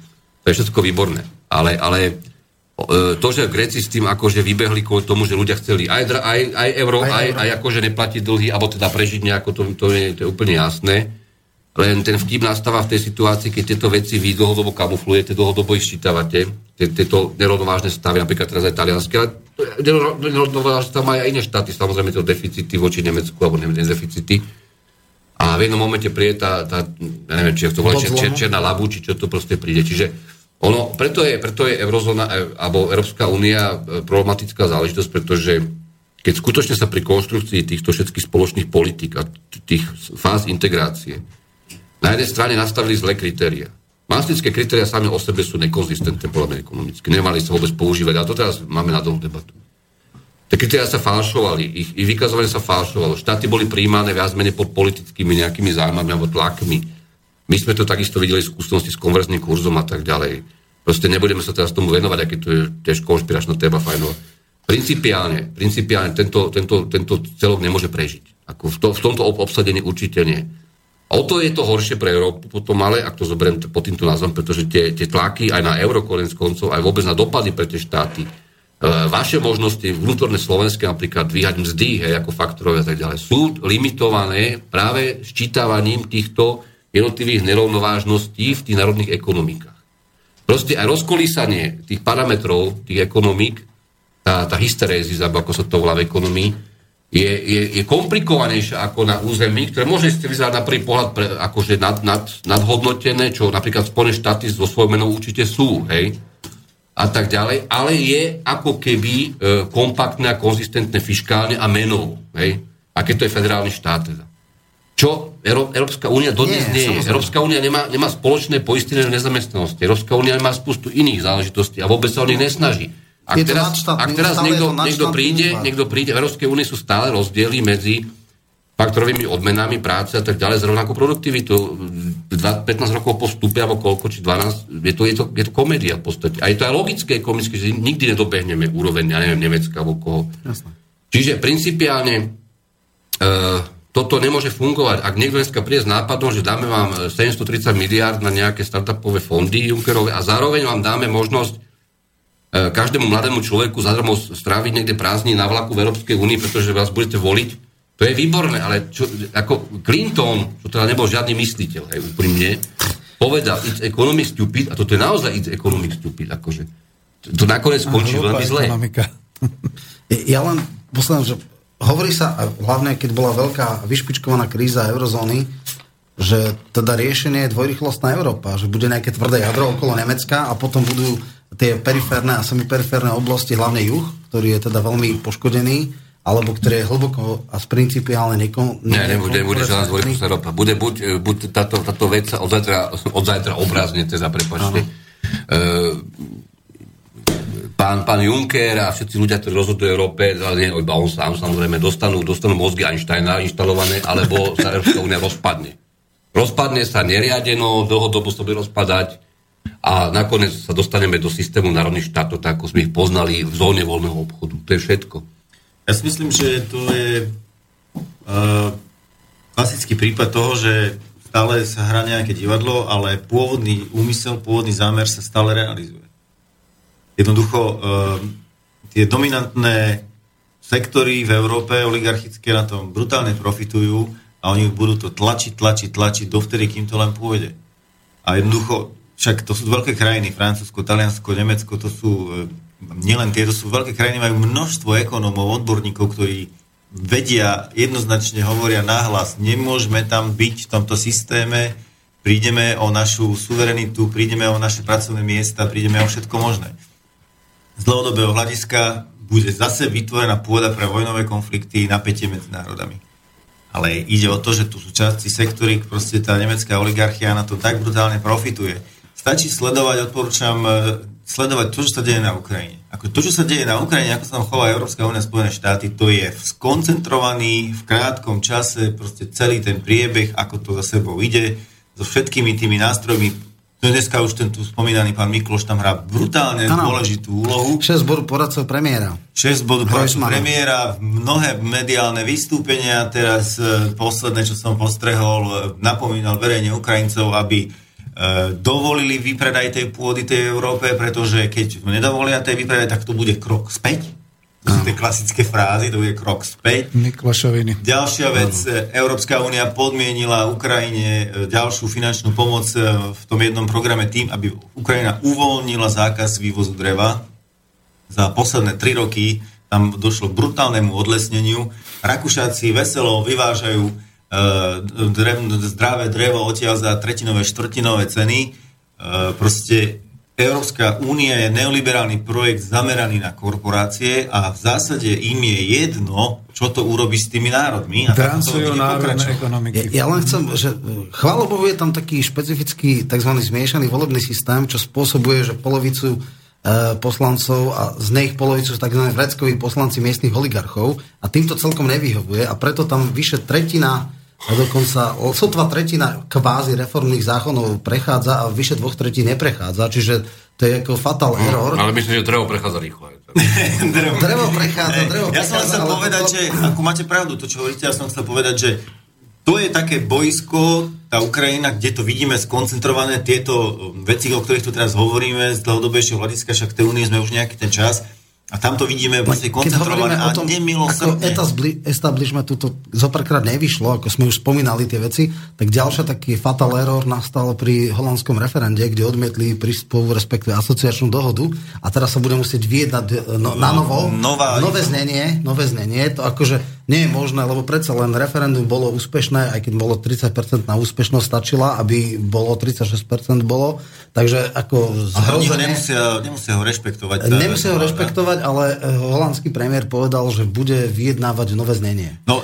Speaker 5: To je všetko výborné. Ale, ale eh, to, že Gréci s tým akože vybehli kvôli tomu, že ľudia chceli aj, aj, aj euro, aj, aj, aj akože neplatiť dlhy, alebo teda prežiť nejako, to, to, je, to je úplne jasné. Len ten vtip nastáva v tej situácii, keď tieto veci vy dlhodobo kamuflujete, dlhodobo ich ščítavate, tieto nerovnovážne stavy, napríklad teraz aj talianské, ale nerovnovážne tam aj iné štáty, samozrejme to deficity voči Nemecku, alebo neviem, deficity. A v jednom momente príde tá, tá ja neviem, či je to čier, čierna labu, či čo to proste príde. Čiže ono, preto je, preto je eurozóna, e, alebo Európska únia e, problematická záležitosť, pretože keď skutočne sa pri konštrukcii týchto všetkých spoločných politik a tých fáz integrácie na jednej strane nastavili zlé kritéria. Maastrichtské kritéria sami o sebe sú nekonzistentné podľa mňa ekonomicky. Nemali sa vôbec používať. A to teraz máme na dlhú debatu. Tie kritéria sa falšovali, ich, ich vykazovanie sa falšovalo. Štáty boli príjmané viac menej pod politickými nejakými zájmami alebo tlakmi. My sme to takisto videli v skúsenosti s konverzným kurzom a tak ďalej. Proste nebudeme sa teraz tomu venovať, aké to je tiež konšpiračná téma fajnová. Principiálne, principiálne tento, tento, tento celok nemôže prežiť. Ako v, to, v tomto obsadení určite nie. O to je to horšie pre Európu potom, ale ak to zoberiem pod týmto názvom, pretože tie, tie tlaky aj na euro konec koncov, aj vôbec na dopady pre tie štáty, e, vaše možnosti vnútorné slovenské napríklad dvíhať mzdy, hej, ako faktorové a tak ďalej, sú limitované práve ščítavaním týchto jednotlivých nerovnovážností v tých národných ekonomikách. Proste aj rozkolísanie tých parametrov, tých ekonomik, tá, tá hysterézis, ako sa to volá v ekonomii, je, je, je komplikovanejšia ako na území, ktoré môže ste vyzerať na prvý pohľad pre, akože nad, nad, nadhodnotené, čo napríklad Spojené štáty so svojou menou určite sú, hej, a tak ďalej, ale je ako keby e, kompaktné a konzistentné fiskálne a menou, hej, a keď to je federálny štát teda. Čo Euró- Európska únia dodnes nie, nie je. Európska únia nemá, nemá spoločné poistenie nezamestnanosti. Európska únia má spustu iných záležitostí a vôbec sa o nich nesnaží. Ak je teraz, ak teraz niekto, niekto, príde, niekto príde, v Európskej únie sú stále rozdiely medzi faktorovými odmenami práce a tak ďalej z rovnakú produktivitu. 15 rokov po vstupe, alebo koľko, či 12, je to, je to, je to komédia v podstate. A je to aj logické, komické, že nikdy nedobehneme úroveň, ja neviem, Nemecka alebo koho. Jasne. Čiže principiálne e, toto nemôže fungovať. Ak niekto dneska príde s nápadom, že dáme vám 730 miliard na nejaké startupové fondy Junckerové a zároveň vám dáme možnosť E, každému mladému človeku zadarmo stráviť niekde prázdni na vlaku v Európskej únii, pretože vás budete voliť. To je výborné, ale čo, ako Clinton, čo teda nebol žiadny mysliteľ, aj úprimne, povedal, it's economic stupid, a toto je naozaj it's economic stupid, akože. To nakoniec skončí veľmi zle.
Speaker 4: Ja len posledám, že hovorí sa, hlavne keď bola veľká vyšpičkovaná kríza eurozóny, že teda riešenie je dvojrychlostná Európa, že bude nejaké tvrdé jadro okolo Nemecka a potom budú tie periférne a semiperiférne oblasti, hlavne juh, ktorý je teda veľmi poškodený, alebo ktoré je hlboko a principiálne nekom...
Speaker 5: Ne, nebude, nebude žiadna dvojrychlostná Európa. Bude buď, e, buď táto, táto vec od zajtra, od zajtra obrazne, teda prepačte, uh, pán, pán Juncker a všetci ľudia, ktorí rozhodujú Európe, ale nie iba on sám, samozrejme, dostanú, dostanú mozgy Einsteina inštalované, alebo sa Európska únia rozpadne. Rozpadne sa neriadeno, dlhodobo sa bude rozpadať, a nakoniec sa dostaneme do systému národných štátov, tak ako sme ich poznali v zóne voľného obchodu. To je všetko.
Speaker 3: Ja si myslím, že to je uh, klasický prípad toho, že stále sa hrá nejaké divadlo, ale pôvodný úmysel, pôvodný zámer sa stále realizuje. Jednoducho, e, tie dominantné sektory v Európe oligarchické na tom brutálne profitujú a oni budú to tlačiť, tlačiť, tlačiť dovtedy, kým to len pôjde. A jednoducho, však to sú veľké krajiny, Francúzsko, Taliansko, Nemecko, to sú e, nielen tie, to sú veľké krajiny, majú množstvo ekonómov, odborníkov, ktorí vedia, jednoznačne hovoria nahlas, nemôžeme tam byť v tomto systéme, prídeme o našu suverenitu, prídeme o naše pracovné miesta, prídeme o všetko možné. Z dlhodobého hľadiska bude zase vytvorená pôda pre vojnové konflikty, napätie medzi národami. Ale ide o to, že tu sú časti sektory, proste tá nemecká oligarchia na to tak brutálne profituje. Stačí sledovať, odporúčam e, sledovať to, čo sa deje na Ukrajine. Ako to, čo sa deje na Ukrajine, ako sa tam chová Európska únia Spojené štáty, to je skoncentrovaný v krátkom čase proste celý ten priebeh, ako to za sebou ide, so všetkými tými nástrojmi No dneska už ten tu spomínaný pán Mikloš tam hrá brutálne ano. dôležitú úlohu.
Speaker 4: 6 bodov poradcov premiéra.
Speaker 3: 6 bodov poradcov premiéra, mnohé mediálne vystúpenia, teraz e, posledné, čo som postrehol, e, napomínal verejne Ukrajincov, aby dovolili vypredaj tej pôdy tej Európe, pretože keď nedovolia tej vypredaj, tak to bude krok späť to sú tie klasické frázy, to je krok späť.
Speaker 1: Miklašoviny.
Speaker 3: Ďalšia vec, e, Európska únia podmienila Ukrajine e, ďalšiu finančnú pomoc e, v tom jednom programe tým, aby Ukrajina uvoľnila zákaz vývozu dreva. Za posledné tri roky tam došlo k brutálnemu odlesneniu. Rakúšáci veselo vyvážajú drev, zdravé drevo odtiaľ za tretinové, štvrtinové ceny. Proste Európska únia je neoliberálny projekt zameraný na korporácie a v zásade im je jedno, čo to urobí s tými národmi.
Speaker 1: A Drancujú národné ekonomiky.
Speaker 4: Ja, ja len chcem, že chvála Bohu je tam taký špecifický tzv. zmiešaný volebný systém, čo spôsobuje, že polovicu e, poslancov a z nich polovicu sú tzv. vreckoví poslanci miestnych oligarchov a týmto celkom nevyhovuje a preto tam vyše tretina a dokonca sotva tretina kvázi reformných zákonov prechádza a vyše dvoch tretín neprechádza, čiže to je ako fatal no, error.
Speaker 5: Ale myslím, že drevo prechádza rýchlo.
Speaker 4: drevo. drevo prechádza, drevo
Speaker 3: Ja som chcel povedať, to... že, ako máte pravdu, to čo hovoríte, ja som chcel povedať, že to je také boisko, tá Ukrajina, kde to vidíme skoncentrované, tieto veci, o ktorých tu teraz hovoríme, z dlhodobejšieho hľadiska, však tej únie sme už nejaký ten čas, a tam to vidíme vlastne koncentrované a tom, nemilosrdne.
Speaker 4: Ako establishment tuto zoprkrát nevyšlo, ako sme už spomínali tie veci, tak ďalšia taký fatal error nastal pri holandskom referende, kde odmietli prístupovú, respektíve asociačnú dohodu a teraz sa bude musieť vyjednať e, no, na novo Nová, nové znenie, nové znenie, to akože nie je možné, lebo predsa len referendum bolo úspešné, aj keď bolo 30% na úspešnosť stačila, aby bolo 36% bolo, takže ako
Speaker 3: zhrozenie... nemusia, nemusia ho rešpektovať.
Speaker 4: Nemusia ho rešpektovať, ale eh, holandský premiér povedal, že bude vyjednávať nové znenie.
Speaker 3: No,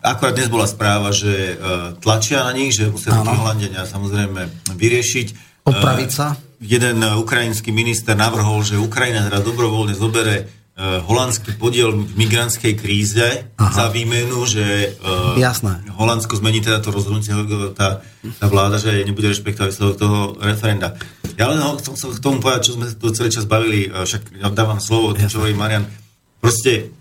Speaker 3: akorát dnes bola správa, že uh, tlačia na nich, že musia to Holandenia samozrejme vyriešiť.
Speaker 4: Opraviť sa?
Speaker 3: Uh, jeden ukrajinský minister navrhol, že Ukrajina teda dobrovoľne zobere holandský podiel v migrantskej kríze Aha. za výmenu, že uh,
Speaker 4: Jasné.
Speaker 3: Holandsko zmení teda to rozhodnutie, tá, tá vláda, že nebude rešpektovať výsledok toho referenda. Ja len chcem k tomu povedať, čo sme tu celý čas bavili, eh, však ja dávam slovo, čo hovorí Marian. Proste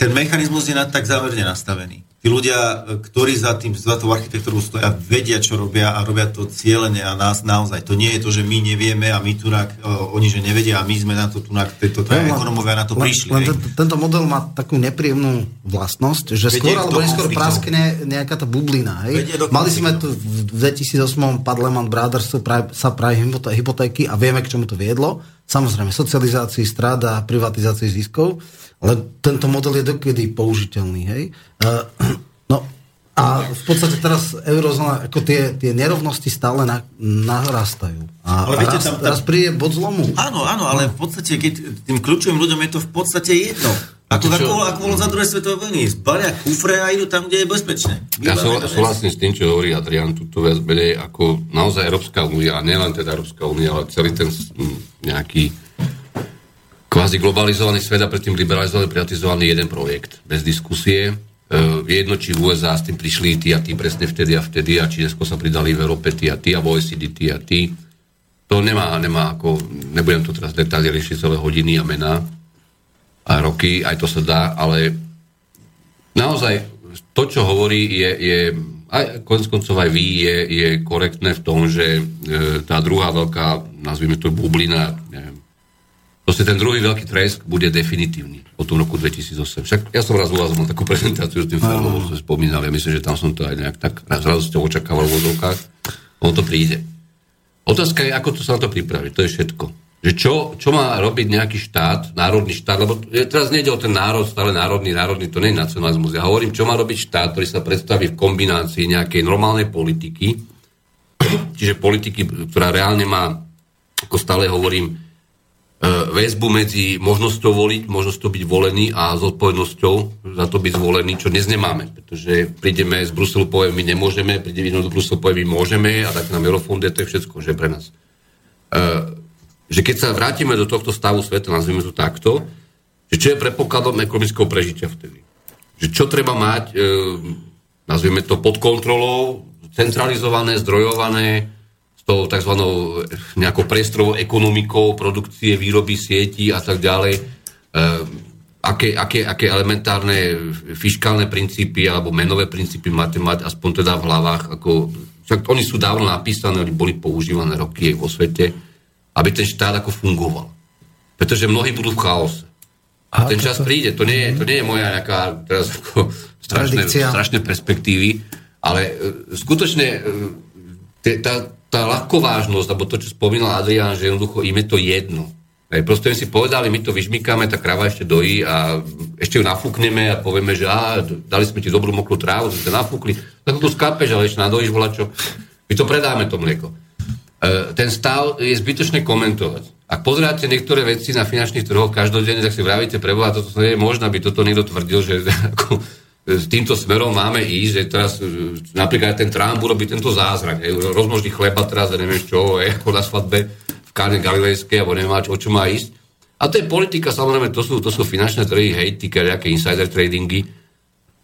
Speaker 3: ten mechanizmus je na, tak záverne nastavený tí ľudia, ktorí za, tým, za tou architektúrou stoja, vedia, čo robia a robia to cieľene a nás naozaj. To nie je to, že my nevieme a my tu oni, že nevedia a my sme na to tu tieto no, ekonomovia na to len, prišli.
Speaker 4: Len tento model má takú nepríjemnú vlastnosť, že vedie skôr alebo neskôr praskne nejaká tá bublina. Hej? Mali sme tu v 2008 pad Lehman Brothers sa praje hypotéky a vieme, k čomu to viedlo. Samozrejme, socializácii stráda, privatizácii ziskov. Ale tento model je dokedy použiteľný, hej? Uh, no a v podstate teraz eurozóna, ako tie, tie nerovnosti stále na, narastajú. A ale viete, raz, tam, tam... raz príde bod zlomu.
Speaker 3: Áno, áno, ale v podstate, keď tým kľúčovým ľuďom je to v podstate jedno. Ako, čo... ako, ako bolo za druhé svetové vojny. Zbalia kufre a idú tam, kde je bezpečné.
Speaker 5: Ja súhlasím s tým, čo hovorí Adrian, tuto viac menej ako naozaj Európska únia, a nielen teda Európska únia, ale celý ten nejaký kvázi globalizovaný svet a predtým liberalizovaný, privatizovaný jeden projekt. Bez diskusie. E, jedno, či v USA s tým prišli tí a tí presne vtedy a vtedy a či sa pridali v Európe tí a tí a v OECD tí a tí. To nemá, nemá ako, nebudem to teraz detálne riešiť celé hodiny a mená a roky, aj to sa dá, ale naozaj to, čo hovorí, je, je aj konec koncov aj vy, je, je korektné v tom, že e, tá druhá veľká, nazvime to bublina, neviem, Proste ten druhý veľký tresk bude definitívny po tom roku 2008. Však ja som raz u vás mal takú prezentáciu s tým filmom, som spomínal, ja myslím, že tam som to aj nejak tak s radosťou očakával v vodovkách. Ono to príde. Otázka je, ako to sa na to pripraviť. To je všetko. Že čo, čo má robiť nejaký štát, národný štát, lebo teraz nejde o ten národ, stále národný, národný, to nie je nacionalizmus. Ja hovorím, čo má robiť štát, ktorý sa predstaví v kombinácii nejakej normálnej politiky, čiže politiky, ktorá reálne má, ako stále hovorím, väzbu medzi možnosťou voliť, možnosťou byť volený a zodpovednosťou za to byť zvolený, čo dnes nemáme. Pretože prídeme z Bruselu, poviem, my nemôžeme, prídeme do Bruselu, poviem, my môžeme a tak nám eurofondy, to je všetko, že pre nás. Uh, že keď sa vrátime do tohto stavu sveta, nazvime to takto, že čo je predpokladom ekonomického prežitia vtedy. Že čo treba mať, uh, nazvime to pod kontrolou, centralizované, zdrojované, tou tzv. nejakou priestorovou ekonomikou produkcie, výroby sieti a tak ďalej. E, aké, aké, aké elementárne fiskálne princípy alebo menové princípy máte mať aspoň teda v hlavách. Ako, však oni sú dávno napísané, oni boli používané roky vo svete, aby ten štát ako fungoval. Pretože mnohí budú v chaose. A ten čas príde. To nie, je, to nie je moja nejaká teraz ako strašné, strašné perspektívy, ale e, skutočne e, tá, tá ľahkovážnosť, alebo to, čo spomínal Adrián, že jednoducho im je to jedno. Aj proste si povedali, my to vyžmykáme, tá krava ešte dojí a ešte ju nafúkneme a povieme, že á, dali sme ti dobrú mokrú trávu, sme nafúkli, tak to skápeš, ale ešte nadojíš volačo. My to predáme, to mlieko. E, ten stav je zbytočné komentovať. Ak pozeráte niektoré veci na finančných trhoch každodenne, tak si vravíte, preboha, toto nie je možné, aby toto niekto tvrdil, že ako, s týmto smerom máme ísť, že teraz e, napríklad ten Trump urobí tento zázrak, rozmnoží chleba teraz, neviem čo, je, ako na svadbe v Káne Galilejskej, alebo neviem, o čo má ísť. A to je politika, samozrejme, to sú, to sú finančné trhy, hej, nejaké insider tradingy.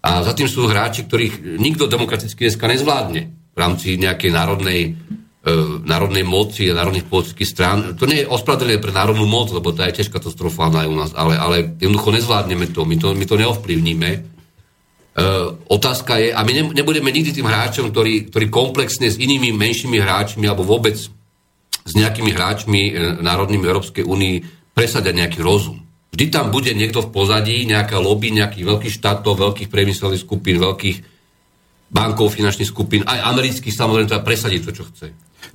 Speaker 5: A za tým sú hráči, ktorých nikto demokraticky dneska nezvládne v rámci nejakej národnej, e, národnej moci a národných politických strán. To nie je ospravedlenie pre národnú moc, lebo to je tiež katastrofálna aj u nás, ale, ale jednoducho nezvládneme to, my to, my to neovplyvníme Uh, otázka je, a my ne, nebudeme nikdy tým hráčom, ktorí, ktorí komplexne s inými menšími hráčmi alebo vôbec s nejakými hráčmi e, národnými Európskej únii presadiať nejaký rozum. Vždy tam bude niekto v pozadí, nejaká lobby nejakých veľkých štátov, veľkých priemyselných skupín, veľkých bankov, finančných skupín, aj amerických samozrejme, teda presadiť to, čo chce.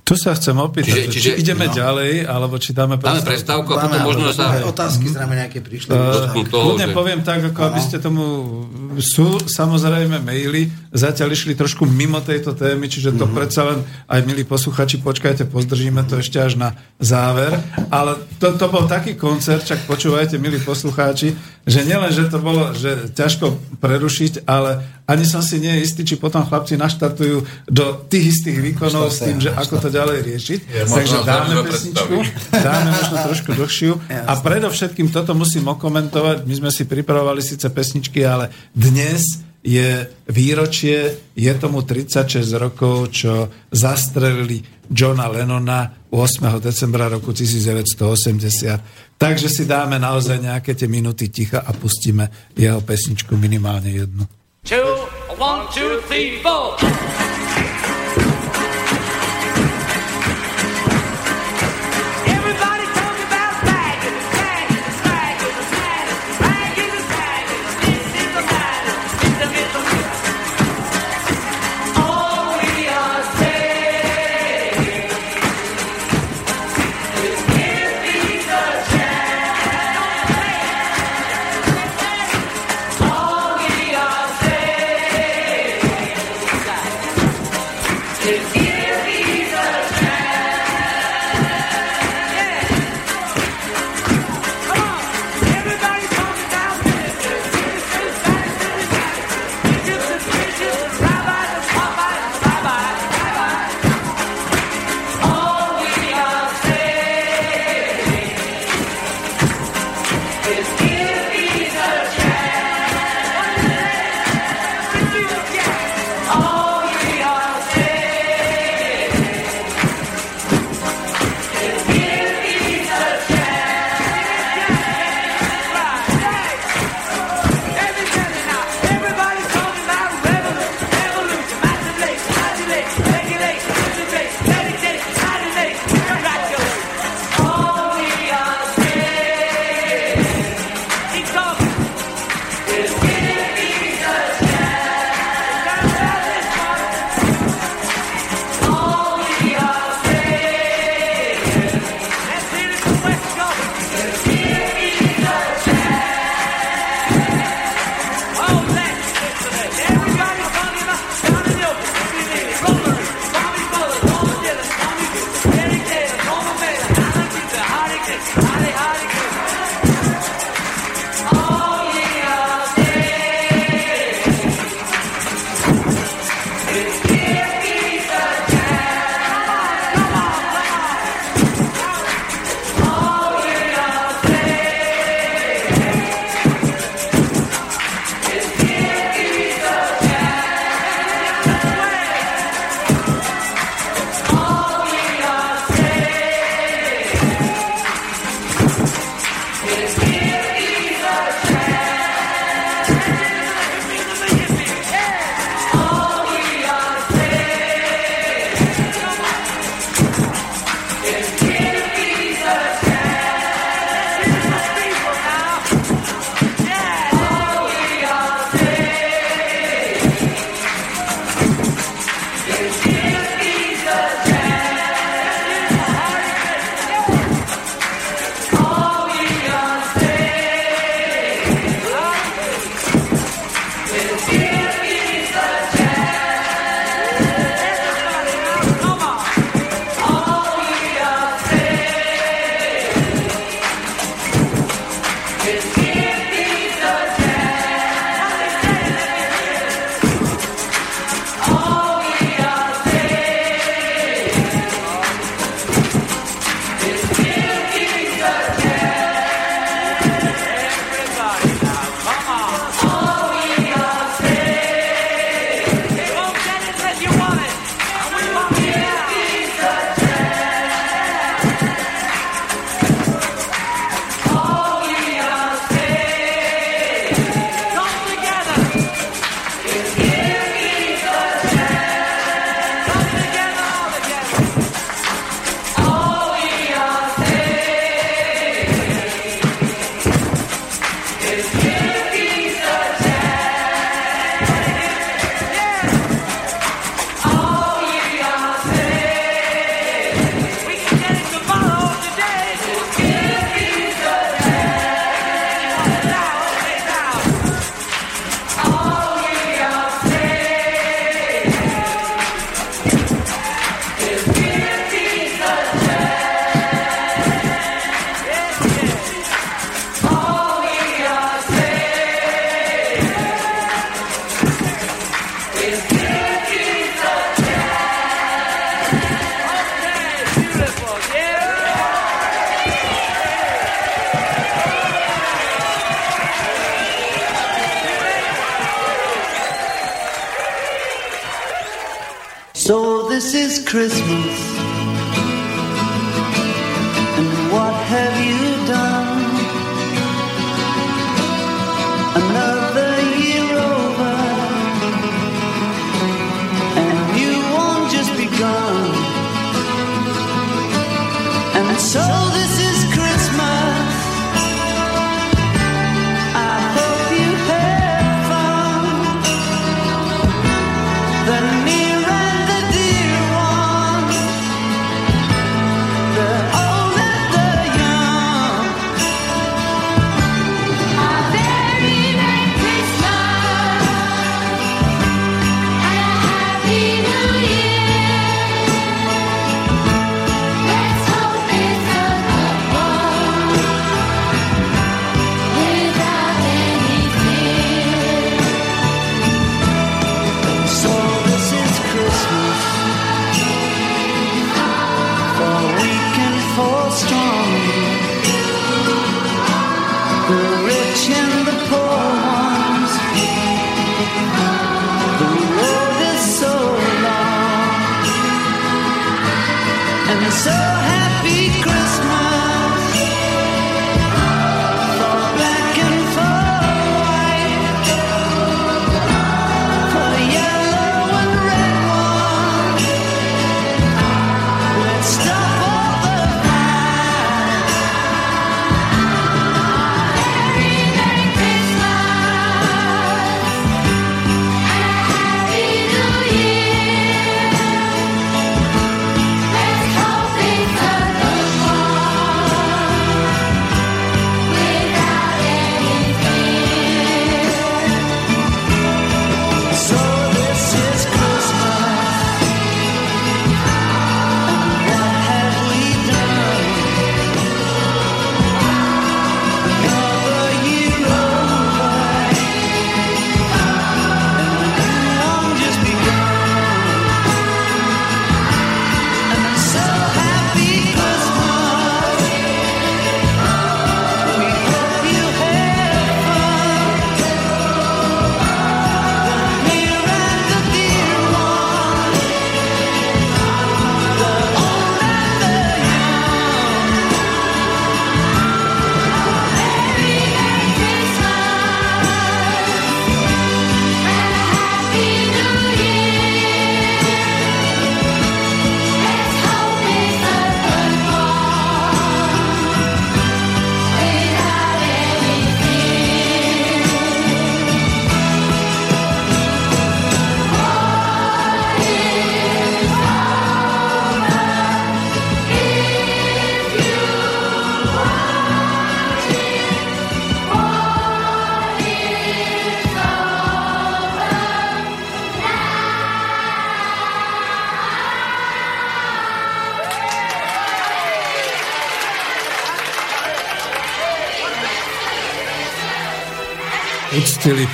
Speaker 1: Tu sa chcem opýtať, čiže, čiže, či ideme no. ďalej, alebo či dáme
Speaker 5: prestávku. Dáme prestávku a potom možno sa...
Speaker 4: Otázky zrejme nejaké prišli.
Speaker 1: Uh, kľudne že... poviem tak, ako aby ste tomu... Sú samozrejme maily, zatiaľ išli trošku mimo tejto témy, čiže to uh-huh. predsa len, aj milí posluchači, počkajte, pozdržíme to ešte až na záver. Ale to, to bol taký koncert, čak počúvajte, milí poslucháči, že nielen, že to bolo že ťažko prerušiť, ale ani som si nie istý, či potom chlapci naštartujú do tých istých výkonov s tým, že ako to ďalej riešiť. Je Takže dáme pesničku, dáme možno trošku dlhšiu. A predovšetkým toto musím okomentovať. My sme si pripravovali síce pesničky, ale dnes je výročie, je tomu 36 rokov, čo zastrelili Johna Lennona 8. decembra roku 1980. Takže si dáme naozaj nejaké tie minuty ticha a pustíme jeho pesničku minimálne jednu. two, one, two, three, four.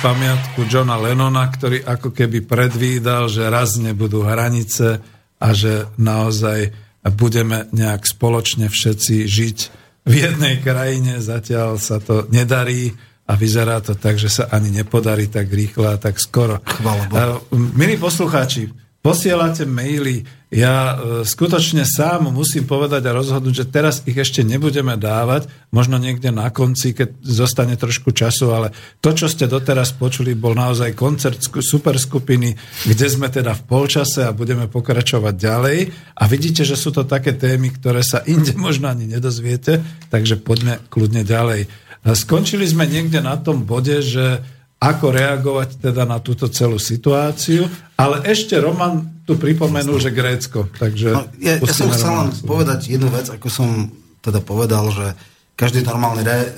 Speaker 1: Pamiatku Johna Lennona, ktorý ako keby predvídal, že raz nebudú hranice a že naozaj budeme nejak spoločne všetci žiť v jednej krajine. Zatiaľ sa to nedarí a vyzerá to tak, že sa ani nepodarí tak rýchlo a tak skoro.
Speaker 4: Chvála Bohu.
Speaker 1: Milí poslucháči, posielate maily, ja e, skutočne sám musím povedať a rozhodnúť, že teraz ich ešte nebudeme dávať, možno niekde na konci, keď zostane trošku času, ale to, čo ste doteraz počuli, bol naozaj koncert sku- superskupiny, kde sme teda v polčase a budeme pokračovať ďalej. A vidíte, že sú to také témy, ktoré sa inde možno ani nedozviete, takže poďme kľudne ďalej. A Skončili sme niekde na tom bode, že ako reagovať teda na túto celú situáciu, ale ešte Roman tu pripomenul, že Grécko. Takže
Speaker 4: No, ja, ja som chcel len povedať jednu vec, ako som teda povedal, že každý normálny re, e,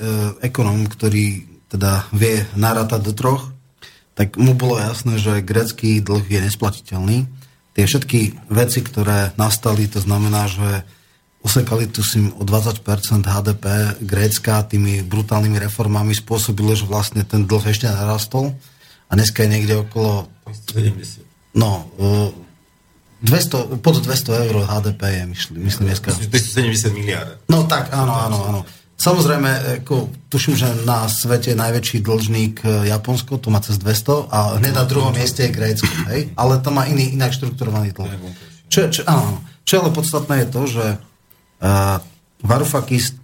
Speaker 4: ekonóm, ktorý teda vie narátať do troch, tak mu bolo jasné, že grécky dlh je nesplatiteľný. Tie všetky veci, ktoré nastali, to znamená, že usekali tu si o 20% HDP Grécka tými brutálnymi reformami spôsobilo, že vlastne ten dlh ešte narastol a dneska je niekde okolo
Speaker 3: 70.
Speaker 4: no, e, 200, pod 200 eur HDP je, myslím, myslím dneska.
Speaker 3: 270 miliárd.
Speaker 4: No tak, áno, áno, áno. Samozrejme, ako, tuším, že na svete najväčší dlžník e, Japonsko, to má cez 200 a hneď na druhom mieste je Grécko, hej? ale to má iný, inak štrukturovaný dlh. Čo čo, áno, čo ale podstatné je to, že Varoufakis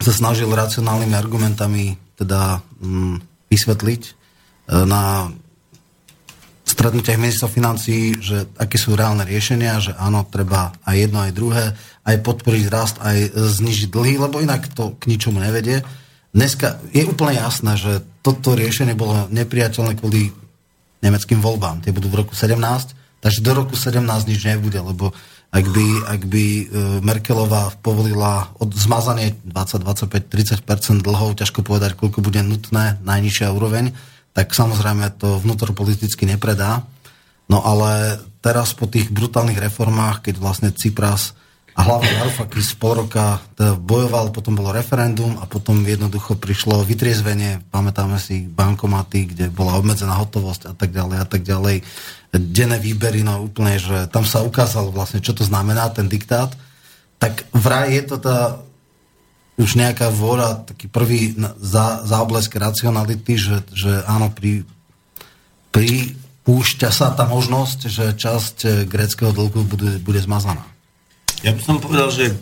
Speaker 4: sa snažil racionálnymi argumentami teda mm, vysvetliť uh, na stretnutiach ministrov financí, že aké sú reálne riešenia, že áno, treba aj jedno, aj druhé, aj podporiť rast, aj znižiť dlhy, lebo inak to k ničomu nevedie. Dneska je úplne jasné, že toto riešenie bolo nepriateľné kvôli nemeckým voľbám. Tie budú v roku 17, takže do roku 17 nič nebude, lebo ak by, ak by e, Merkelová povolila od zmazanie 20, 25, 30% dlhov, ťažko povedať, koľko bude nutné, najnižšia úroveň, tak samozrejme to vnútropoliticky nepredá. No ale teraz po tých brutálnych reformách, keď vlastne Cypras a hlavne Varoufakis pol roka teda bojoval, potom bolo referendum a potom jednoducho prišlo vytriezvenie, pamätáme si bankomaty, kde bola obmedzená hotovosť a tak ďalej a tak ďalej, denné výbery, no úplne, že tam sa ukázalo vlastne, čo to znamená, ten diktát, tak vraj je to tá už nejaká vôľa, taký prvý za, záblesk racionality, že, že áno, pri, pri púšťa sa tá možnosť, že časť eh, gréckého dlhu bude, bude zmazaná.
Speaker 3: Ja by som povedal, že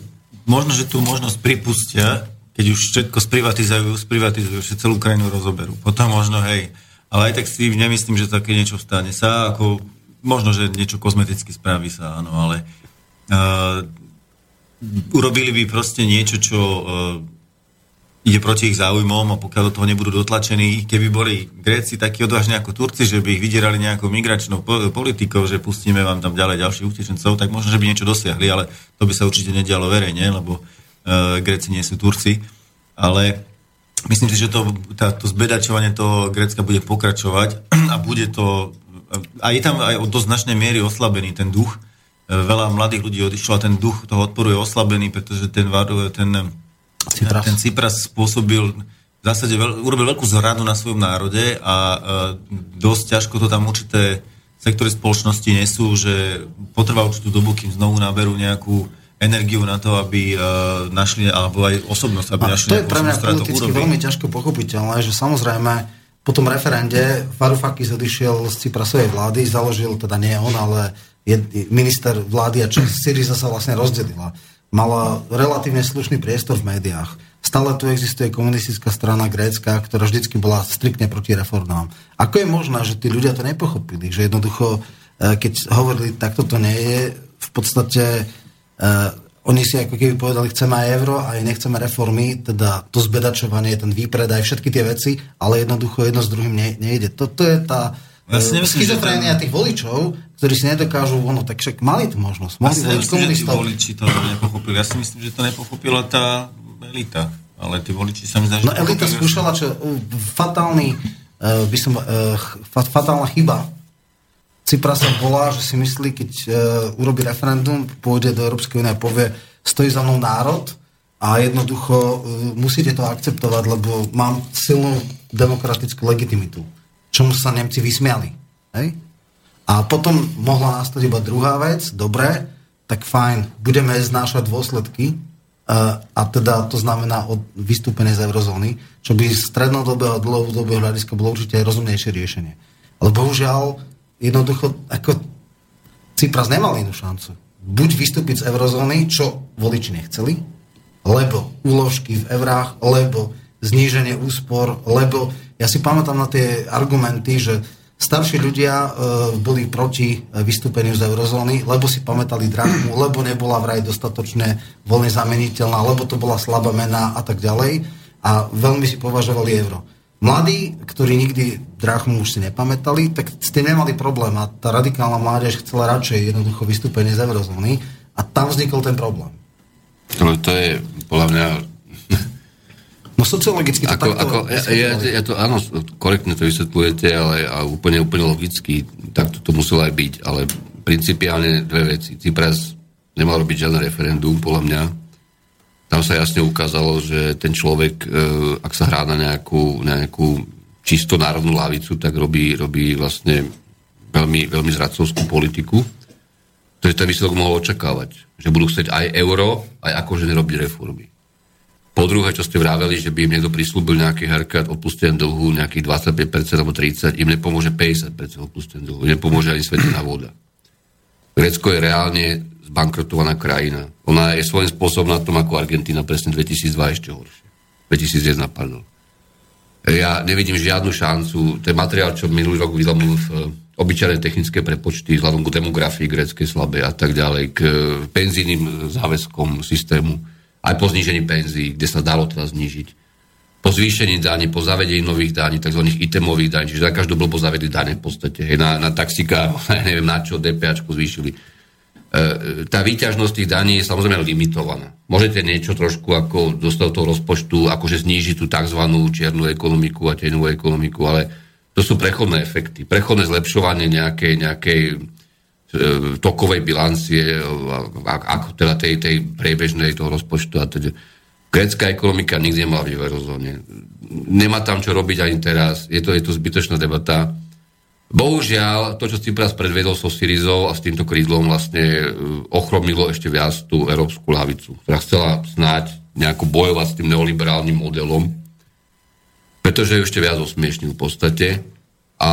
Speaker 3: možno, že tú možnosť pripustia, keď už všetko sprivatizujú, sprivatizujú, že celú krajinu rozoberú. Potom možno, hej, ale aj tak si nemyslím, že také niečo stane sa, ako možno, že niečo kozmeticky spraví sa, áno, ale uh, urobili by proste niečo, čo uh, ide proti ich záujmom a pokiaľ do toho nebudú dotlačení, keby boli Gréci takí odvážni ako Turci, že by ich vydierali nejakou migračnou po- politikou, že pustíme vám tam ďalej ďalších utečencov, tak možno, že by niečo dosiahli, ale to by sa určite nedialo verejne, lebo uh, Gréci nie sú Turci. Ale myslím si, že to, tá, to zbedačovanie toho Grécka bude pokračovať a bude to... A je tam aj o dosť značnej miery oslabený ten duch, veľa mladých ľudí odišlo a ten duch toho odporu je oslabený, pretože ten, ten,
Speaker 4: Cypras.
Speaker 3: ten Cypras spôsobil v zásade veľ, urobil veľkú zradu na svojom národe a e, dosť ťažko to tam určité sektory spoločnosti nesú, že potrvá určitú dobu, kým znovu naberú nejakú energiu na to, aby e, našli, alebo aj osobnosť, aby
Speaker 4: A
Speaker 3: našli
Speaker 4: to je pre mňa politicky veľmi ťažko pochopiteľné, že samozrejme po tom referende Varoufakis odišiel z Cyprasovej vlády, založil, teda nie on, ale minister vlády a časť Syriza sa vlastne rozdelila. Mala relatívne slušný priestor v médiách. Stále tu existuje komunistická strana Grécka, ktorá vždycky bola striktne proti reformám. Ako je možné, že tí ľudia to nepochopili? Že jednoducho, e, keď hovorili, takto to nie je, v podstate uh, oni si ako keby povedali, chceme aj euro, aj nechceme reformy, teda to zbedačovanie, ten výpredaj, všetky tie veci, ale jednoducho jedno s druhým ne, nejde. Toto je tá
Speaker 3: Ja si
Speaker 4: e, schizofrénia tých voličov, ktorí si nedokážu, ono, tak však mali tú možnosť.
Speaker 3: Ja
Speaker 4: Mohli
Speaker 3: si
Speaker 4: voliť
Speaker 3: nemyslím, že tí voliči to nepochopili. Ja si myslím, že to nepochopila tá elita. Ale tí voliči sa mi zdá, že
Speaker 4: No
Speaker 3: to
Speaker 4: elita skúšala, čo uh, fatálny, by som, fa- fatálna chyba Cyprasa bola, že si myslí, keď uh, urobí referendum, pôjde do Európskej únie a povie, stojí za mnou národ a jednoducho uh, musíte to akceptovať, lebo mám silnú demokratickú legitimitu. Čomu sa Nemci vysmiali. Hej? A potom mohla nastať iba druhá vec, dobre, tak fajn, budeme znášať dôsledky, a, a teda to znamená od vystúpenie z eurozóny, čo by z strednodobého a dlhodobého hľadiska bolo určite rozumnejšie riešenie. Ale bohužiaľ, jednoducho, ako Cypras nemal inú šancu. Buď vystúpiť z eurozóny, čo voliči nechceli, lebo úložky v eurách, lebo zníženie úspor, lebo ja si pamätám na tie argumenty, že starší ľudia e, boli proti e, vystúpeniu z eurozóny, lebo si pamätali drachmu, lebo nebola vraj dostatočne voľne zameniteľná, lebo to bola slabá mena a tak ďalej. A veľmi si považovali euro. Mladí, ktorí nikdy drachmu už si nepamätali, tak s tým nemali problém a tá radikálna mládež chcela radšej jednoducho vystúpenie z eurozóny a tam vznikol ten problém.
Speaker 5: No, to je podľa mňa
Speaker 4: No sociologicky to
Speaker 5: Ako,
Speaker 4: takto...
Speaker 5: ako, ja, ja, ja to, áno, korektne to vysvetľujete, ale a úplne, úplne logicky, tak to, to muselo aj byť, ale principiálne dve veci. Cypras nemal robiť žiadne referendum, podľa mňa. Tam sa jasne ukázalo, že ten človek, e, ak sa hrá na nejakú, nejakú čisto národnú lavicu, tak robí, robí vlastne veľmi, veľmi zradcovskú politiku. Takže ten výsledok mohol očakávať, že budú chcieť aj euro, aj akože nerobiť reformy. Po druhé, čo ste vraveli, že by im niekto prislúbil nejaký haircut odpustený dlhu, nejakých 25% alebo 30%, im nepomôže 50% odpustený dlhu, nepomôže ani svetená voda. Grécko je reálne zbankrotovaná krajina. Ona je svojím spôsobom na tom ako Argentína presne 2002 ešte horšie. 2001, pardon. Ja nevidím žiadnu šancu. Ten materiál, čo minulý rok vydal v eh, obyčajné technické prepočty vzhľadom k demografii gréckej slabej a tak ďalej, k eh, penzijným záväzkom systému, aj po znížení penzií, kde sa dalo teda znížiť po zvýšení daní, po zavedení nových daní, tzv. itemových daní, čiže za každú blbo zavedli dane v podstate. Hej, na, na taxika, neviem na čo, DPAčku zvýšili. E, tá výťažnosť tých daní je samozrejme limitovaná. Môžete niečo trošku ako do toho rozpočtu, akože znížiť tú tzv. čiernu ekonomiku a tenovú ekonomiku, ale to sú prechodné efekty. Prechodné zlepšovanie nejakej, nejakej e, tokovej bilancie, ako teda tej, tej priebežnej toho rozpočtu a teda Grécka ekonomika nikdy nemala v eurozóne. Nemá tam čo robiť ani teraz. Je to, je to zbytočná debata. Bohužiaľ, to, čo Cypras predvedol so Syrizou a s týmto krídlom vlastne e, ochromilo ešte viac tú európsku lavicu, ktorá chcela snáď nejako bojovať s tým neoliberálnym modelom, pretože ju ešte viac osmiešnil v podstate. A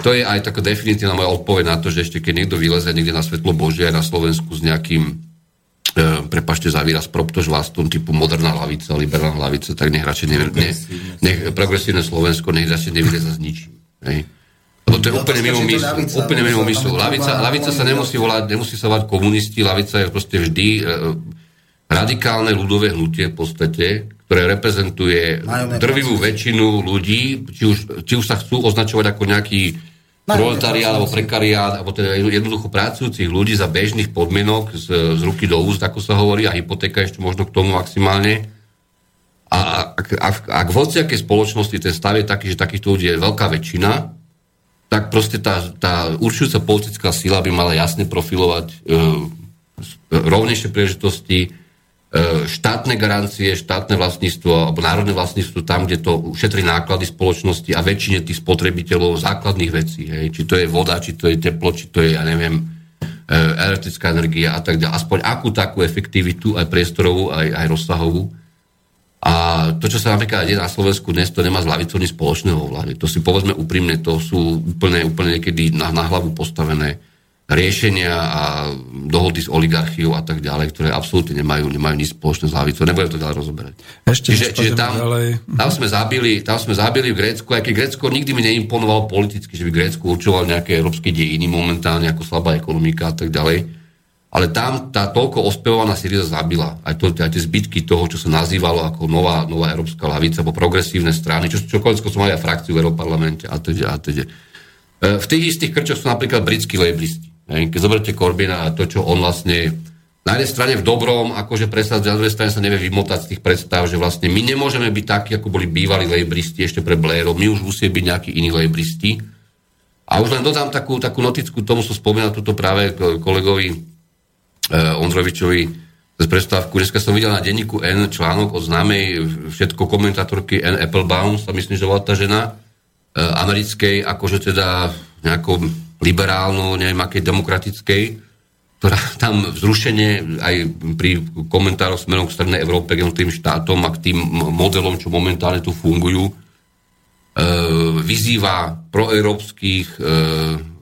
Speaker 5: to je aj taká definitívna moja odpoveď na to, že ešte keď niekto vyleze niekde na svetlo Božie aj na Slovensku s nejakým e, prepašte za výraz, proptož vlastom typu moderná hlavica, liberálna hlavica, tak nech radšej nevy, ne, nech progresívne Slovensko nech radšej nevylieza s ničím. Hej. To je úplne mimo myslu. Úplne mimo myslu. Lavica, lavica sa nemusí volať, nemusí sa volať komunisti, lavica je proste vždy e, radikálne ľudové hnutie v podstate, ktoré reprezentuje drvivú väčšinu ľudí, či už, či už sa chcú označovať ako nejaký proletariát alebo prekariát, alebo teda jednoducho pracujúcich ľudí za bežných podmienok z, z ruky do úst, ako sa hovorí, a hypotéka ešte možno k tomu maximálne. A ak, ak, ak v hociakej spoločnosti ten stav je taký, že takýchto ľudí je veľká väčšina, tak proste tá, tá určujúca politická sila by mala jasne profilovať e, rovnejšie príležitosti, E, štátne garancie, štátne vlastníctvo alebo národné vlastníctvo tam, kde to ušetrí náklady spoločnosti a väčšine tých spotrebiteľov základných vecí. Hej. Či to je voda, či to je teplo, či to je, ja neviem, e, elektrická energia a tak ďalej. Aspoň akú takú efektivitu, aj priestorovú, aj, aj rozsahovú. A to, čo sa napríklad deje na Slovensku dnes, to nemá s lavicou nič spoločného vlády. To si povedzme úprimne, to sú úplne, úplne niekedy na, na hlavu postavené riešenia a dohody s oligarchiou a tak ďalej, ktoré absolútne nemajú, nemajú nič spoločné s hlavicou. Nebudem to ďalej rozoberať.
Speaker 1: Ešte
Speaker 5: čiže, čiže tam, tam, sme zabili, tam sme zabili v Grécku, aj keď Grécko nikdy mi neimponovalo politicky, že by Grécku určoval nejaké európske dejiny momentálne ako slabá ekonomika a tak ďalej. Ale tam tá toľko ospevovaná Syriza zabila. Aj, to, aj tie zbytky toho, čo sa nazývalo ako nová, nová európska lavica, alebo progresívne strany, čo, čo čo som mali aj frakciu v Európarlamente a teda. A teda. V tých istých krčoch sú napríklad britskí lejblisti. Keď zoberte Korbina a to, čo on vlastne na jednej strane v dobrom, akože presadzuje, na druhej strane sa nevie vymotať z tých predstav, že vlastne my nemôžeme byť takí, ako boli bývalí lejbristi ešte pre Blairov, my už musíme byť nejakí iní lejbristi. A už len dodám takú, takú noticku, tomu som spomínal túto práve kolegovi Ondrovičovi z predstavku. Dneska som videl na denníku N článok od známej všetko komentátorky N Applebaum, sa myslím, že bola tá žena, eh, americkej, akože teda nejakou liberálnu, neviem aké demokratickej, ktorá tam vzrušenie aj pri komentároch smerom k Strednej Európe, k tým štátom a k tým modelom, čo momentálne tu fungujú, e, vyzýva proeurópskych, e,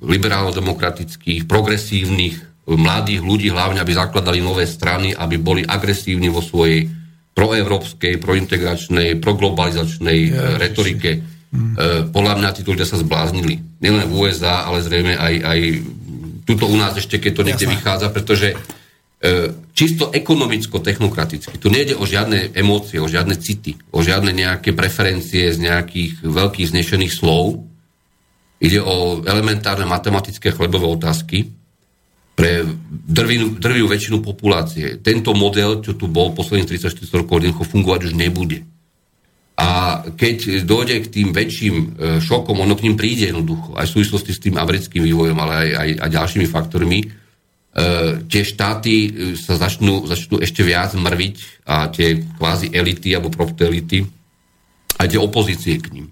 Speaker 5: liberálno-demokratických, progresívnych mladých ľudí hlavne, aby zakladali nové strany, aby boli agresívni vo svojej proeurópskej, prointegračnej, proglobalizačnej ja, retorike E, podľa mňa títo ľudia sa zbláznili. Nielen v USA, ale zrejme aj, aj tuto u nás ešte, keď to niekde Jasne. vychádza, pretože e, čisto ekonomicko-technokraticky. Tu nejde o žiadne emócie, o žiadne city, o žiadne nejaké preferencie z nejakých veľkých znešených slov. Ide o elementárne matematické chlebové otázky pre drvinu, drvivú väčšinu populácie. Tento model, čo tu bol posledných 34 rokov, fungovať už nebude. A keď dojde k tým väčším e, šokom, ono k ním príde jednoducho, aj v súvislosti s tým americkým vývojom, ale aj, aj, aj ďalšími faktormi, e, tie štáty e, sa začnú, začnú ešte viac mrviť a tie kvázi elity alebo protoelity, aj tie opozície k ním.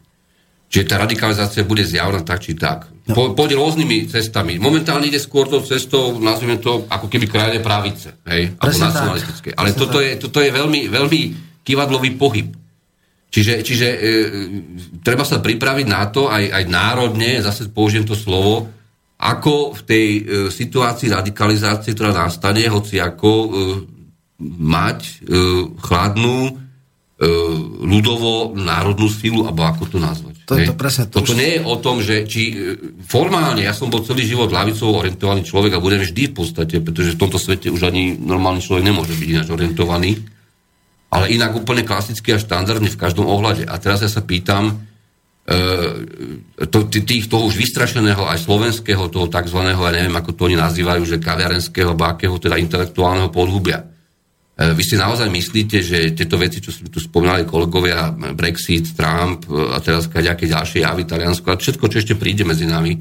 Speaker 5: Čiže tá radikalizácia bude zjavná tak či tak. No. Po, pôjde rôznymi cestami. Momentálne ide skôr tou cestou, nazvime to, ako keby krajné pravice, hej, alebo nacionalistické. Ale toto je, toto je veľmi, veľmi kývadlový pohyb. Čiže, čiže e, treba sa pripraviť na to, aj, aj národne, zase použijem to slovo, ako v tej e, situácii radikalizácie, ktorá nastane, hoci ako e, mať e, chladnú, e, ľudovo národnú silu, alebo ako to nazvať.
Speaker 4: To je to presne to
Speaker 5: Toto
Speaker 4: už-
Speaker 5: nie je o tom, že či e, formálne, ja som bol celý život ľavicovo orientovaný človek a budem vždy v podstate, pretože v tomto svete už ani normálny človek nemôže byť ináč orientovaný, ale inak úplne klasicky a štandardne v každom ohľade. A teraz ja sa pýtam, e, to, tých toho už vystrašeného aj slovenského, toho tzv. ja neviem, ako to oni nazývajú, že kaviarenského, akého teda intelektuálneho podhubia. E, Vy si naozaj myslíte, že tieto veci, čo sme tu spomínali kolegovia, Brexit, Trump e, a teraz nejaké ďalšie javy, Taliansko, a všetko, čo ešte príde medzi nami,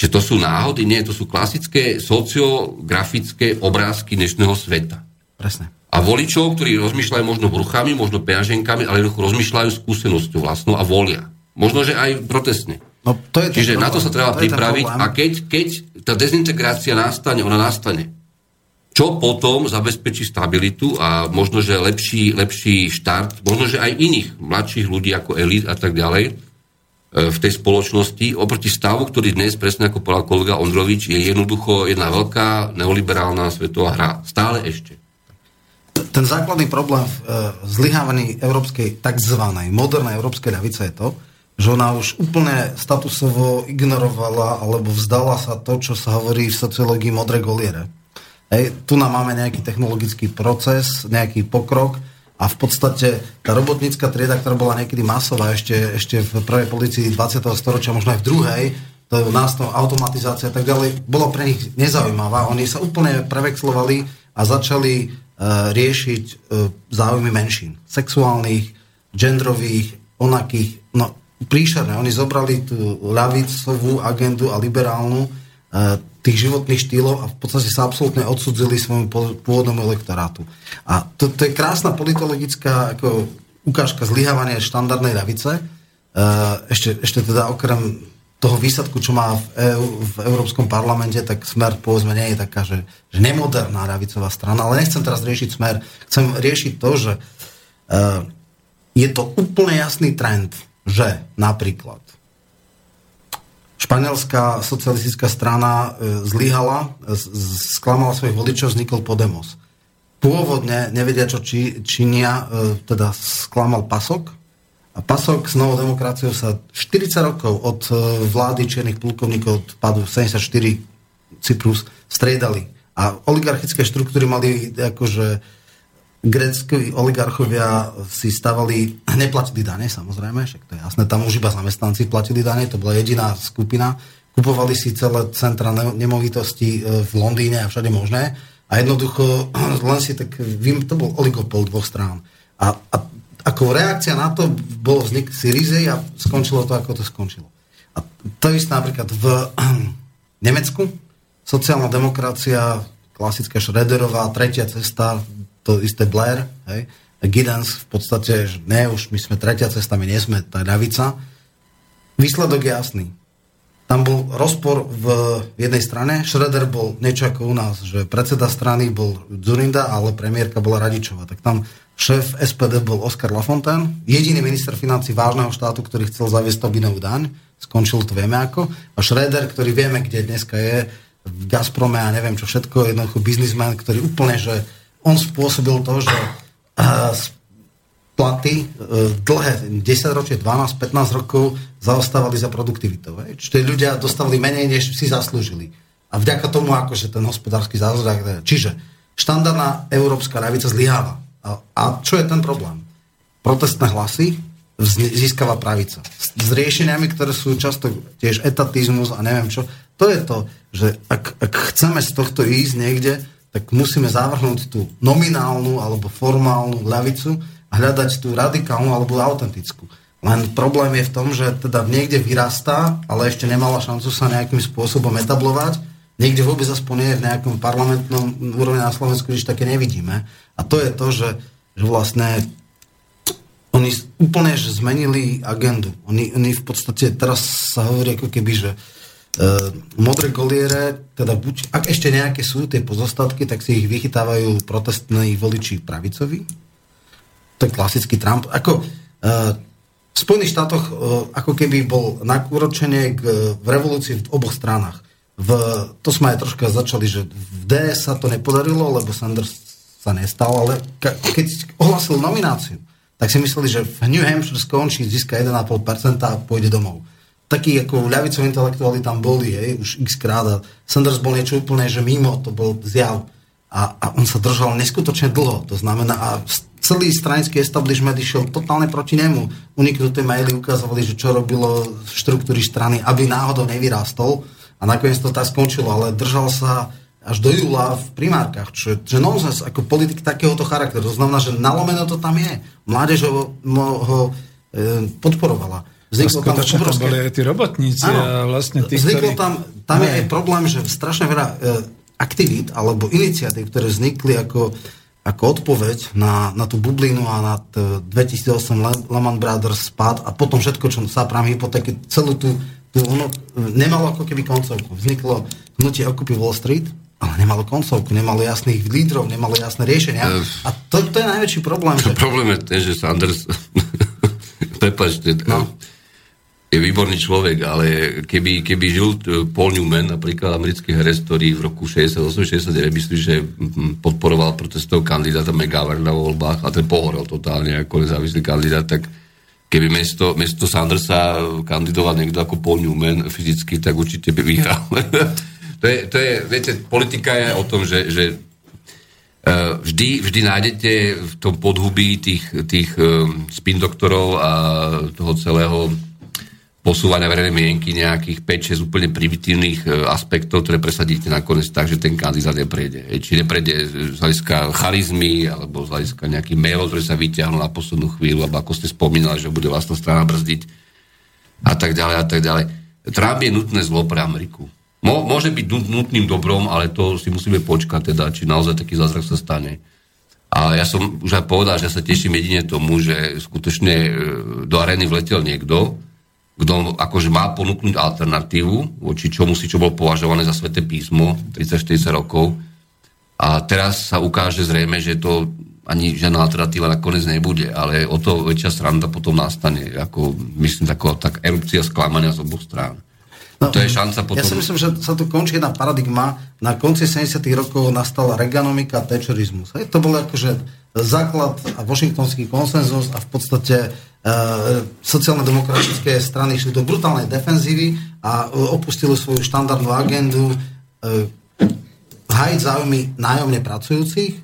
Speaker 5: že to sú náhody? Nie, to sú klasické sociografické obrázky dnešného sveta.
Speaker 4: Presne.
Speaker 5: A voličov, ktorí rozmýšľajú možno bruchami, možno peňaženkami, ale rozmýšľajú skúsenosťou vlastnou a volia. Možno, že aj protestne.
Speaker 4: No, to je
Speaker 5: Čiže na to sa treba
Speaker 4: To
Speaker 5: pripraviť a keď, keď tá dezintegrácia nastane, ona nastane. Čo potom zabezpečí stabilitu a možno, že lepší, lepší štart, možno, že aj iných mladších ľudí ako elit a tak ďalej e, v tej spoločnosti oproti stavu, ktorý dnes, presne ako povedal kolega Ondrovič, je jednoducho jedna veľká neoliberálna svetová hra. Stále ešte.
Speaker 4: ten základný problém v e, zlyhávaní európskej tzv. modernej európskej ľavice je to, že ona už úplne statusovo ignorovala alebo vzdala sa to, čo sa hovorí v sociológii modré goliere. Hej, tu nám máme nejaký technologický proces, nejaký pokrok a v podstate tá robotnícka trieda, ktorá bola niekedy masová ešte, ešte v prvej policii 20. storočia, možno aj v druhej, to je nástup automatizácia a tak ďalej, bolo pre nich nezaujímavá. Oni sa úplne prevexlovali a začali e, riešiť e, záujmy menšín. Sexuálnych, genderových, onakých, no príšerné. Oni zobrali tú ľavicovú agendu a liberálnu e, tých životných štýlov a v podstate sa absolútne odsudzili svojmu pôvodnému elektorátu. A to, to je krásna politologická ako, ukážka zlyhávania štandardnej ľavice. E, ešte, ešte teda okrem toho výsledku, čo má v, EU, v Európskom parlamente, tak smer povedzme nie je taká, že, že nemoderná ľavicová strana, ale nechcem teraz riešiť smer. Chcem riešiť to, že e, je to úplne jasný trend, že napríklad španielská socialistická strana e, zlyhala, z- sklamala svojich voličov, vznikol Podemos. Pôvodne nevedia, čo či, činia, e, teda sklamal Pasok. A Pasok s novou demokraciou sa 40 rokov od e, vlády čiernych plukovníkov od padu 74 Cyprus striedali. A oligarchické štruktúry mali akože grécky oligarchovia si stavali, neplatili dane samozrejme, však to je jasné, tam už iba zamestnanci platili dane, to bola jediná skupina, kupovali si celé centra ne- nemovitosti e, v Londýne a všade možné a jednoducho len si tak, vím, to bol oligopol dvoch strán. A, a ako reakcia na to bol vznik Syrizy a skončilo to, ako to skončilo. A to isté napríklad v Nemecku, sociálna demokracia, klasická Schröderová, tretia cesta, to isté Blair, hej, Giddens v podstate, že ne, už my sme tretia cesta, my nie sme tá ľavica. Výsledok je jasný. Tam bol rozpor v jednej strane, Schröder bol niečo ako u nás, že predseda strany bol Zurinda, ale premiérka bola Radičová. Tak tam šéf SPD bol Oskar Lafontaine, jediný minister financí vážneho štátu, ktorý chcel zaviesť Tobinovú daň, skončil to vieme ako, a Schröder, ktorý vieme, kde dneska je, v Gazprome a neviem čo všetko, jednoducho biznismen, ktorý úplne, že on spôsobil to, že uh, platy e, dlhé 10 ročie, 12, 15 rokov zaostávali za produktivitou. Čiže ľudia dostávali menej, než si zaslúžili. A vďaka tomu, akože ten hospodársky zázrak. Čiže štandardná európska ľavica zlyháva. A, a čo je ten problém? Protestné hlasy získava pravica. S, s riešeniami, ktoré sú často tiež etatizmus a neviem čo. To je to, že ak, ak chceme z tohto ísť niekde, tak musíme zavrhnúť tú nominálnu alebo formálnu ľavicu a hľadať tú radikálnu alebo autentickú. Len problém je v tom, že teda niekde vyrastá, ale ešte nemala šancu sa nejakým spôsobom etablovať. Niekde vôbec aspoň nie v nejakom parlamentnom úrovni na Slovensku, když také nevidíme. A to je to, že, že vlastne oni úplne že zmenili agendu. Oni, oni v podstate teraz sa hovorí ako keby, že uh, modré goliere, teda buď, ak ešte nejaké sú tie pozostatky, tak si ich vychytávajú protestní voliči pravicovi. To je klasický Trump. Ako, uh, v Spojených štátoch uh, ako keby bol nakúročenie k, v revolúcii v oboch stranách. v, to sme aj troška začali, že v DS sa to nepodarilo, lebo Sanders sa nestal, ale keď ohlasil nomináciu, tak si mysleli, že v New Hampshire skončí, získa 1,5% a pôjde domov. Takí ako ľavicoví intelektuáli tam boli, hej, už x krát a Sanders bol niečo úplne, že mimo, to bol zjav. A, a on sa držal neskutočne dlho, to znamená, a celý stranický establishment išiel totálne proti nemu. Uniknuté maily ukazovali, že čo robilo štruktúry strany, aby náhodou nevyrástol a nakoniec to tak skončilo, ale držal sa až do júla v primárkach, čo že nonsens, ako politik takéhoto charakteru. To znamená, že nalomeno to tam je. Mládež ho, mo, ho e, podporovala.
Speaker 1: Skutočne tam boli aj tí robotníci
Speaker 4: Áno.
Speaker 1: a vlastne tí,
Speaker 4: Vzniklo
Speaker 1: ktorí...
Speaker 4: tam, tam je aj problém, že strašne veľa e, aktivít alebo iniciatív, ktoré vznikli ako, ako odpoveď na, na tú bublinu a na t- 2008 Le- Lehman Brothers spad a potom všetko, čo sa prám hypotéky, celú tú, tú ono, nemalo ako keby koncovku. Vzniklo hnutie Occupy Wall Street, ale nemalo koncovku, nemalo jasných lídrov, nemalo jasné riešenia. A to, to je najväčší problém. Že...
Speaker 5: Problém je ten, že Sanders, prepačte, no. Je výborný človek, ale keby, keby žil t- Paul Newman, napríklad americký herec, ktorý v roku 68-69 myslí, že podporoval protestov kandidáta McGoverna vo voľbách a ten pohorel totálne ako nezávislý kandidát, tak keby mesto, mesto Sandersa kandidoval niekto ako Paul Newman fyzicky, tak určite by vyhral. to, je, to je, viete, politika je o tom, že, že Eh, vždy, vždy nájdete v tom podhubí tých, tých um, spin doktorov a toho celého posúvania verejnej mienky nejakých 5-6 úplne primitívnych eh, aspektov, ktoré presadíte nakoniec tak, že ten kandidát neprejde. Hej, Či neprejde z hľadiska charizmy alebo z hľadiska nejakých mailov, ktoré sa vyťahnú na poslednú chvíľu, alebo ako ste spomínali, že bude vlastná strana brzdiť a tak ďalej a tak ďalej. Trump je nutné zlo pre Ameriku. Môže byť nut- nutným dobrom, ale to si musíme počkať, teda, či naozaj taký zázrak sa stane. A ja som už aj povedal, že sa teším jedine tomu, že skutočne e, do arény vletel niekto, kto akože má ponúknuť alternatívu, voči čomu si čo bol považované za sveté písmo 30-40 rokov. A teraz sa ukáže zrejme, že to ani žiadna alternatíva nakoniec nebude, ale o to väčšia sranda potom nastane, ako myslím, taková tak erupcia sklamania z oboch strán.
Speaker 4: No,
Speaker 5: to je šanca potom...
Speaker 4: Ja si myslím, že sa tu končí jedna paradigma. Na konci 70 rokov nastala Reaganomika a Thatcherizmus. Hej, to bol akože základ a washingtonský konsenzus a v podstate e, sociálno-demokratické strany šli do brutálnej defenzívy a e, opustili svoju štandardnú agendu e, hájiť záujmy nájomne pracujúcich,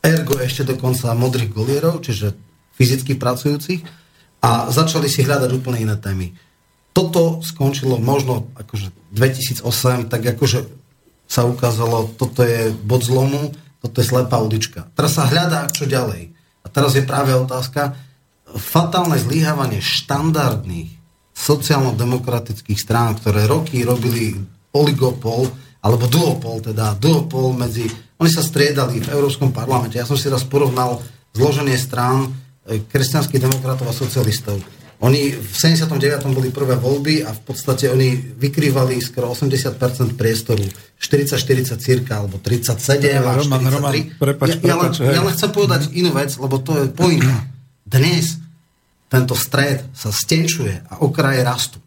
Speaker 4: ergo ešte dokonca modrých golierov, čiže fyzicky pracujúcich a začali si hľadať úplne iné témy toto skončilo možno akože 2008, tak akože sa ukázalo, toto je bod zlomu, toto je slepá ulička. Teraz sa hľadá, čo ďalej. A teraz je práve otázka, fatálne zlyhávanie štandardných sociálno-demokratických strán, ktoré roky robili oligopol, alebo duopol, teda duopol medzi... Oni sa striedali v Európskom parlamente. Ja som si raz porovnal zloženie strán e, kresťanských demokratov a socialistov. Oni v 79. boli prvé voľby a v podstate oni vykrývali skoro 80% priestoru. 40-40 cirka, alebo 37 a
Speaker 1: Roman,
Speaker 4: 43.
Speaker 1: Roman, prepač,
Speaker 4: ja, ja, len,
Speaker 1: prepač,
Speaker 4: ja len chcem povedať inú vec, lebo to je pointa. Dnes tento stred sa stenčuje a okraje rastú.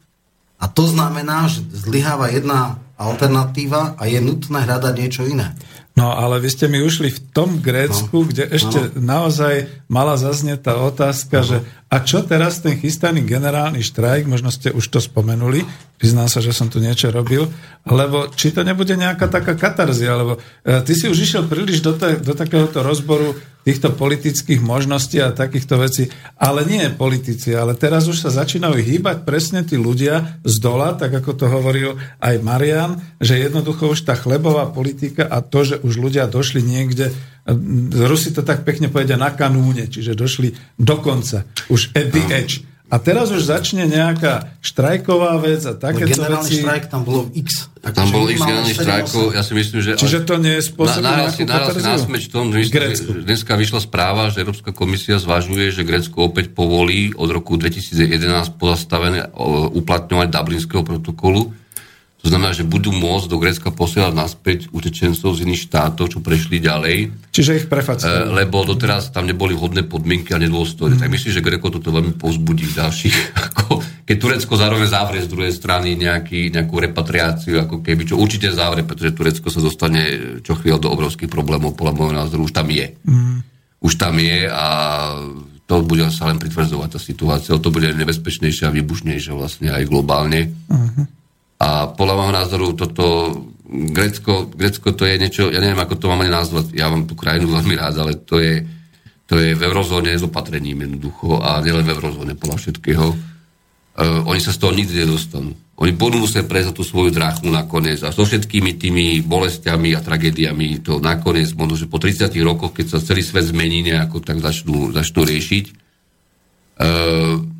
Speaker 4: A to znamená, že zlyháva jedna alternatíva a je nutné hľadať niečo iné.
Speaker 1: No ale vy ste mi ušli v tom Grécku,
Speaker 4: No.
Speaker 1: kde ešte naozaj mala zaznieť tá otázka, že a čo teraz ten chystaný generálny štrajk, možno ste už to spomenuli, priznám sa, že som tu niečo robil, lebo či to nebude nejaká taká katarzia, lebo e, ty si už išiel príliš do, te, do takéhoto rozboru týchto politických možností a takýchto vecí, ale nie politici, ale teraz už sa začínajú hýbať presne tí ľudia z dola, tak ako to hovoril aj Marian, že jednoducho už tá chlebová politika a to, že už ľudia došli niekde, Rusi to tak pekne povedia na kanúne, čiže došli do konca, už at the edge. A teraz už začne nejaká štrajková vec a takéto
Speaker 4: Generálny
Speaker 1: veci.
Speaker 4: štrajk tam bolo X.
Speaker 5: Tam bol x generálnych
Speaker 4: 7-8.
Speaker 5: štrajkov, ja si myslím, že...
Speaker 1: Čiže to nie je spôsobom
Speaker 5: Na- si- v tom, dneska vyšla správa, že Európska komisia zvažuje, že Grécko opäť povolí od roku 2011 pozastavené o, uplatňovať Dublinského protokolu. To znamená, že budú môcť do Grécka posielať naspäť utečencov z iných štátov, čo prešli ďalej,
Speaker 1: Čiže ich
Speaker 5: e,
Speaker 1: prefackujú.
Speaker 5: lebo doteraz tam neboli vhodné podmienky a nedôstojné. Tak myslím, že Gréko toto veľmi povzbudí v ďalších ako keď Turecko zároveň zavrie z druhej strany nejaký, nejakú repatriáciu, ako keby, čo určite zavrie, pretože Turecko sa dostane čo chvíľa do obrovských problémov, podľa môjho názoru už tam je. Mm. Už tam je a to bude sa len pritvrdzovať tá situácia, to bude nebezpečnejšia a vybušnejšia vlastne aj globálne. Uh-huh. A podľa môjho názoru toto Grecko, Grecko to je niečo, ja neviem, ako to mám ani nazvať, ja mám tú krajinu veľmi rád, ale to je, to je v eurozóne s opatrením jednoducho a nielen v eurozóne podľa všetkého. Uh, oni sa z toho nikdy nedostanú. Oni budú musieť prejsť tú svoju drachmu nakoniec a so všetkými tými bolestiami a tragédiami to nakoniec, možno, že po 30 rokoch, keď sa celý svet zmení nejako, tak začnú, začnú riešiť. Uh,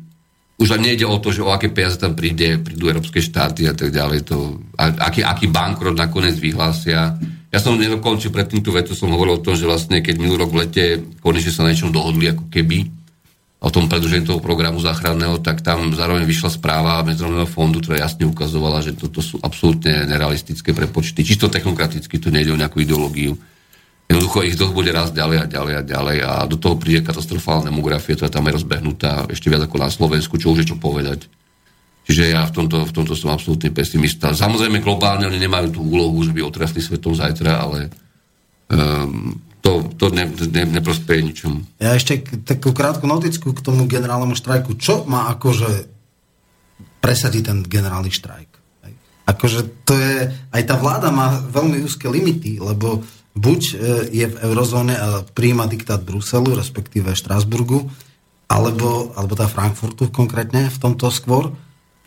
Speaker 5: už len nejde o to, že o aké peniaze tam príde, prídu európske štáty a tak ďalej, to, a, aký, aký bankrot nakoniec vyhlásia. Ja som nedokončil pred týmto vetu, som hovoril o tom, že vlastne keď minulý rok v lete konečne sa na niečom dohodli ako keby, o tom predlžení toho programu záchranného, tak tam zároveň vyšla správa Medzinárodného fondu, ktorá jasne ukazovala, že toto sú absolútne nerealistické prepočty. Čisto technokraticky, to nejde o nejakú ideológiu. Jednoducho ich dlh bude raz ďalej a ďalej a ďalej a do toho príde katastrofálna demografia, ktorá tam je rozbehnutá ešte viac ako na Slovensku, čo už je čo povedať. Čiže ja v tomto, v tomto som absolútny pesimista. Samozrejme, globálne oni nemajú tú úlohu, že by otrasli svetom zajtra, ale um, to, to ne, ne, neprospeje ničomu.
Speaker 4: Ja ešte takú krátku noticku k tomu generálnemu štrajku. Čo má akože presadiť ten generálny štrajk? Akože to je, aj tá vláda má veľmi úzke limity, lebo buď e, je v eurozóne a príjma diktát Bruselu, respektíve Štrásburgu, alebo, alebo tá Frankfurtu konkrétne v tomto skôr,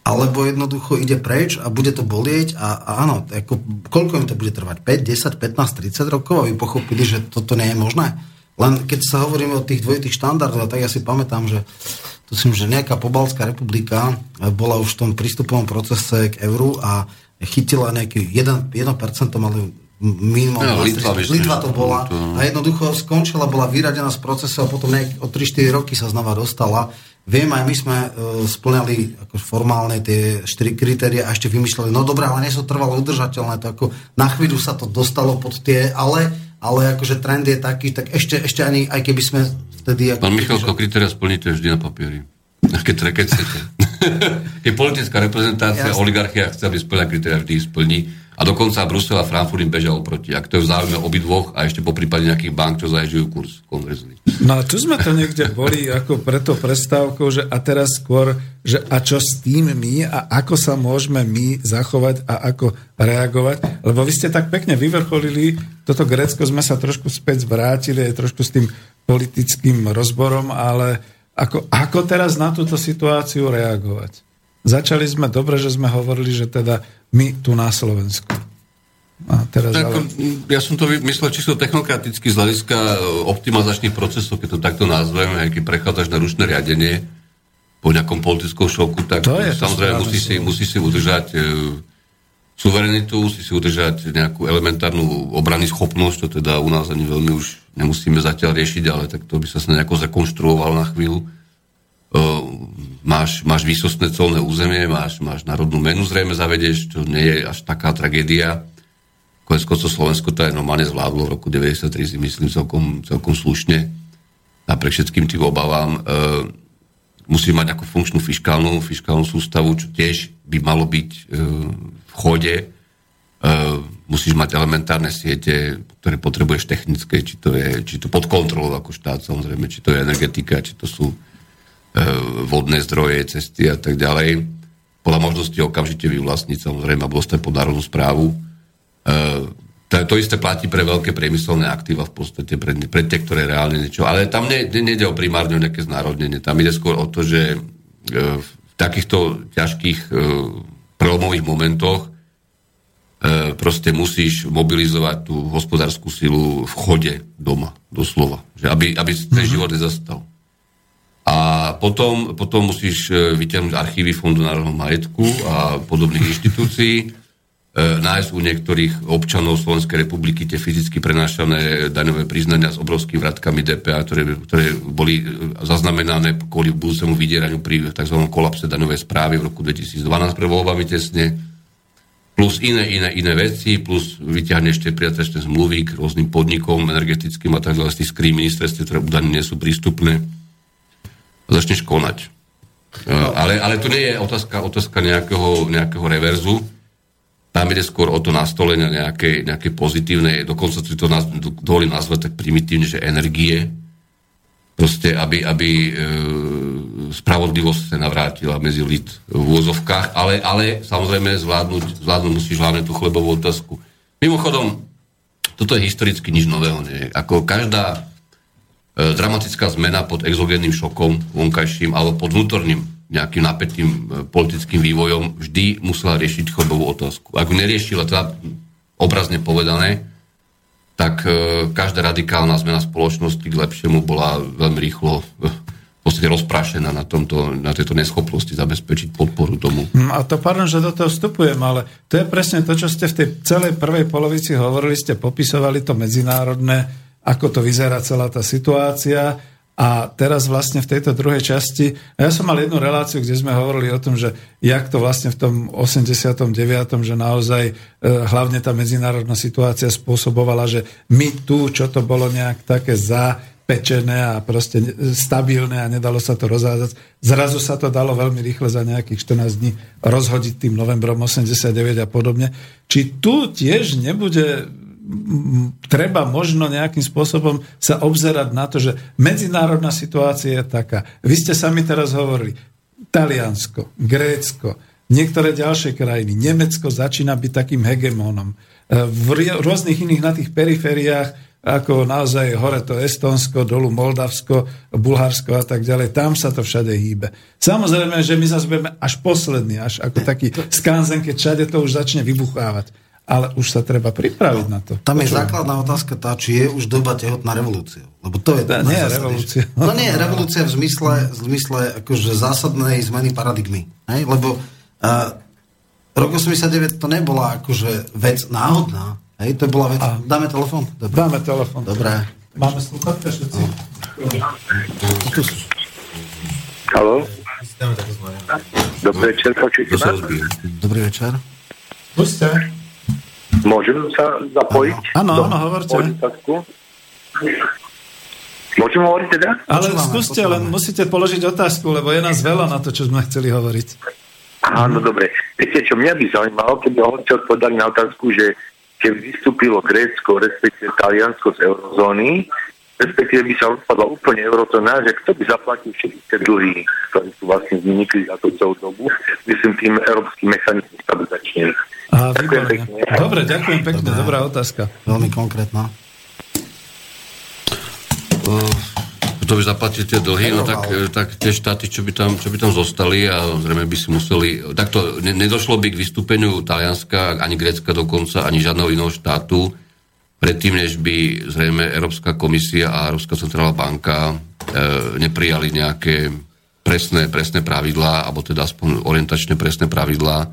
Speaker 4: alebo jednoducho ide preč a bude to bolieť a, a áno, ako, koľko im to bude trvať? 5, 10, 15, 30 rokov, aby pochopili, že toto nie je možné? Len keď sa hovoríme o tých dvojitých štandardoch, tak ja si pamätám, že si že nejaká pobalská republika bola už v tom prístupovom procese k euru a chytila nejaký 1%, 1% mali minimum.
Speaker 5: No, Litva,
Speaker 4: Litva to
Speaker 5: že-
Speaker 4: bola.
Speaker 5: to-
Speaker 4: A jednoducho skončila, bola vyradená z procesu a potom nejak o 3-4 roky sa znova dostala. Viem, aj my sme uh, splňali ako formálne tie 4 kritéria a ešte vymýšľali, no dobré, ale nie sú trvalo udržateľné, to ako na chvíľu sa to dostalo pod tie, ale, ale akože trend je taký, tak ešte, ešte ani, aj keby sme vtedy... Ako,
Speaker 5: Pán Michalko, kritéria splníte vždy na papieri. Keď, keď chcete. Keď politická reprezentácia,
Speaker 4: Jasne.
Speaker 5: oligarchia chce, aby splňa kritéria, vždy ich splní. A dokonca Brusel a Frankfurt im bežia oproti. Ak to je v záujme obidvoch a ešte po prípade nejakých bank, čo zaježujú kurz kongresný.
Speaker 1: No a tu sme to niekde boli ako preto prestávkou, že a teraz skôr, že a čo s tým my a ako sa môžeme my zachovať a ako reagovať. Lebo vy ste tak pekne vyvrcholili, toto Grécko sme sa trošku späť vrátili, aj trošku s tým politickým rozborom, ale ako, ako teraz na túto situáciu reagovať? Začali sme dobre, že sme hovorili, že teda my tu na Slovensku. A teraz
Speaker 5: Tak,
Speaker 1: ale...
Speaker 5: ja som to myslel čisto technokraticky z hľadiska e, optimalizačných procesov, keď to takto nazveme, keď prechádzaš na ručné riadenie po nejakom politickom šoku, tak
Speaker 1: To je to
Speaker 5: samozrejme musí si, musí si udržať e, suverenitu, musí si udržať nejakú elementárnu obrany schopnosť, čo teda u nás ani veľmi už nemusíme zatiaľ riešiť, ale tak to by sa nejako zakonštruovalo na chvíľu. Máš, máš výsostné colné územie, máš, máš národnú menu, zrejme zavedeš, čo nie je až taká tragédia. Konec koncov Slovensko to aj normálne zvládlo v roku 93, si myslím, celkom, celkom slušne. Napriek všetkým tým obavám. Uh, musí mať nejakú funkčnú fiskálnu, fiskálnu sústavu, čo tiež by malo byť uh, v chode. Uh, musíš mať elementárne siete, ktoré potrebuješ technické, či to je či to pod kontrolou ako štát, samozrejme, či to je energetika, či to sú e, vodné zdroje, cesty a tak ďalej. Podľa možnosti okamžite vyvlastniť, samozrejme, alebo dostať pod národnú správu. E, to, to isté platí pre veľké priemyselné aktíva v podstate, pre, pre tie, ktoré reálne niečo. Ale tam ne, ne, nejde o primárne o nejaké znárodnenie. Tam ide skôr o to, že e, v takýchto ťažkých e, prelomových momentoch e, proste musíš mobilizovať tú hospodárskú silu v chode doma, doslova. Že aby, aby ten život nezastal. A potom, potom musíš e, vyťahnuť archívy Fondu národného majetku a podobných inštitúcií, e, nájsť u niektorých občanov Slovenskej republiky tie fyzicky prenášané daňové priznania s obrovskými vratkami DPA, ktoré, ktoré boli e, zaznamenané kvôli budúcemu vydieraniu pri tzv. kolapse daňovej správy v roku 2012 pre voľbami tesne plus iné, iné, iné veci, plus vyťahne ešte priateľské zmluvy k rôznym podnikom, energetickým a tak ďalej z tých ktoré údajne nie sú prístupné. Začneš konať. Ale, ale tu nie je otázka, otázka nejakého, nejakého reverzu. Tam ide skôr o to nastolenie nejakej, nejakej pozitívnej, dokonca si to naz, dovolím nazvať tak primitívne, že energie, proste, aby, aby e, spravodlivosť sa navrátila medzi lid v úvozovkách, ale, ale samozrejme zvládnuť, zvládnuť musíš hlavne tú chlebovú otázku. Mimochodom, toto je historicky nič nového. Nie? Ako každá dramatická zmena pod exogénnym šokom vonkajším alebo pod vnútorným nejakým napätým e, politickým vývojom vždy musela riešiť chlebovú otázku. Ak neriešila, teda obrazne povedané, tak e, každá radikálna zmena spoločnosti k lepšiemu bola veľmi rýchlo e, podstate rozprášená na, tomto, na tejto neschopnosti zabezpečiť podporu tomu.
Speaker 1: Mm, A to, pardon, že do toho vstupujem, ale to je presne to, čo ste v tej celej prvej polovici hovorili, ste popisovali to medzinárodné, ako to vyzerá celá tá situácia a teraz vlastne v tejto druhej časti, ja som mal jednu reláciu, kde sme hovorili o tom, že jak to vlastne v tom 89., že naozaj e, hlavne tá medzinárodná situácia spôsobovala, že my tu, čo to bolo nejak také zapečené a proste stabilné a nedalo sa to rozházať, zrazu sa to dalo veľmi rýchle za nejakých 14 dní rozhodiť tým novembrom 89 a podobne. Či tu tiež nebude treba možno nejakým spôsobom sa obzerať na to, že medzinárodná situácia je taká. Vy ste sami teraz hovorili, Taliansko, Grécko, niektoré ďalšie krajiny, Nemecko začína byť takým hegemónom. E, V rôznych iných na tých perifériách, ako naozaj hore to Estonsko, dolu Moldavsko, Bulharsko a tak ďalej, tam sa to všade hýbe. Samozrejme, že my zase budeme až posledný, až ako taký skanzen, keď všade to už začne vybuchávať ale už sa treba pripraviť na to.
Speaker 4: Tam je
Speaker 1: Počúvam.
Speaker 4: základná otázka tá, či je už doba tehotná revolúcia. Lebo to je...
Speaker 1: To nie je revolúcia.
Speaker 4: No nie, revolúcia v zmysle, v zmysle akože zásadnej zmeny paradigmy. Hej? Lebo uh, rok 89 to nebola akože vec náhodná. Hej? To bola vec...
Speaker 1: A-
Speaker 4: Dáme telefón? Dobre.
Speaker 1: Dáme telefon.
Speaker 4: Dobre.
Speaker 1: Máme sluchatka všetci?
Speaker 6: Halo? Dobrý večer, počujete
Speaker 5: To.
Speaker 4: Dobrý večer.
Speaker 1: Puste.
Speaker 6: Môžem sa zapojiť?
Speaker 1: Áno, áno, hovorte.
Speaker 6: otázku? Môžem hovoriť teda?
Speaker 1: Ale
Speaker 4: Počúvame,
Speaker 1: skúste, len musíte položiť otázku, lebo je nás veľa na to, čo sme chceli hovoriť.
Speaker 6: Áno, dobre. Viete, čo mňa by zaujímalo, keby hovorci odpovedali na otázku, že keď vystúpilo Grécko, respektíve Taliansko z eurozóny, respektíve by sa odpadla úplne eurozóna, že kto by zaplatil všetky tie dlhy, ktoré sú vlastne vznikli za tú celú dobu, myslím tým európsky mechanizmus stabilizačný.
Speaker 1: Á,
Speaker 6: Ďakujem pekne.
Speaker 1: Dobre, ďakujem pekne,
Speaker 4: Dobre.
Speaker 1: dobrá otázka.
Speaker 4: Veľmi konkrétna.
Speaker 5: Kto by zaplatil tie dlhy, no tak,
Speaker 4: Nenormálne.
Speaker 5: tak tie štáty, čo by, tam, čo by tam zostali a zrejme by si museli... Takto ne, nedošlo by k vystúpeniu Talianska, ani Grécka dokonca, ani žiadneho iného štátu, predtým, než by zrejme Európska komisia a Európska centrálna banka e, neprijali nejaké presné, presné pravidlá, alebo teda aspoň orientačne presné pravidlá,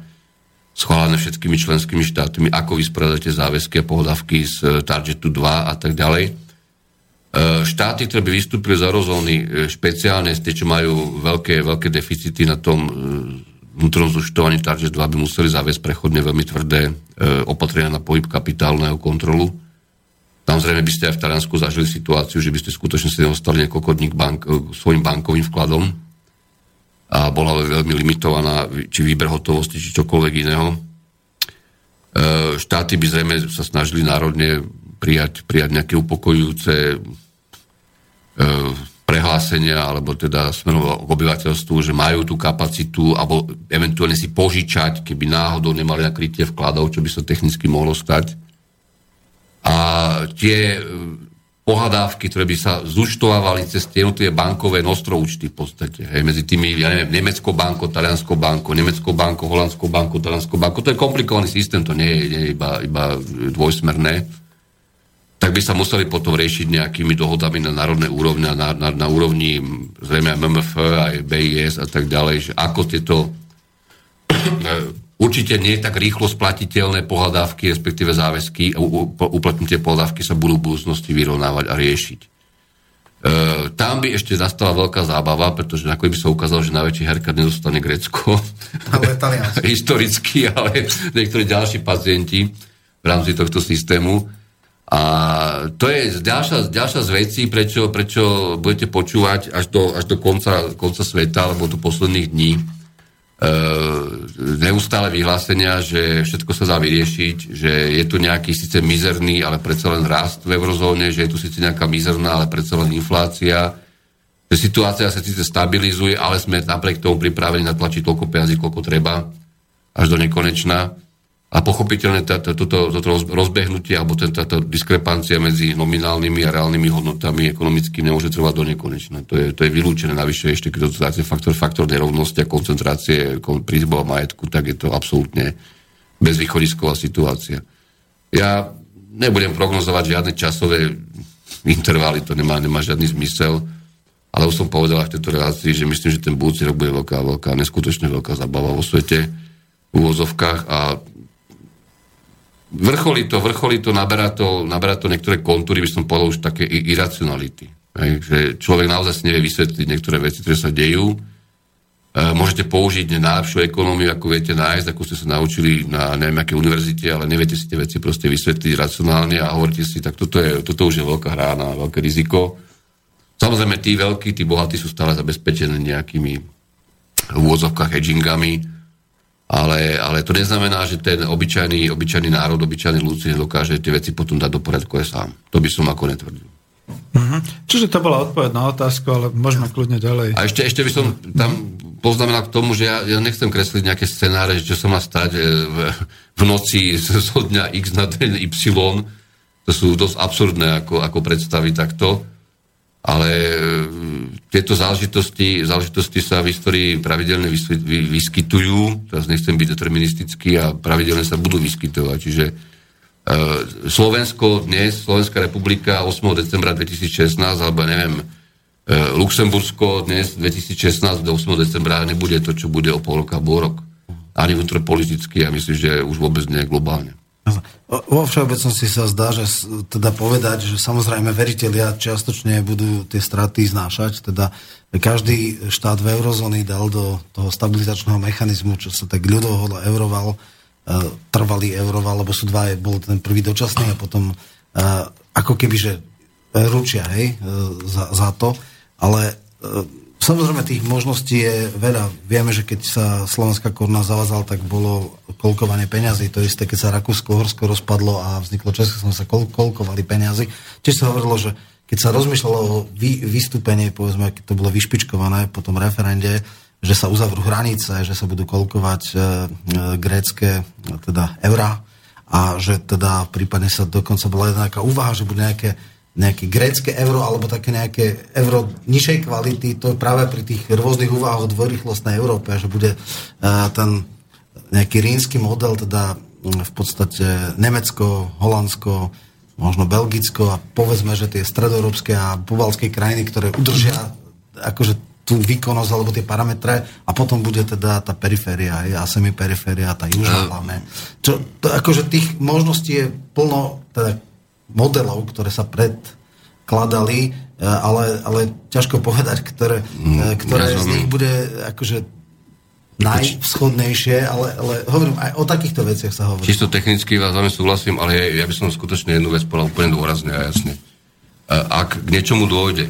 Speaker 5: schválené všetkými členskými štátmi, ako vysporiadate záväzky a pohľadavky z e, Targetu 2 a tak ďalej. E, Štáty, ktoré by vystúpili z eurozóny, e, špeciálne tie, čo majú veľké, veľké deficity na tom vnútornom zúčtovaní Target 2, by museli zaviesť prechodne veľmi tvrdé opatrenia na pohyb jeho kontrolu. Samozrejme by ste aj v Taliansku zažili situáciu, že by ste skutočne si nedostali niekoľko dní bank, svojim bankovým vkladom a bola veľmi limitovaná či výber hotovosti, či čokoľvek iného. E, Štáty by zrejme sa snažili národne prijať, prijať nejaké upokojujúce e, prehlásenia, alebo teda smerom k obyvateľstvu, že majú tú kapacitu, alebo eventuálne si požičať, keby náhodou nemali na krytie vkladov, čo by sa technicky mohlo stať. A tie e, pohľadávky, ktoré by sa zúčtovávali cez tie jednotlivé bankové nostroúčty v podstate, hej, medzi tými, ja neviem, Nemeckou bankou, Talianskou bankou, Nemeckou bankou, Holandskou bankou, Talianskou bankou, to je komplikovaný systém, to nie je, nie je iba, iba dvojsmerné. Tak by sa museli potom riešiť nejakými dohodami na národnej úrovni, na, na, na úrovni zrejme aj MMF, aj BIS a tak ďalej, že ako tieto e, určite nie tak rýchlo splatiteľné pohľadávky, respektíve záväzky, uplatnutie pohľadávky sa budú v budúcnosti vyrovnávať a riešiť. E, tam by ešte nastala veľká zábava, pretože nakoniec by sa ukázalo, že najväčší herka nedostane Grécko.
Speaker 4: Ale.
Speaker 5: Historicky, ale niektorí ďalší pacienti v rámci tohto systému. A to je ďalšia, ďalšia z vecí, prečo, prečo budete počúvať až do, až do konca, konca sveta, alebo do posledných dní, neustále vyhlásenia, že všetko sa dá vyriešiť, že je tu nejaký síce mizerný, ale predsa len rast v eurozóne, že je tu síce nejaká mizerná, ale predsa len inflácia, že situácia sa síce stabilizuje, ale sme napriek tomu pripravení natlačiť toľko peniazí, koľko treba, až do nekonečna. A pochopiteľne toto, rozbehnutie alebo táto diskrepancia medzi nominálnymi a reálnymi hodnotami ekonomicky nemôže trvať do nekonečna. To je, to je vylúčené. Navyše ešte, keď to dáte faktor, faktor nerovnosti a koncentrácie prízbov a majetku, tak je to absolútne bezvýchodisková situácia. Ja nebudem prognozovať žiadne časové intervaly, to nemá, nemá žiadny zmysel, ale už som povedal v tejto relácii, že myslím, že ten budúci rok bude veľká, veľká, neskutočne veľká zabava vo svete v úvozovkách a vrcholí to, vrcholí to, naberá to, naberá to niektoré kontúry, by som povedal už také iracionality. Hej, že človek naozaj si nevie vysvetliť niektoré veci, ktoré sa dejú. E, môžete použiť najlepšiu ekonómiu, ako viete nájsť, ako ste sa naučili na neviem aké univerzite, ale neviete si tie veci proste vysvetliť racionálne a hovoríte si, tak toto, je, toto už je veľká hra na veľké riziko. Samozrejme, tí veľkí, tí bohatí sú stále zabezpečení nejakými v úvodzovkách hedgingami, ale, ale to neznamená, že ten obyčajný, obyčajný národ, obyčajný ľud si nedokáže tie veci potom dať do poriadku aj sám. To by som ako netvrdil.
Speaker 1: Uh-huh. Čiže to bola odpoveď na otázku, ale môžeme kľudne ďalej.
Speaker 5: A ešte, ešte by som tam poznamenal k tomu, že ja, ja nechcem kresliť nejaké scenáre, že čo sa má stať e, v, v noci zo dňa X na deň Y. To sú dosť absurdné ako, ako predstavy takto ale e, tieto záležitosti, záležitosti sa v histórii pravidelne vyskytujú, teraz nechcem byť deterministický a pravidelne sa budú vyskytovať. Čiže e, Slovensko dnes, Slovenská republika 8. decembra 2016, alebo neviem, e, Luxembursko dnes 2016 do 8. decembra nebude to, čo bude o pol roka, rok. Ani vnútropoliticky a myslím, že už vôbec nie globálne.
Speaker 4: Vo všeobecnosti sa zdá, že teda povedať, že samozrejme veriteľia čiastočne budú tie straty znášať, teda každý štát v eurozóny dal do toho stabilizačného mechanizmu, čo sa tak ľudovo euroval, e, trvalý euroval, lebo sú dva, bol ten prvý dočasný a potom e, ako keby, že ručia, hej, e, za, za to, ale Samozrejme, tých možností je veľa. Vieme, že keď sa slovenská koruna zavazala, tak bolo kolkovanie peňazí. To isté, keď sa Rakúsko-Horsko rozpadlo a vzniklo Česko, sa kol- kolkovali peňazí. Čiže sa hovorilo, že keď sa rozmýšľalo o vy- vystúpenie, povedzme, keď to bolo vyšpičkované po tom referende, že sa uzavrú hranice, že sa budú kolkovať e, e, grécké, teda eurá a že teda prípadne sa dokonca bola nejaká úvaha, že bude nejaké nejaké grécke euro alebo také nejaké euro nižšej kvality, to je práve pri tých rôznych úvahách o dvojrychlostnej Európe, že bude uh, ten nejaký rínsky model, teda um, v podstate Nemecko, Holandsko, možno Belgicko a povedzme, že tie stredoeurópske a pobalské krajiny, ktoré udržia akože tú výkonnosť alebo tie parametre a potom bude teda tá periféria a semiperiféria, tá južná hlavne. Čo, to, akože tých možností je plno, teda modelov, ktoré sa predkladali, e, ale, ale ťažko povedať, ktoré, mm, ktoré z nich bude akože najvschodnejšie, ale, ale hovorím, aj o takýchto veciach sa hovorí.
Speaker 5: Čisto technicky vás veľmi súhlasím, ale ja, ja by som skutočne jednu vec povedal úplne dôrazne a jasne. E, ak k niečomu dôjde,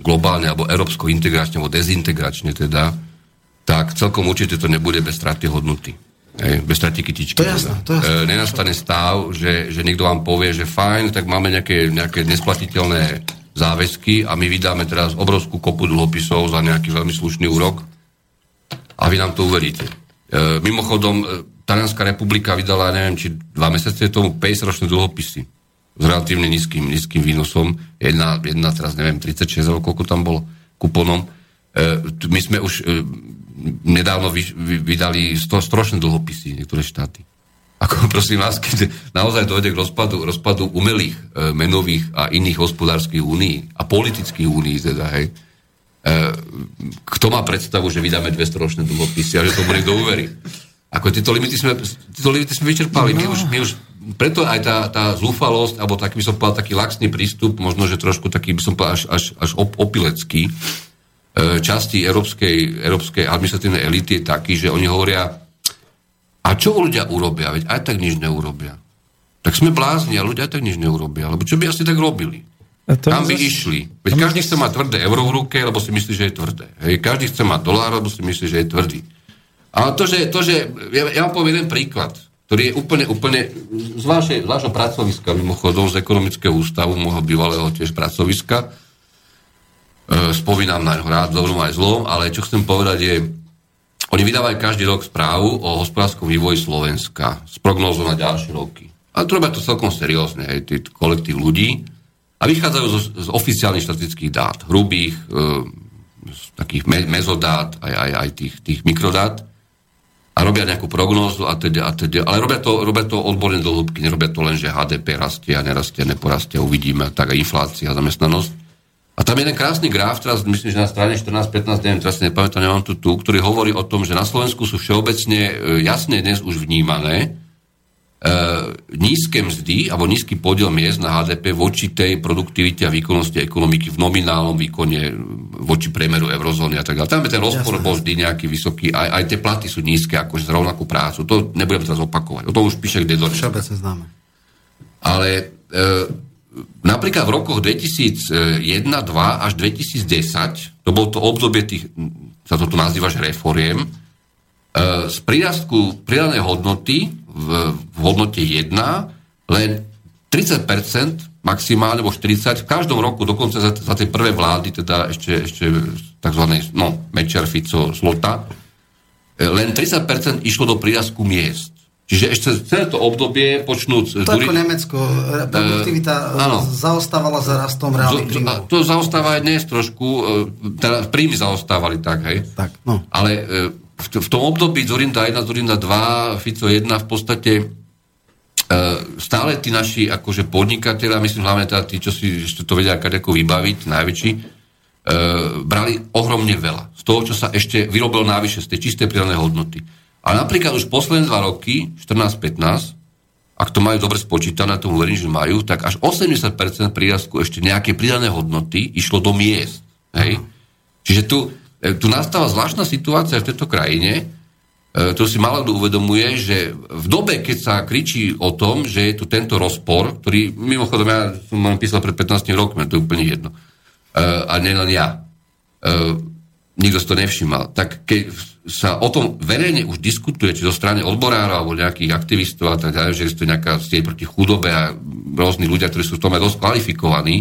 Speaker 5: globálne alebo európsko integračne, alebo dezintegračne teda, tak celkom určite to nebude bez straty hodnoty. Hej, bez straty kytičky.
Speaker 4: To jasné, to je jasné.
Speaker 5: E, nenastane stav, že, že niekto vám povie, že fajn, tak máme nejaké, nejaké nesplatiteľné záväzky a my vydáme teraz obrovskú kopu dlhopisov za nejaký veľmi slušný úrok a vy nám to uveríte. E, mimochodom, e, Talianská republika vydala, neviem, či dva mesiace tomu 50-ročné dlhopisy s relatívne nízkym, nízkym výnosom. Jedna, jedna teraz, neviem, 36 alebo koľko tam bol kuponom. E, my sme už e, nedávno vy, vy, vydali strošné dlhopisy niektoré štáty. Ako prosím vás, keď naozaj dojde k rozpadu, rozpadu umelých e, menových a iných hospodárskych únií a politických únií, teda, hej, e, kto má predstavu, že vydáme dve strošné dlhopisy a že to bude do uverí? Ako tieto limity sme, tieto limity sme vyčerpali. My už, my už, preto aj tá, tá zúfalosť, alebo taký by som povedal, taký laxný prístup, možno, že trošku taký by som povedal až, až, až op, opilecký, časti európskej, európskej administratívnej elity je taký, že oni hovoria, a čo ľudia urobia? Veď aj tak nič neurobia. tak sme blázni a ľudia aj tak nič neurobia. Lebo čo by asi tak robili?
Speaker 1: A to
Speaker 5: Tam by išli. Veď každý chce mať tvrdé euro v ruke, lebo si myslí, že je tvrdé. Hej, každý chce mať dolár, lebo si myslí, že je tvrdý. Ale to, že, to, že ja, ja vám poviem jeden príklad, ktorý je úplne, úplne z, vášho pracoviska, mimochodom z ekonomického ústavu, môjho bývalého tiež pracoviska, e, spomínam na rád, dobrom aj zlom, ale čo chcem povedať je, oni vydávajú každý rok správu o hospodárskom vývoji Slovenska s prognózou na ďalšie roky. A to robia to celkom seriózne, hej, tí kolektív ľudí. A vychádzajú z, z oficiálnych štatistických dát, hrubých, e, z takých me, mezodát, aj, aj, aj tých, tých mikrodát. A robia nejakú prognózu a teda, a teda, ale robia to, robia to odborne do nerobia to len, že HDP rastie a nerastie, neporastie, uvidíme, tak aj inflácia, zamestnanosť. A tam je jeden krásny graf, teraz myslím, že na strane 14-15, neviem, teraz si nepamätám, nemám tu tu, ktorý hovorí o tom, že na Slovensku sú všeobecne e, jasne dnes už vnímané e, nízke mzdy alebo nízky podiel miest na HDP voči tej produktivite a výkonnosti ekonomiky v nominálnom výkone e, voči priemeru eurozóny a tak ďalej. Tam je ten rozpor
Speaker 4: Jasné.
Speaker 5: bol vždy nejaký vysoký, aj, aj tie platy sú nízke akože za rovnakú prácu. To nebudem teraz opakovať. O tom už píše kde do
Speaker 4: Všeobecne známe.
Speaker 5: ale e, napríklad v rokoch 2001, 2 až 2010, to bolo to obdobie tých, sa to tu nazýva, že reforiem, e, z prírastku pridanej hodnoty v, v hodnote 1 len 30% maximálne, alebo 40, v každom roku, dokonca za, za tie prvé vlády, teda ešte, ešte tzv. No, Mečer, Fico, Slota, e, len 30% išlo do prírastku miest. Čiže ešte celé to obdobie počnúť...
Speaker 4: To ako Nemecko, e, produktivita
Speaker 5: áno.
Speaker 4: e, zaostávala za rastom reálnych príjmov.
Speaker 5: to zaostáva aj dnes trošku, e, teda príjmy zaostávali tak, hej.
Speaker 4: Tak, no.
Speaker 5: Ale e, v, v tom období Zorinda 1, Zorinda 2, Fico 1 v podstate stále tí naši akože podnikatelia, myslím hlavne teda tí, čo si ešte to vedia ako vybaviť, najväčší, e, brali ohromne veľa. Z toho, čo sa ešte vyrobilo návyše, z tej čistej pridanej hodnoty. Ale napríklad už posledné dva roky, 14-15, ak to majú dobre spočítané, tomu verím, že majú, tak až 80% prírastku ešte nejaké pridané hodnoty išlo do miest. Hej? Čiže tu, e, tu nastáva zvláštna situácia v tejto krajine, e, to si málo kto uvedomuje, že v dobe, keď sa kričí o tom, že je tu tento rozpor, ktorý mimochodom ja som vám písal pred 15 rokmi, to je úplne jedno. E, a nielen ja. Nikto si to nevšimal. Tak keď sa o tom verejne už diskutuje, či zo strany odborárov alebo nejakých aktivistov a tak ďalej, že je to nejaká sieť proti chudobe a rôzni ľudia, ktorí sú v tom aj dosť kvalifikovaní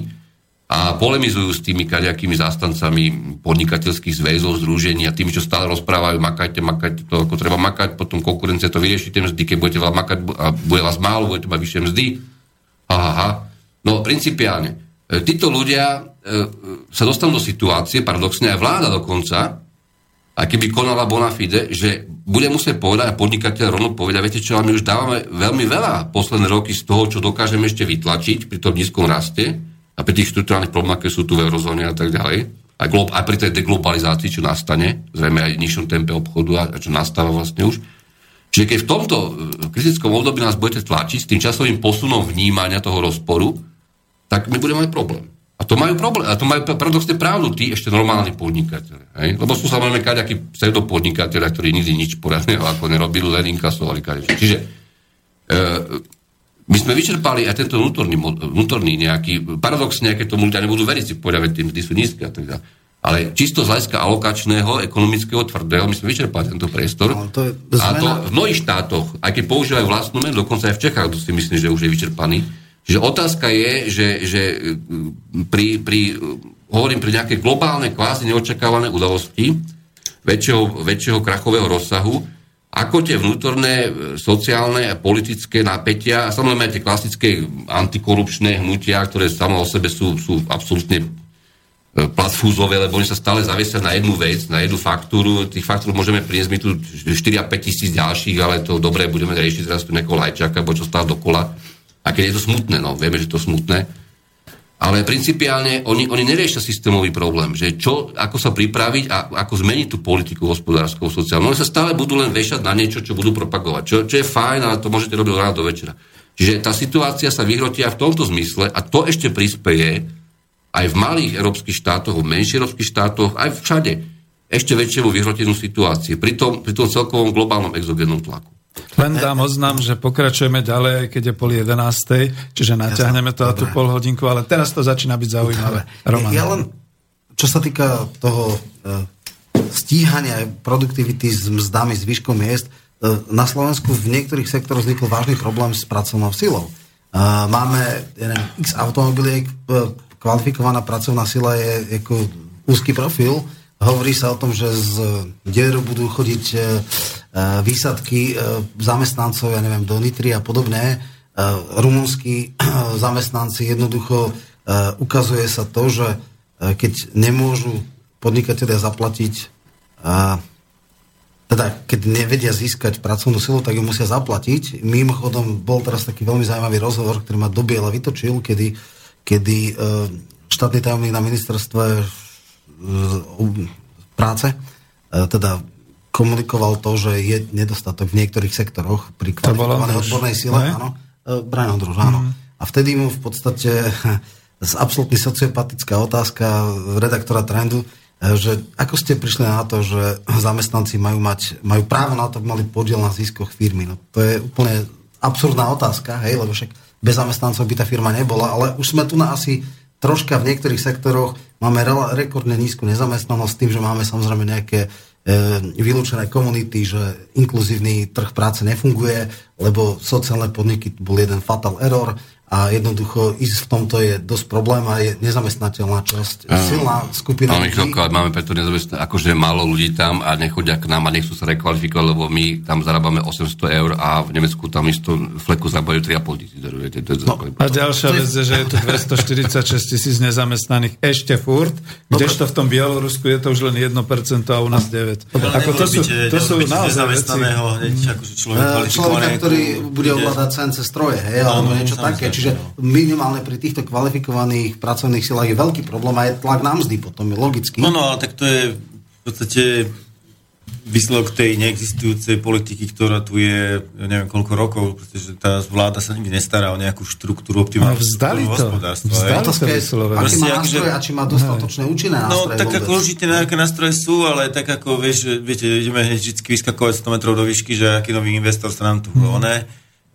Speaker 5: a polemizujú s tými kaďakými zástancami podnikateľských zväzov, združení a tými, čo stále rozprávajú, makajte, makajte to, ako treba makať, potom konkurencia to vyrieši tie mzdy, keď budete veľa makať a bude vás málo, budete mať vyššie mzdy. Aha, aha. No, principiálne. E, Títo ľudia e, sa dostanú do situácie, paradoxne aj vláda dokonca, a keby konala bona fide, že bude musieť povedať a podnikateľ rovno povedať, viete čo, my už dávame veľmi veľa posledné roky z toho, čo dokážeme ešte vytlačiť pri tom nízkom raste a pri tých štruktúrnych problémach, ktoré sú tu v eurozóne a tak ďalej. Aj, glo- aj pri tej deglobalizácii, čo nastane, zrejme aj nižšom tempe obchodu a, a čo nastáva vlastne už. Čiže keď v tomto e, kritickom období nás budete tlačiť s tým časovým posunom vnímania toho rozporu, tak my budeme mať problém. A to majú problém, a to majú paradoxne pravdu tí ešte normálni podnikateľe. Hej? Lebo sú samozrejme kaďakí pseudopodnikateľe, ktorí nikdy nič poradného ako nerobili, len inkasovali kadečo. Čiže e, my sme vyčerpali aj tento vnútorný, vnútorný nejaký, paradoxne, keď tomu ľudia nebudú veriť, si povedia, veď tie sú nízke a tak ďalej. Ale čisto z hľadiska alokačného, ekonomického, tvrdého, my sme vyčerpali tento priestor.
Speaker 4: Ale to je
Speaker 5: A to
Speaker 4: zmena-
Speaker 5: v mnohých štátoch, aj keď používajú vlastnú menu, dokonca aj v Čechách, to si myslím, že už je vyčerpaný. Čiže otázka je, že, že pri, pri, hovorím, pri nejakej globálnej, kvázi neočakávané udalosti, väčšieho, väčšieho krachového rozsahu, ako tie vnútorné e, sociálne a politické napätia, a samozrejme aj tie klasické antikorupčné hnutia, ktoré samo o sebe sú, sú absolútne e, platfúzové, lebo oni sa stále zavesia na jednu vec, na jednu faktúru. Tých faktúr môžeme priniesť my tu 4 a 5 tisíc ďalších, ale to dobre, budeme riešiť teraz tu nejakého lajčaka, alebo čo stále dokola. A keď je to smutné, no, vieme, že to je smutné. Ale principiálne oni, oni neriešia systémový problém, že čo, ako sa pripraviť a ako zmeniť tú politiku hospodárskú, sociálnu. Oni sa stále budú len vešať na niečo, čo budú propagovať. Čo, čo je fajn, ale to môžete robiť od rána do večera. Čiže tá situácia sa vyhrotia v tomto zmysle a to ešte prispieje aj v malých európskych štátoch, v menších európskych štátoch, aj všade ešte väčšiemu vyhroteniu situácie pri tom, pri tom celkovom globálnom exogénnom tlaku.
Speaker 1: Len dám oznam, že pokračujeme ďalej, aj keď je pol jedenástej, čiže naťahneme to a tú pol hodinku, ale teraz to začína byť zaujímavé. Roman.
Speaker 4: Ja len, čo sa týka toho e, stíhania produktivity s mzdami, s výškou miest, e, na Slovensku v niektorých sektoroch vznikol vážny problém s pracovnou silou. E, Máme ja neviem, x automobiliek, kvalifikovaná pracovná sila je ako úzky profil. Hovorí sa o tom, že z dieru budú chodiť e, e, výsadky e, zamestnancov, ja neviem, do Nitry a podobne. E, Rumunskí zamestnanci jednoducho ukazuje sa to, že keď nemôžu podnikatelia zaplatiť teda keď nevedia získať pracovnú silu, tak ju musia zaplatiť. Mimochodom bol teraz taký veľmi zaujímavý rozhovor, ktorý ma dobiela vytočil, kedy, kedy štátny tajomník na ministerstve práce e, teda komunikoval to, že je nedostatok v niektorých sektoroch pri kvalifikovanej odbornej sile.
Speaker 1: ne?
Speaker 4: Áno, e, Brian Ondruš, áno. A vtedy mu v podstate z absolútne sociopatická otázka redaktora Trendu, e, že ako ste prišli na to, že zamestnanci majú, mať, majú právo na to, aby mali podiel na ziskoch firmy. No, to je úplne absurdná otázka, hej, lebo však bez zamestnancov by tá firma nebola, ale už sme tu na asi troška v niektorých sektoroch máme rela- rekordne nízku nezamestnanosť tým, že máme samozrejme nejaké e, vylúčené komunity, že inkluzívny trh práce nefunguje, lebo sociálne podniky bol jeden fatal error a jednoducho ísť v tomto je dosť problém a je nezamestnateľná časť, silná skupina
Speaker 5: Máme
Speaker 4: ľudí.
Speaker 5: chvíľku, ale máme preto nezamestnané, akože málo ľudí tam a nechodia k nám a nechcú sa rekvalifikovať, lebo my tam zarábame 800 eur a v Nemecku tam isto fleku zarábajú 3,5 tisíc eur.
Speaker 4: No.
Speaker 1: A ďalšia vec je, že je tu 246 tisíc nezamestnaných ešte furt, kdežto v tom Bielorusku je to už len 1% a u nás 9. Ako to sú, to sú naozaj veci.
Speaker 3: hneď akože človek
Speaker 4: Eh, človeka, ktorý bude ovládať CNC stroje, hej, alebo
Speaker 3: Áno,
Speaker 4: niečo také. Čiže
Speaker 3: no.
Speaker 4: minimálne pri týchto kvalifikovaných pracovných silách je veľký problém a je tlak na mzdy potom, je logický.
Speaker 3: No, no, ale tak to je v podstate výsledok tej neexistujúcej politiky, ktorá tu je, ja neviem koľko rokov, pretože tá vláda sa nikdy nestará o nejakú štruktúru optimálnu
Speaker 1: vzdali to.
Speaker 3: hospodárstva.
Speaker 1: Vzdali to vyslovene.
Speaker 4: aký má
Speaker 3: akože-
Speaker 4: nástroje a či má dostatočné účinné
Speaker 3: No,
Speaker 4: nástroje
Speaker 3: tak
Speaker 4: vôbec.
Speaker 3: ako určite nejaké nástroje sú, ale tak ako, vieš, viete, ideme hneď vždy vyskakovať 100 metrov do výšky, že aký nový investor sa nám tu
Speaker 1: Mhm.
Speaker 3: one, e,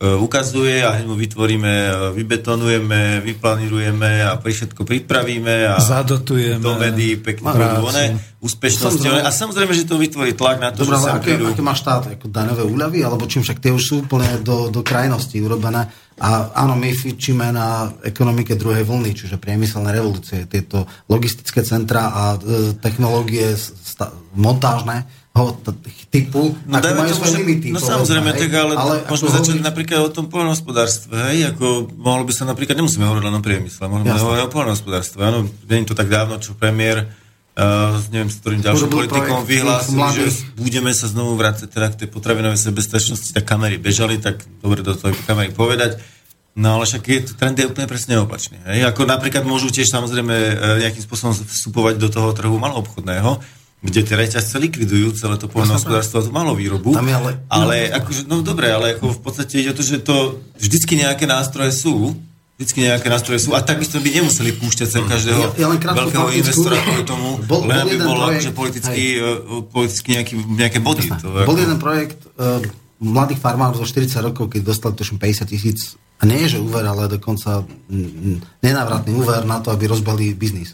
Speaker 3: ukazuje a hneď mu vytvoríme, e, vybetonujeme, vyplanírujeme a pri všetko pripravíme a
Speaker 1: Zadotujeme.
Speaker 3: do médií pekne one, úspešnosti.
Speaker 4: Samozrejme.
Speaker 3: A samozrejme, že to vytvorí tlak na to,
Speaker 4: Dobre,
Speaker 3: že sa
Speaker 4: aké,
Speaker 3: prídu...
Speaker 4: aké má štát? Ako daňové úľavy? Alebo čím však tie už sú úplne do, do krajnosti urobené. A áno, my fičíme na ekonomike druhej vlny, čiže priemyselné revolúcie, tieto logistické centra a e, technológie sta- montážne typu,
Speaker 3: No,
Speaker 4: ako majú svoje limity.
Speaker 3: No samozrejme,
Speaker 4: hej.
Speaker 3: tak ale, ale môžeme
Speaker 4: ako
Speaker 3: začať
Speaker 4: hovorí-
Speaker 3: napríklad o tom poľnohospodárstve, hej, ako mohlo by sa napríklad, nemusíme hovoriť len o priemysle, môžeme hovoriť o poľnohospodárstve, áno, nie je to tak dávno, čo premiér Uh, neviem, s ktorým ďalším politikom vyhlásil, že budeme sa znovu vrácať teda k tej potravinovej sebestačnosti, tak kamery bežali, tak dobre do toho kamery povedať. No ale však je, trend je úplne presne opačný. Hej? Ako napríklad môžu tiež samozrejme e, nejakým spôsobom vstupovať do toho trhu maloobchodného, kde tie reťazce likvidujú celé to poľnohospodárstvo a tú malú výrobu.
Speaker 4: Tam je ale-
Speaker 3: ale akože, no dobre, ale ako v podstate ide o to, že to vždycky nejaké nástroje sú, vždycky nejaké nástroje sú a tak by nemuseli púšťať sem každého
Speaker 4: Ja- ja len
Speaker 3: veľkého
Speaker 4: faktickú-
Speaker 3: investora kvôli tomu,
Speaker 4: Bol-
Speaker 3: len
Speaker 4: bol
Speaker 3: aby bol
Speaker 4: projekt-
Speaker 3: politicky, uh, politicky nejaký, nejaké body. To,
Speaker 4: Bol
Speaker 3: ako-
Speaker 4: jeden projekt uh, mladých farmárov zo 40 rokov, keď dostali tuším 50 tisíc, a nie je, že úver, ale dokonca nenávratný úver na to, aby rozbehli biznis.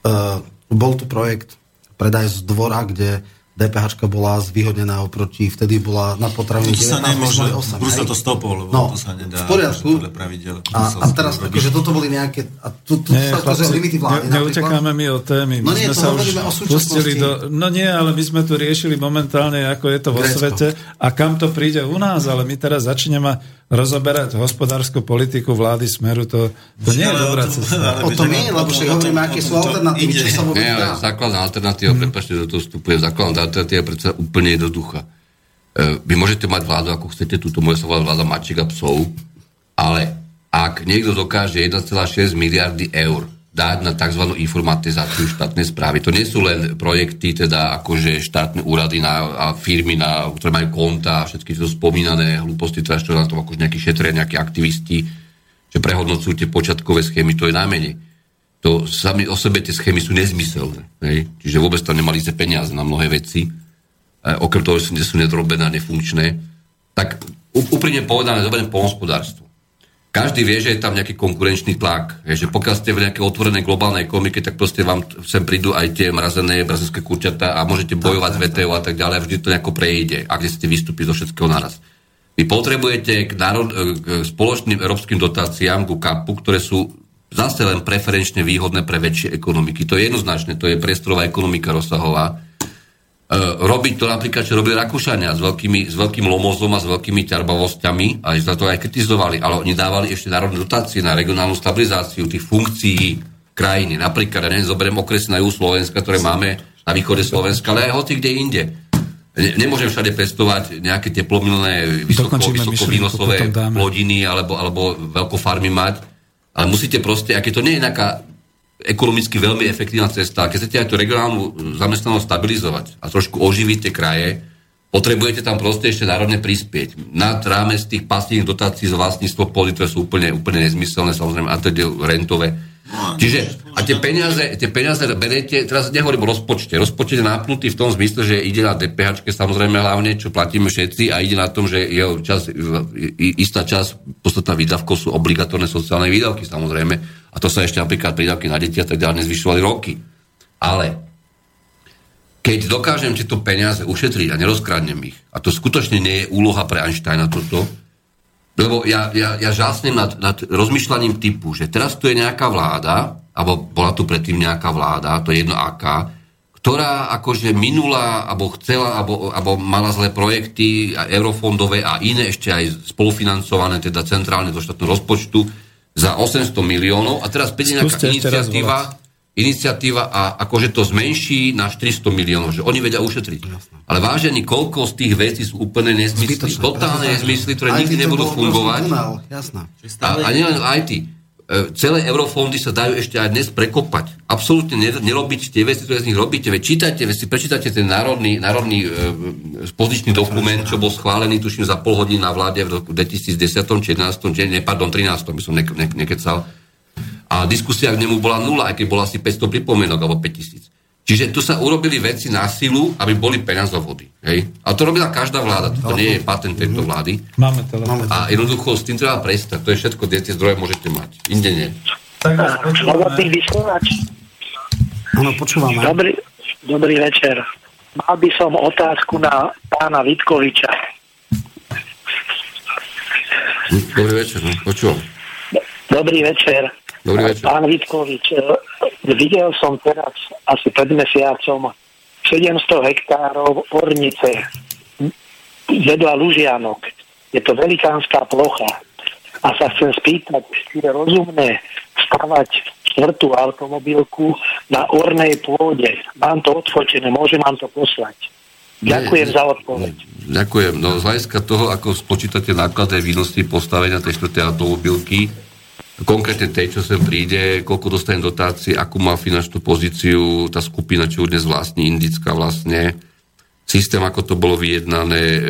Speaker 4: Uh, bol tu projekt predaj z dvora, kde DPH bola zvýhodnená oproti, vtedy bola na potraviny
Speaker 3: to sa
Speaker 4: 19,
Speaker 3: nemôže,
Speaker 4: my sme mali 8,
Speaker 3: Brusel to stopol, lebo
Speaker 4: No,
Speaker 3: to sa nedá.
Speaker 4: v poriadku.
Speaker 3: Podľa pravidel.
Speaker 4: A, a teraz, akože toto boli nejaké, a tu, tu
Speaker 1: Nie,
Speaker 4: sa
Speaker 1: chlapci,
Speaker 4: limity vlády.
Speaker 1: ne, neutekáme my od témy.
Speaker 4: No
Speaker 1: My
Speaker 4: nie,
Speaker 1: sme
Speaker 4: to
Speaker 1: sa už
Speaker 4: o
Speaker 1: pustili do... No nie, ale my sme tu riešili momentálne, ako je to vo
Speaker 4: Grécko.
Speaker 1: svete a kam to príde u nás, ale my teraz začneme rozoberať hospodárskú politiku vlády Smeru. To, to nie je dobrá cesta.
Speaker 4: O tom nie, lebo
Speaker 3: o
Speaker 4: však
Speaker 3: tom-
Speaker 4: hovoríme, aké sú
Speaker 3: to
Speaker 4: alternatívy, čo sa vôbec dá.
Speaker 5: základná alternatíva, mm. prepačte, do toho vstupujem, základná alternatíva je predsa úplne jednoduchá. E, Vy môžete mať vládu, ako chcete, túto môže sa vláda mačiek a psov, ale ak niekto dokáže 1,6 miliardy eur dať na tzv. informatizáciu štátnej správy. To nie sú len projekty, teda akože štátne úrady na, a firmy, na, ktoré majú konta a všetky tieto spomínané hlúposti, teda čo na tom akože nejakí šetria, nejakí aktivisti, že prehodnocujú tie počiatkové schémy, to je najmenej. To sami o sebe tie schémy sú nezmyselné. Hej? Čiže vôbec tam nemali sa peniaze na mnohé veci. E, okrem toho, že sú nedrobené a nefunkčné. tak úprimne povedané, zoberiem polnospodárstvo. Každý vie, že je tam nejaký konkurenčný tlak. Že pokiaľ ste v nejakej otvorenej globálnej ekonomike, tak proste vám sem prídu aj tie mrazené brazilské kurčatá a môžete bojovať s VTO a tak ďalej a vždy to nejako prejde, ak ste vystúpiť zo všetkého naraz. Vy potrebujete k, národ, k spoločným európskym dotáciám, ku kapu, ktoré sú zase len preferenčne výhodné pre väčšie ekonomiky. To je jednoznačné, to je priestorová ekonomika rozsahová. E, robiť to napríklad, čo robili Rakúšania s, veľkými, s veľkým lomozom a s veľkými ťarbavosťami, a za to aj kritizovali, ale oni dávali ešte národné dotácie na regionálnu stabilizáciu tých funkcií krajiny. Napríklad, ja neviem, zoberiem okresy na juhu Slovenska, ktoré máme na východe Slovenska, ale aj hoci kde inde. Ne, nemôžem všade pestovať nejaké teplomilné, vysoko, plodiny alebo, alebo veľkofarmy mať, ale musíte proste, aké to nie je nejaká ekonomicky veľmi efektívna cesta. Keď chcete aj tú regionálnu zamestnanosť stabilizovať a trošku oživiť tie kraje, potrebujete tam proste ešte národne prispieť. Nad rámec tých pasívnych dotácií z vlastníctvo pôdy, ktoré sú úplne, úplne nezmyselné, samozrejme, a teda rentové. Čiže, a tie peniaze, tie peniaze beriete, teraz nehovorím o rozpočte. Rozpočet je napnutý v tom zmysle, že ide na DPH, samozrejme hlavne, čo platíme všetci, a ide na tom, že jeho čas, istá časť, podstatná výdavkov sú obligatórne sociálne výdavky, samozrejme. A to sa ešte napríklad prídavky na deti a tak ďalej nezvyšovali roky. Ale keď dokážem tieto peniaze ušetriť a nerozkradnem ich, a to skutočne nie je úloha pre Einsteina toto, lebo ja, ja, ja žásnem nad, nad rozmýšľaním typu, že teraz tu je nejaká vláda, alebo bola tu predtým nejaká vláda, to je jedno aká, ktorá akože minula, alebo chcela, alebo, mala zlé projekty, a eurofondové a iné ešte aj spolufinancované, teda centrálne do štátneho rozpočtu, za 800 miliónov a teraz príde nejaká iniciatíva, iniciatíva a akože to zmenší na 400 miliónov, že oni vedia ušetriť. Ale vážení, koľko z tých vecí sú úplne nezmysly,
Speaker 4: Zbytočné.
Speaker 5: totálne nezmysly, ktoré
Speaker 4: Aj
Speaker 5: nikdy nebudú fungovať.
Speaker 4: Jasné.
Speaker 5: A, a nielen IT. E, Celé eurofondy sa dajú ešte aj dnes prekopať. Absolútne ne- nerobiť tie veci, ktoré z nich robíte. Veď čítajte, veď si prečítate ten národný, národný e, pozičný dokument, čo bol schválený, tuším, za pol hodiny na vláde v roku 2010, či 11, či, ne, pardon, 13, by som ne, ne, nekecal. A diskusia k nemu bola nula, aj keď bola asi 500 pripomienok, alebo 5000. Čiže tu sa urobili veci na silu, aby boli peniazovody. Hej? A to robila každá vláda, to nie je patent tejto vlády.
Speaker 1: Máme telefón.
Speaker 4: Máme
Speaker 5: A jednoducho s tým treba prestať. To je všetko, kde tie zdroje môžete mať. Inde nie.
Speaker 7: Slobodný vysielač.
Speaker 4: Áno, počúvame.
Speaker 7: Dobrý, dobrý večer. Mal by som otázku na pána Vitkoviča.
Speaker 5: Dobrý večer, no, počúvam.
Speaker 7: Dobrý večer.
Speaker 5: Dobrý večer.
Speaker 7: Pán Vitkovič, e, videl som teraz asi pred mesiacom 700 hektárov ornice vedľa Lužianok. Je to velikánska plocha. A sa chcem spýtať, či je rozumné stavať štvrtú automobilku na ornej pôde. Mám to odfotené, môžem vám to poslať. Ďakujem
Speaker 5: Nie,
Speaker 7: za odpoveď.
Speaker 5: Ďakujem. No z hľadiska toho, ako spočítate nákladné výnosy postavenia tej štvrtej automobilky, konkrétne tej, čo sem príde, koľko dostane dotácií, akú má finančnú pozíciu, tá skupina, čo ju dnes vlastní, indická vlastne, systém, ako to bolo vyjednané, e,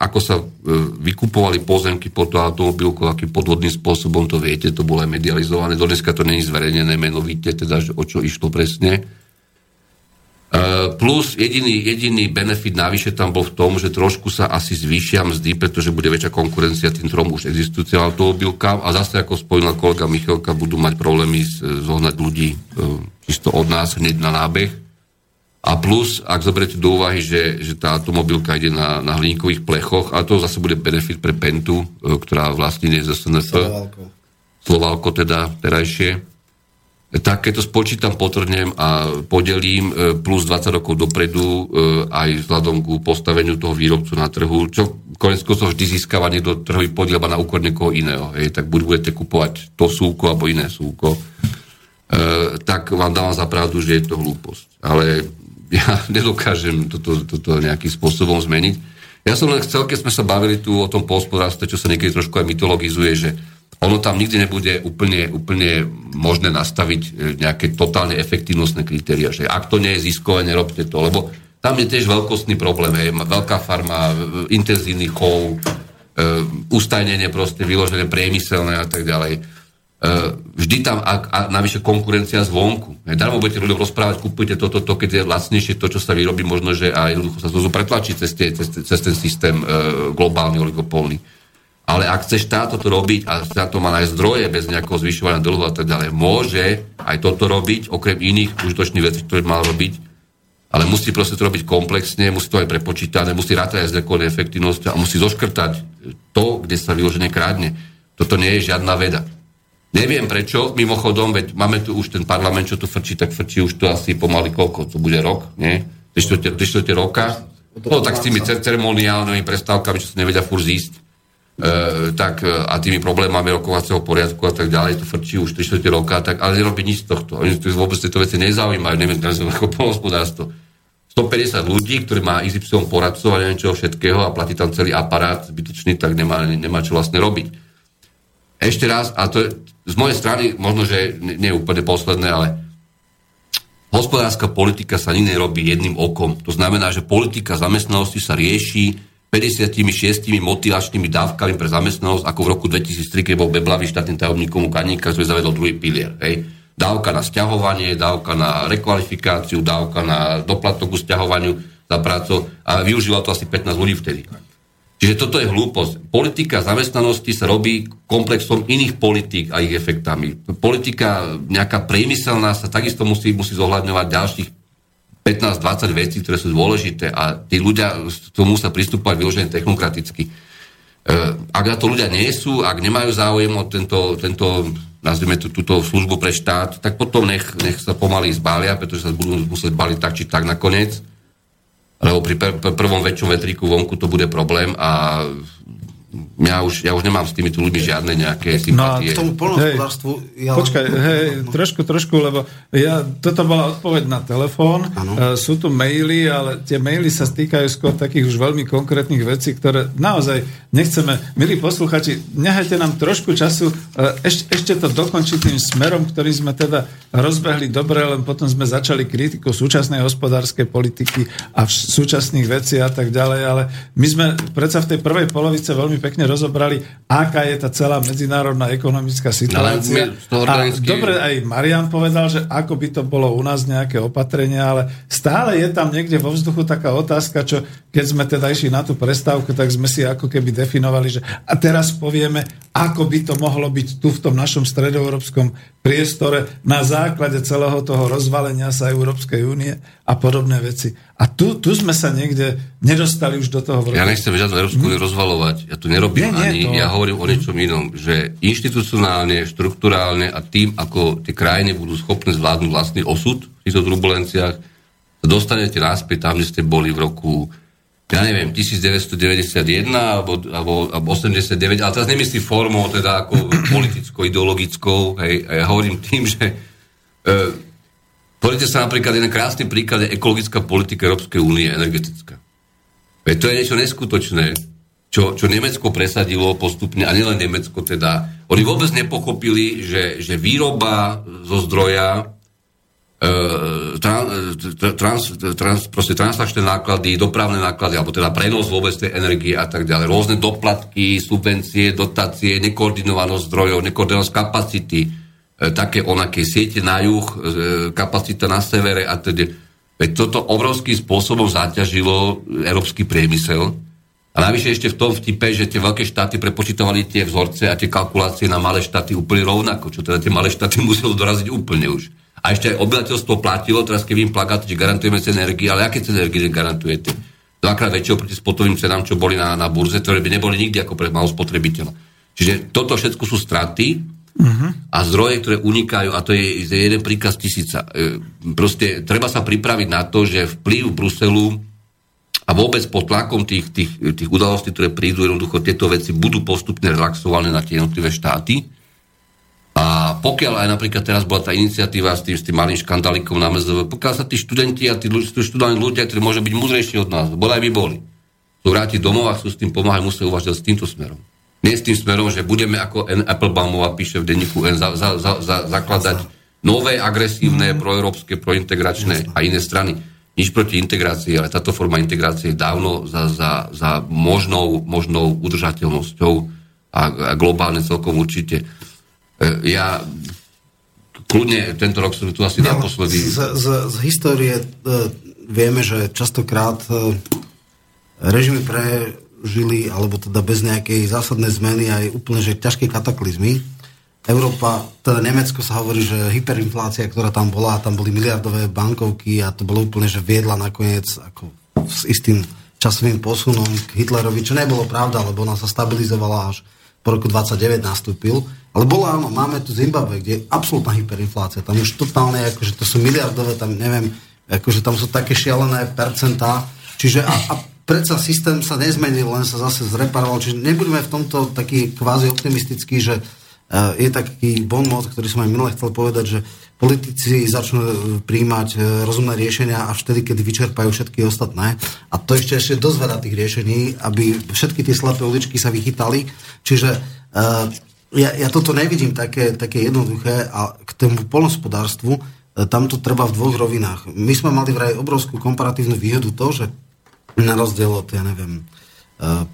Speaker 5: ako sa e, vykupovali pozemky pod tú automobilku, akým podvodným spôsobom to viete, to bolo aj medializované, do dneska to není zverejnené menovite, teda o čo išlo presne. Uh, plus jediný, jediný benefit navyše tam bol v tom, že trošku sa asi zvýšia mzdy, pretože bude väčšia konkurencia tým trom už existujúcim automobilkám a zase, ako spomínal kolega Michalka, budú mať problémy zohnať ľudí uh, čisto od nás hneď na nábeh. A plus, ak zoberiete do úvahy, že, že tá automobilka ide na, na hliníkových plechoch, a to zase bude benefit pre Pentu, uh, ktorá vlastne nie je z SNF.
Speaker 4: Slovalko.
Speaker 5: Slovalko teda terajšie, tak keď to spočítam, potrhnem a podelím e, plus 20 rokov dopredu e, aj vzhľadom ku postaveniu toho výrobcu na trhu, čo konec koncov vždy získava niekto trhový podiel na úkor niekoho iného. Hej, tak buď budete kupovať to súko alebo iné súko, e, tak vám dávam za pravdu, že je to hlúposť. Ale ja nedokážem toto, toto nejakým spôsobom zmeniť. Ja som len chcel, keď sme sa bavili tu o tom pohospodárstve, čo sa niekedy trošku aj mytologizuje, že ono tam nikdy nebude úplne, úplne možné nastaviť e, nejaké totálne efektívnostné kritéria, že ak to nie je ziskové, nerobte to, lebo tam je tiež veľkostný problém, hej, veľká farma, e, intenzívny chov, e, ustajnenie proste vyložené priemyselné a tak ďalej. E, vždy tam, a, a navyše konkurencia zvonku. Hej, Darmo budete ľuďom rozprávať, kúpujte toto, to, to, keď je lacnejšie to, čo sa vyrobí, možno, že aj jednoducho sa to pretlačí cez, tie, cez, cez ten systém e, globálny, oligopolný. Ale ak chce štát toto robiť a na to má aj zdroje bez nejakého zvyšovania dlhu a tak ďalej, môže aj toto robiť, okrem iných užitočných vecí, ktoré mal robiť, ale musí proste to robiť komplexne, musí to aj prepočítané, musí rátať aj s nejakou efektivnosťou a musí zoškrtať to, kde sa vyložene krádne. Toto nie je žiadna veda. Neviem prečo, mimochodom, veď máme tu už ten parlament, čo tu frčí, tak frčí už to asi pomaly koľko, to bude rok, nie? 3 roka. No tak s tými cer- ceremoniálnymi prestávkami, čo sa nevedia furt zísť, e, tak e, a tými problémami rokovacieho poriadku a tak ďalej, to frčí už 3 roka, tak, ale nerobí nič z tohto. Oni tu vôbec tieto veci nezaujímajú, neviem, ako polnospodárstvo. 150 ľudí, ktorí má XY poradcov a neviem čoho všetkého a platí tam celý aparát zbytočný, tak nemá, nemá čo vlastne robiť. Ešte raz, a to je z mojej strany, možno, že nie je úplne posledné, ale hospodárska politika sa nikdy nerobí jedným okom. To znamená, že politika zamestnanosti sa rieši 56 motivačnými dávkami pre zamestnanosť, ako v roku 2003, keď bol Beblavý štátnym tajomníkom u Kaníka, ktorý zavedol druhý pilier. Hej. Dávka na sťahovanie, dávka na rekvalifikáciu, dávka na doplatok ku sťahovaniu za prácu a využíval to asi 15 ľudí vtedy. Čiže toto je hlúposť. Politika zamestnanosti sa robí komplexom iných politík a ich efektami. Politika nejaká priemyselná sa takisto musí, musí zohľadňovať ďalších 15-20 vecí, ktoré sú dôležité a tí ľudia k tomu sa pristúpať vyložené technokraticky. E, ak na to ľudia nie sú, ak nemajú záujem o tento, tento nazvime tú, túto službu pre štát, tak potom nech, nech sa pomaly zbália, pretože sa budú musieť baliť tak či tak nakoniec lebo pri pr- pr- prvom väčšom vetríku vonku to bude problém a ja už, ja už nemám s týmito ľuďmi žiadne nejaké
Speaker 4: No a
Speaker 5: sympatie.
Speaker 4: k tomu polnohospodárstvu... Ja...
Speaker 1: Počkaj, hej, trošku, trošku, lebo ja, toto bola odpoveď na telefón, e, sú tu maily, ale tie maily sa stýkajú skôr takých už veľmi konkrétnych vecí, ktoré naozaj nechceme, milí posluchači, nehajte nám trošku času, e, ešte, ešte to dokončiť tým smerom, ktorý sme teda rozbehli dobre, len potom sme začali kritiku súčasnej hospodárskej politiky a v súčasných vecí a tak ďalej, ale my sme predsa v tej prvej polovice veľmi pekne rozobrali, aká je tá celá medzinárodná ekonomická situácia.
Speaker 5: Ale
Speaker 1: A dobre, aj Marian povedal, že ako by to bolo u nás nejaké opatrenia, ale stále je tam niekde vo vzduchu taká otázka, čo keď sme teda išli na tú prestávku, tak sme si ako keby definovali, že a teraz povieme, ako by to mohlo byť tu v tom našom stredoeurópskom priestore na základe celého toho rozvalenia sa Európskej únie a podobné veci. A tu, tu sme sa niekde nedostali už do toho. v
Speaker 5: Ja nechcem žiadnu Európsku úniu rozvalovať. Ja tu nerobím
Speaker 1: Nie, nie,
Speaker 5: ani,
Speaker 1: to-
Speaker 5: ja hovorím o niečom inom, že inštitucionálne, štruktúrálne a tým, ako tie krajiny budú schopné zvládnuť vlastný osud v týchto turbulenciách, dostanete naspäť tam, kde ste boli v roku ja neviem, 1991 alebo, alebo, alebo 89, ale teraz nemyslím formou, teda ako politicko-ideologickou, hej, a ja hovorím tým, že e, Pozrite sa napríklad, jeden krásny príklad je ekologická politika Európskej únie, energetická. Veď to je niečo neskutočné, čo, čo Nemecko presadilo postupne, a nielen Nemecko teda. Oni vôbec nepochopili, že, že výroba zo zdroja, trans, trans, proste náklady, dopravné náklady, alebo teda prenos vôbec tej energie a tak ďalej. Rôzne doplatky, subvencie, dotácie, nekoordinovanosť zdrojov, nekoordinovanosť kapacity, e, také onaké siete na juh, e, kapacita na severe a teda. Veď toto obrovským spôsobom zaťažilo európsky priemysel. A navyše ešte v tom vtipe, že tie veľké štáty prepočítovali tie vzorce a tie kalkulácie na malé štáty úplne rovnako, čo teda tie malé štáty muselo doraziť úplne už. A ešte aj obyvateľstvo platilo, teraz keď im plakáte, že garantujeme ceny energie, ale aké ceny energie garantujete? Dvakrát väčšie oproti spotovým cenám, čo boli na, na burze, ktoré by neboli nikdy ako pre malého spotrebiteľa. Čiže toto všetko sú straty, a zdroje, ktoré unikajú, a to je, je jeden príkaz tisíca. E, Proste treba sa pripraviť na to, že vplyv Bruselu a vôbec pod tlakom tých, tých, tých udalostí, ktoré prídu, jednoducho tieto veci budú postupne relaxované na tie jednotlivé štáty. A pokiaľ aj napríklad teraz bola tá iniciatíva s tým, s tým malým škandálikom na MZV, pokiaľ sa tí študenti a tí tí študenti ľudia, ktorí môžu byť múdrejší od nás, boli aj by boli, sú vrátiť domov a chcú s tým pomáhať, musia uvažovať s týmto smerom. Nie s tým smerom, že budeme, ako N. Applebaumová píše v denníku N, za, za, za, za, zakladať nové, agresívne, proeurópske, prointegračné a iné strany. Nič proti integrácii, ale táto forma integrácie je dávno za, za, za možnou, možnou udržateľnosťou a, a globálne celkom určite. E, Ja kľudne tento rok som tu asi
Speaker 4: No,
Speaker 5: naposledy...
Speaker 4: Z, z, z histórie e, vieme, že častokrát e, režimy prežili, alebo teda bez nejakej zásadnej zmeny aj úplne že ťažké kataklizmy. Európa, teda Nemecko sa hovorí, že hyperinflácia, ktorá tam bola, tam boli miliardové bankovky a to bolo úplne, že viedla nakoniec ako s istým časovým posunom k Hitlerovi, čo nebolo pravda, lebo ona sa stabilizovala až po roku 29 nastúpil. Ale bola, áno, máme tu Zimbabwe, kde je absolútna hyperinflácia. Tam už totálne, akože to sú miliardové, tam neviem, akože tam sú také šialené percentá. Čiže a, a predsa systém sa nezmenil, len sa zase zreparoval. Čiže nebudeme v tomto taký kvázi optimistický, že je taký bon mot, ktorý som aj minule chcel povedať, že politici začnú e, príjmať e, rozumné riešenia až vtedy, keď vyčerpajú všetky ostatné. A to ešte ešte dosť veľa tých riešení, aby všetky tie slepé uličky sa vychytali. Čiže uh, ja, ja toto nevidím také, také jednoduché a k tomu polnospodárstvu e, tam to treba v dvoch rovinách. My sme mali vraj obrovskú komparatívnu výhodu to, že na rozdiel od, ja neviem, e,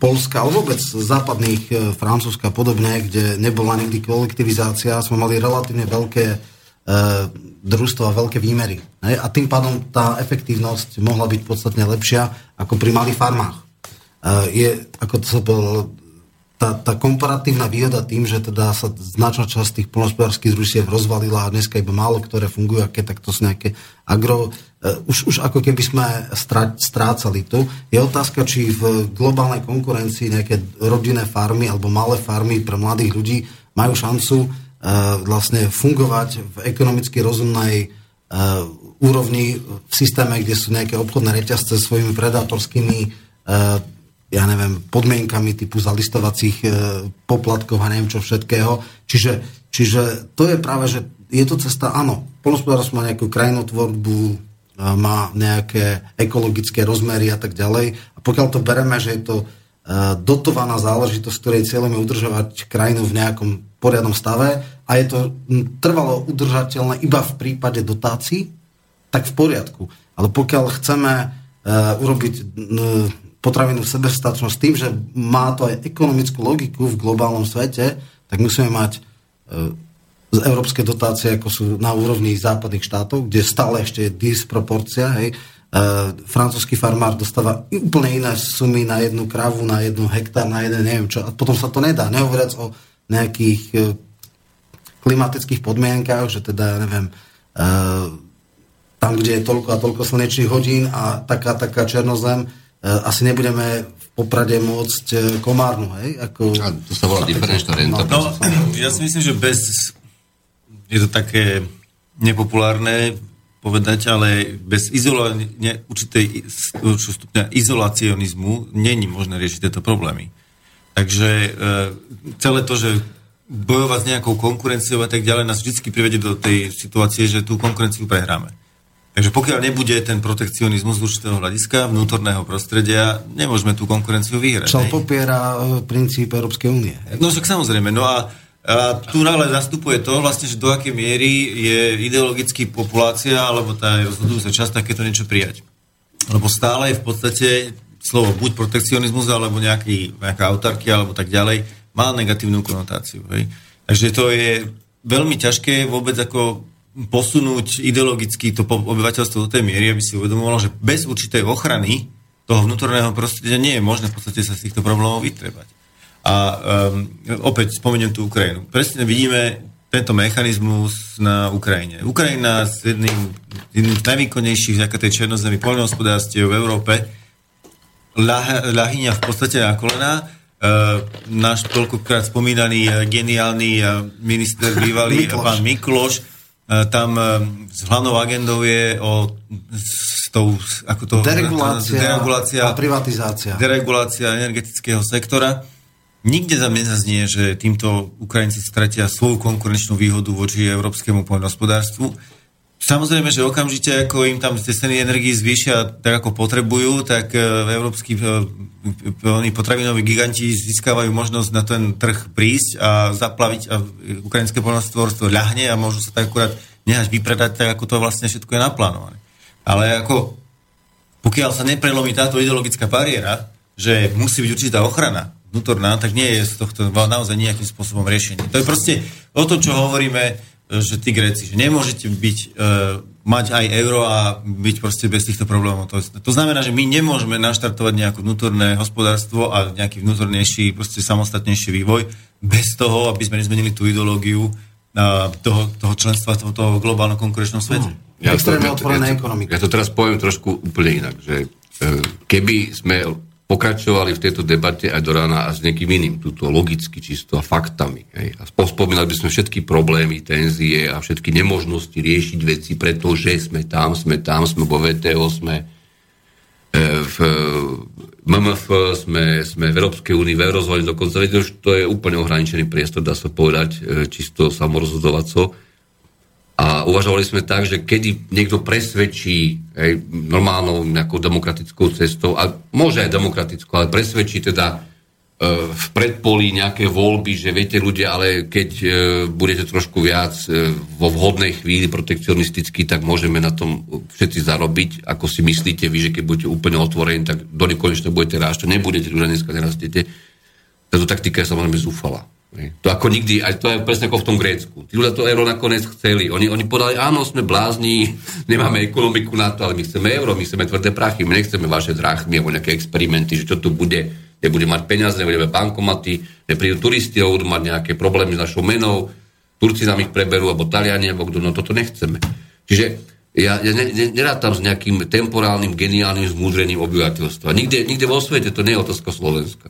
Speaker 4: Polska, ale vôbec západných e, Francúzska a podobne, kde nebola nikdy kolektivizácia, sme mali relatívne veľké e, družstvo a veľké výmery. A tým pádom tá efektívnosť mohla byť podstatne lepšia ako pri malých farmách. E, je, ako to sa povedal, tá, tá komparatívna výhoda tým, že teda sa značná časť tých polnospodárských družstiev rozvalila a dneska iba málo ktoré fungujú, aké tak to sú nejaké agro... Uh, už, už ako keby sme strá, strácali tu. Je otázka, či v globálnej konkurencii nejaké rodinné farmy alebo malé farmy pre mladých ľudí majú šancu uh, vlastne fungovať v ekonomicky rozumnej uh, úrovni v systéme, kde sú nejaké obchodné reťazce svojimi predátorskými uh, ja neviem, podmienkami typu zalistovacích e, poplatkov a neviem čo všetkého. Čiže, čiže to je práve, že je to cesta, áno, polnospodárstvo má nejakú krajinotvorbu, má nejaké ekologické rozmery a tak ďalej. A pokiaľ to bereme, že je to e, dotovaná záležitosť, ktorej cieľom je udržovať krajinu v nejakom poriadnom stave a je to trvalo udržateľné iba v prípade dotácií, tak v poriadku. Ale pokiaľ chceme e, urobiť potravinu sebestačnosť tým, že má to aj ekonomickú logiku v globálnom svete, tak musíme mať e, z európske dotácie, ako sú na úrovni západných štátov, kde stále ešte je disproporcia. Hej. E, francúzsky farmár dostáva úplne iné sumy na jednu kravu, na jednu hektár, na jeden neviem čo. A potom sa to nedá. Nehovoriac o nejakých e, klimatických podmienkách, že teda, ja neviem, e, tam, kde je toľko a toľko slnečných hodín a taká, taká černozem, e, asi nebudeme v Poprade môcť e, komárnu, hej? Ako...
Speaker 5: A to sa volá diferenčná renta.
Speaker 3: No, ja si myslím, že bez... Je to také nepopulárne povedať, ale bez izolovania, určitej určitého stupňa izolacionizmu není možné riešiť tieto problémy. Takže e, celé to, že bojovať s nejakou konkurenciou a tak ďalej, nás vždy privedie do tej situácie, že tú konkurenciu prehráme. Takže pokiaľ nebude ten protekcionizmus z určitého hľadiska vnútorného prostredia, nemôžeme tú konkurenciu vyhrať.
Speaker 4: Čo popiera e, princíp Európskej únie.
Speaker 3: No však samozrejme, no a, a tu ale nastupuje to vlastne, že do akej miery je ideologicky populácia alebo tá rozhodujúca časť takéto niečo prijať. Lebo stále je v podstate slovo buď protekcionizmus alebo nejaký, nejaká autarkia alebo tak ďalej má negatívnu konotáciu. Hej? Takže to je veľmi ťažké vôbec ako posunúť ideologicky to obyvateľstvo do tej miery, aby si uvedomovalo, že bez určitej ochrany toho vnútorného prostredia nie je možné v podstate sa z týchto problémov vytrebať. A um, opäť spomeniem tú Ukrajinu. Presne vidíme tento mechanizmus na Ukrajine. Ukrajina s jedným, jedným z najvýkonnejších vďaka tej černozemi poľnohospodárstiev v Európe ľah, ľahyňa v podstate na kolená. Uh, náš toľkokrát spomínaný uh, geniálny uh, minister bývalý
Speaker 4: Mikloš.
Speaker 3: pán Mikloš uh, tam uh, s hlavnou agendou je o s tou, ako to,
Speaker 4: Deregulácia,
Speaker 3: deregulácia
Speaker 4: a privatizácia.
Speaker 3: deregulácia energetického sektora. Nikde tam nezaznie, že týmto Ukrajinci stratia svoju konkurenčnú výhodu voči európskemu poľnohospodárstvu. Samozrejme, že okamžite, ako im tam tie ceny energii zvýšia tak, ako potrebujú, tak e, európsky e, oni potravinoví giganti získavajú možnosť na ten trh prísť a zaplaviť a ukrajinské poľnohospodárstvo ľahne a môžu sa tak akurát nehať vypredať, tak ako to vlastne všetko je naplánované. Ale ako pokiaľ sa neprelomí táto ideologická bariéra, že musí byť určitá ochrana vnútorná, tak nie je z tohto naozaj nejakým spôsobom riešenie. To je proste o tom, čo hovoríme, e, že tí Gréci, že nemôžete byť, e, mať aj euro a byť proste bez týchto problémov. To, to znamená, že my nemôžeme naštartovať nejaké vnútorné hospodárstvo a nejaký vnútornejší, proste samostatnejší vývoj bez toho, aby sme nezmenili tú ideológiu a, toho, toho členstva v toho globálnom konkurenčnom svete.
Speaker 5: Ja to,
Speaker 4: Extrémne
Speaker 5: ja, to, ja, to, ja to teraz poviem trošku úplne inak, že e, keby sme pokračovali v tejto debate aj do rána a s niekým iným, túto logicky čisto a faktami. Hej, a pospomínali by sme všetky problémy, tenzie a všetky nemožnosti riešiť veci, pretože sme tam, sme tam, sme vo VTO, sme e, v MMF, sme, sme v Európskej únii, v eurozóne dokonca, to je úplne ohraničený priestor, dá sa povedať, e, čisto samorozhodovaco. A uvažovali sme tak, že kedy niekto presvedčí hej, normálnou nejakou demokratickou cestou, a môže aj demokratickou, ale presvedčí teda e, v predpolí nejaké voľby, že viete ľudia, ale keď e, budete trošku viac e, vo vhodnej chvíli protekcionisticky, tak môžeme na tom všetci zarobiť, ako si myslíte vy, že keď budete úplne otvorení, tak do nekonečna budete rásť, nebudete, už dneska nerastiete. Táto taktika je samozrejme zúfala. To ako nikdy, aj to je presne ako v tom Grécku. Tí ľudia to euro nakoniec chceli. Oni, oni povedali, áno, sme blázni, nemáme ekonomiku na to, ale my chceme euro, my chceme tvrdé prachy, my nechceme vaše drachmy alebo nejaké experimenty, že čo tu bude, nebude mať peniaze, nebudeme bankomaty, neprídu turisti, budú mať nejaké problémy s našou menou, Turci nám ich preberú, alebo Taliani, alebo kto, no toto nechceme. Čiže ja, ja ne, ne, nerátam s nejakým temporálnym, geniálnym zmúdrením obyvateľstva. Nikde, nikde vo svete to nie je otázka Slovenska.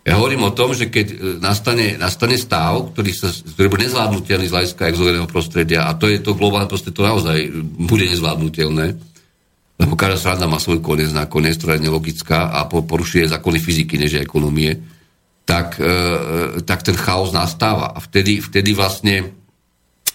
Speaker 5: Ja hovorím o tom, že keď e, nastane, nastane stav, ktorý, sa, ktorý bude nezvládnutelný z hľadiska exogénneho prostredia, a to je to globálne prostredie, to naozaj bude nezvládnutelné, lebo každá strana má svoj koniec nakoniec, ktorá je nelogická a po- porušuje zákony fyziky, než ekonomie, tak, e, tak ten chaos nastáva. A vtedy, vtedy vlastne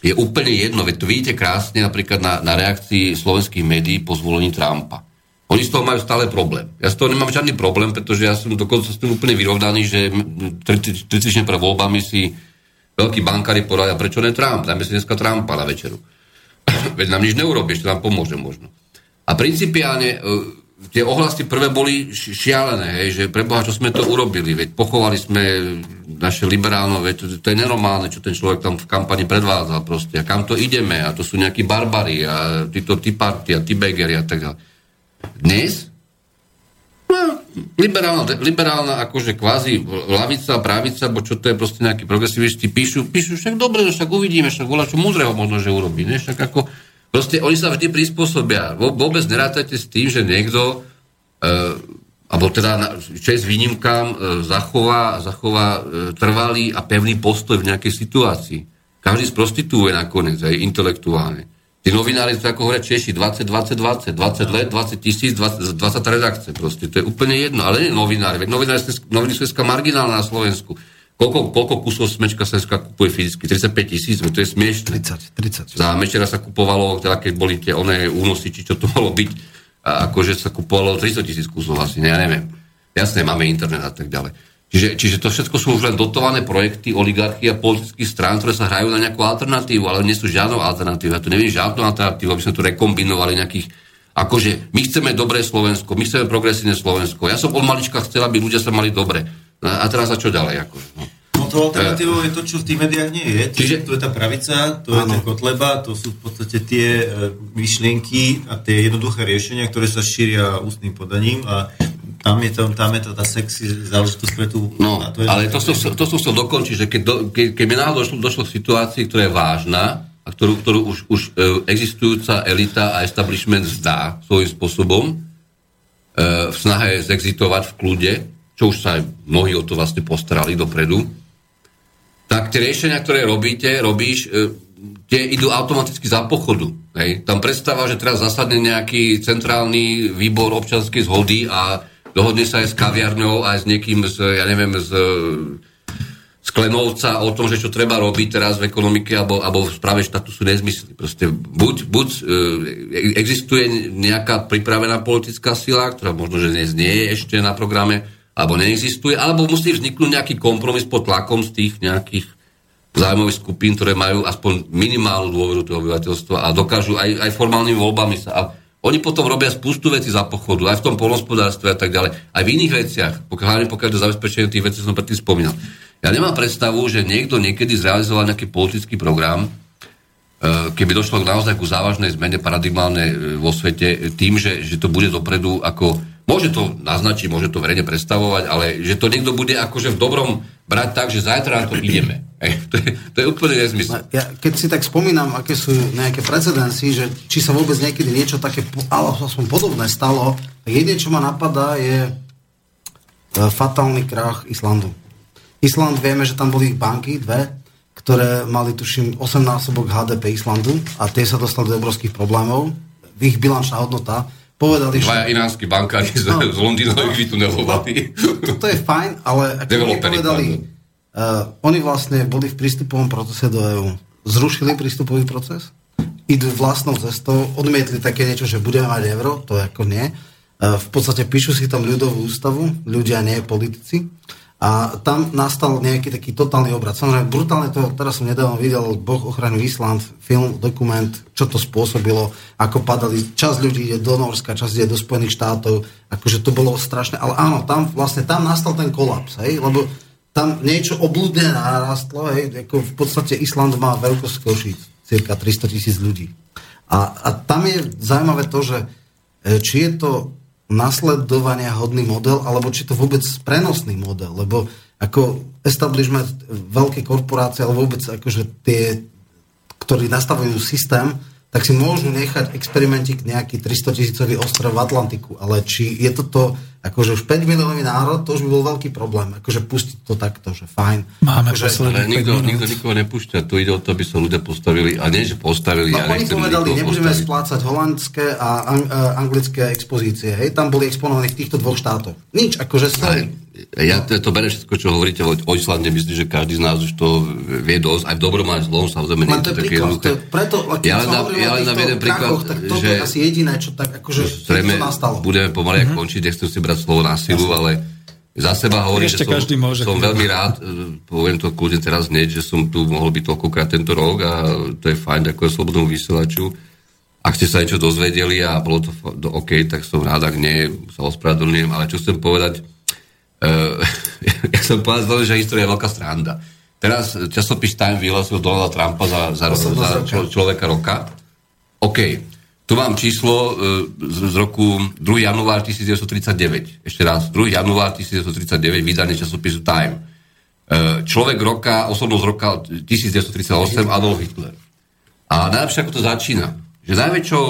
Speaker 5: je úplne jedno, veď to vidíte krásne napríklad na, na reakcii slovenských médií po zvolení Trumpa. Oni z toho majú stále problém. Ja z toho nemám žiadny problém, pretože ja som dokonca s tým úplne vyrovnaný, že 30 30 pred voľbami si veľkí bankári povedali, a prečo ne Trump? Dajme si dneska Trumpa na večeru. Veď nám nič neurobíš, to nám pomôže možno. A principiálne e, tie ohlasy prvé boli ši- šialené, hej, že preboha, čo sme to urobili, veď pochovali sme naše liberálno, veď to, to je nenormálne, čo ten človek tam v kampani predvádzal proste, a kam to ideme, a to sú nejakí barbari, a títo typarty, a tybegeri a tak ďalej. Dnes no, liberálna, liberálna akože kvázi lavica, pravica, bo čo to je proste nejakí progresivisti, píšu, píšu však dobre, no však uvidíme, však volá čo múdreho možno, že urobí, ne? Však ako, proste oni sa vždy prispôsobia. Vôbec nerátajte s tým, že niekto e, alebo teda, s výnimkám, e, zachová, zachová e, trvalý a pevný postoj v nejakej situácii. Každý sprostituje nakoniec, aj intelektuálne. Tí novinári, to ako hovoria Češi, 20, 20, 20, 20 let, 20 tisíc, 20, 20 redakcie proste. To je úplne jedno, ale nie novinári. Veď novinári, sú- novinári sú dneska marginálne na Slovensku. Koľko, koľko kusov smečka sa dneska kupuje fyzicky? 35 tisíc, to je smiešne.
Speaker 4: 30, 30.
Speaker 5: Za Mečera sa kupovalo, teda keď boli tie oné únosy, či čo to malo byť, a akože sa kupovalo 300 tisíc kusov asi, ne, ja neviem. Jasné, máme internet a tak ďalej. Čiže, čiže to všetko sú už len dotované projekty oligarchie a politických strán, ktoré sa hrajú na nejakú alternatívu, ale nie sú žiadnou alternatívou. Ja tu neviem žiadnu alternatívu, aby sme tu rekombinovali nejakých Akože my chceme dobré Slovensko, my chceme progresívne Slovensko. Ja som od malička chcel, aby ľudia sa mali dobre. A teraz a čo ďalej? Akože, no.
Speaker 3: No to alternatívou je to, čo v tých médiách nie je. Čiže to je tá pravica, to je ten Kotleba, to sú v podstate tie e, myšlienky a tie jednoduché riešenia, ktoré sa šíria ústnym podaním a tam je, to, tam je to tá sexy záležitosť pre tú...
Speaker 5: No,
Speaker 3: to je,
Speaker 5: ale to som, to som chcel dokončiť, že keď, do, ke, keď mi náhodou došlo, došlo k situácii, ktorá je vážna a ktorú, ktorú už, už e, existujúca elita a establishment zdá svojím spôsobom e, v snahe zexitovať v kľude, čo už sa aj mnohí o to vlastne postarali dopredu, tak tie riešenia, ktoré robíte, robíš, e, tie idú automaticky za pochodu. Hej. Tam predstava, že teraz zasadne nejaký centrálny výbor občanskej zhody a dohodne sa aj s kaviarňou, aj s niekým z, ja neviem, z, z Klenovca o tom, že čo treba robiť teraz v ekonomike alebo, alebo v správe štátu sú nezmysly. Proste buď, buď e, existuje nejaká pripravená politická sila, ktorá možno, že dnes nie je ešte na programe, alebo neexistuje, alebo musí vzniknúť nejaký kompromis pod tlakom z tých nejakých zájmových skupín, ktoré majú aspoň minimálnu dôveru toho obyvateľstva a dokážu aj, aj formálnymi voľbami sa. Oni potom robia spustu veci za pochodu, aj v tom polnospodárstve a tak ďalej, aj v iných veciach, pokiaľ, hlavne pokiaľ to zabezpečenie tých vecí som predtým spomínal. Ja nemám predstavu, že niekto niekedy zrealizoval nejaký politický program, e, keby došlo naozaj ku závažnej zmene paradigmálnej e, vo svete e, tým, že, že to bude dopredu ako... Môže to naznačiť, môže to verejne predstavovať, ale že to niekto bude akože v dobrom brať tak, že zajtra na to ideme. To, je, to je úplne nezmysel.
Speaker 4: Ja, keď si tak spomínam, aké sú nejaké precedensy, že či sa vôbec niekedy niečo také, ale aspoň podobné stalo, tak jedine, čo ma napadá, je e, fatálny krach Islandu. Island, vieme, že tam boli banky, dve, ktoré mali, tuším, 8 násobok HDP Islandu a tie sa dostali do obrovských problémov. Ich bilančná hodnota povedali, že...
Speaker 5: Dvaja iránsky bankári z,
Speaker 4: No.
Speaker 5: z Londýna ich vytunelovali.
Speaker 4: To, to je fajn, ale ako oni povedali, uh, oni vlastne boli v prístupovom procese do EÚ. Zrušili prístupový proces, idú vlastnou cestou, odmietli také niečo, že budeme mať euro, to ako nie. Uh, v podstate píšu si tam ľudovú ústavu, ľudia, nie politici. A tam nastal nejaký taký totálny obrad. Samozrejme, brutálne to, teraz som nedávno videl Boh ochranu Island, film, dokument, čo to spôsobilo, ako padali, časť ľudí ide do Norska, časť ide do Spojených štátov, akože to bolo strašné, ale áno, tam vlastne tam nastal ten kolaps, hej, lebo tam niečo obludne narastlo, hej, ako v podstate Island má veľkosť Košíc, cirka 300 tisíc ľudí. A, a tam je zaujímavé to, že e, či je to nasledovania hodný model, alebo či to vôbec prenosný model, lebo ako establishment, veľké korporácie, alebo vôbec akože tie, ktorí nastavujú systém, tak si môžu nechať experimentik nejaký 300 tisícový ostrov v Atlantiku, ale či je toto akože už 5 miliónový národ, to už by bol veľký problém. Akože pustiť to takto, že fajn.
Speaker 1: Máme
Speaker 4: akože,
Speaker 5: Ale nikto,
Speaker 1: 5 minút.
Speaker 5: nikto nikoho nepúšťa. Tu ide o to, aby sa ľudia postavili. A nie, že postavili.
Speaker 4: No,
Speaker 5: ja
Speaker 4: oni povedali, nebudeme
Speaker 5: postaviť.
Speaker 4: splácať holandské a ang- a anglické expozície. Hej, tam boli exponované v týchto dvoch štátoch. Nič, akože sorry.
Speaker 5: Ja to, to berem všetko, čo hovoríte o, Islande, myslím, že každý z nás už to vie dosť, aj v dobrom, aj v zlom, samozrejme, nie je
Speaker 4: to
Speaker 5: také
Speaker 4: príklad.
Speaker 5: jednoduché.
Speaker 4: To je preto,
Speaker 5: Ja len dám- ja len dám jeden príklad,
Speaker 4: tak toto
Speaker 5: že-
Speaker 4: je asi jediné, čo tak akože
Speaker 5: Zrejme
Speaker 4: nastalo.
Speaker 5: budeme pomaly
Speaker 1: Mhm.
Speaker 5: mm-hmm. končiť, nechcem si brať slovo na silu, ale za seba hovorím,
Speaker 1: Ešte
Speaker 5: že som,
Speaker 1: každý môže
Speaker 5: som veľmi rád, e, poviem to kľudne teraz hneď, že som tu mohol byť toľkokrát tento rok a to je fajn, ďakujem slobodnému vysielaču. Ak ste sa niečo dozvedeli a bolo to OK, tak som rád, ak nie, sa ospravedlňujem, ale čo chcem povedať, ja som povedal, že história je veľká stranda. Teraz časopis Time vyhlasil Donalda Trumpa za, za, za čo, človeka roka. OK, tu mám číslo e, z, z roku 2. január 1939. Ešte raz, 2. január 1939, vydanie časopisu Time. E, človek roka, osobnosť roka 1938, Adolf Hitler. A najlepšie, ako to začína, že najväčšou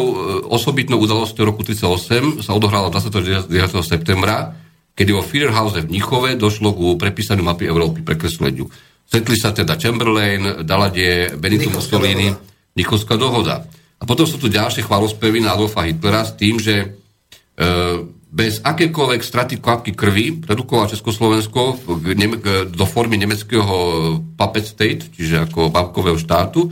Speaker 5: osobitnou udalosťou roku 1938 sa odohrala 29. septembra, kedy vo Führerhause v Mnichove došlo ku prepísaniu mapy Európy, prekresleniu. Stretli sa teda Chamberlain, Daladier, Benito Mussolini. Nikolská dohoda. A potom sú tu ďalšie chvalospevy na Adolfa Hitlera s tým, že e, bez akékoľvek straty kvapky krvi redukoval Československo do formy nemeckého puppet state, čiže ako babkového štátu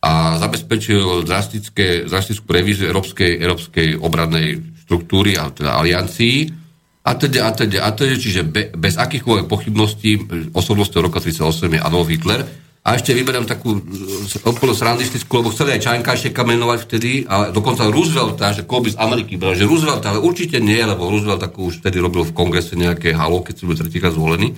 Speaker 5: a zabezpečil drastické, drastickú revíziu európskej, európskej obradnej štruktúry, a teda aliancií a teda, a teda, a teda, čiže be, bez akýchkoľvek pochybností osobnosťou roka 38 je Adolf Hitler. A ešte vyberiem takú e, úplne srandistickú, lebo chceli aj Čajnkášeka menovať vtedy, ale dokonca Roosevelta, že koho z Ameriky bral, že Roosevelt, ale určite nie, lebo Roosevelt takú už vtedy robil v kongrese nejaké halo, keď si bol tretíkrát zvolený.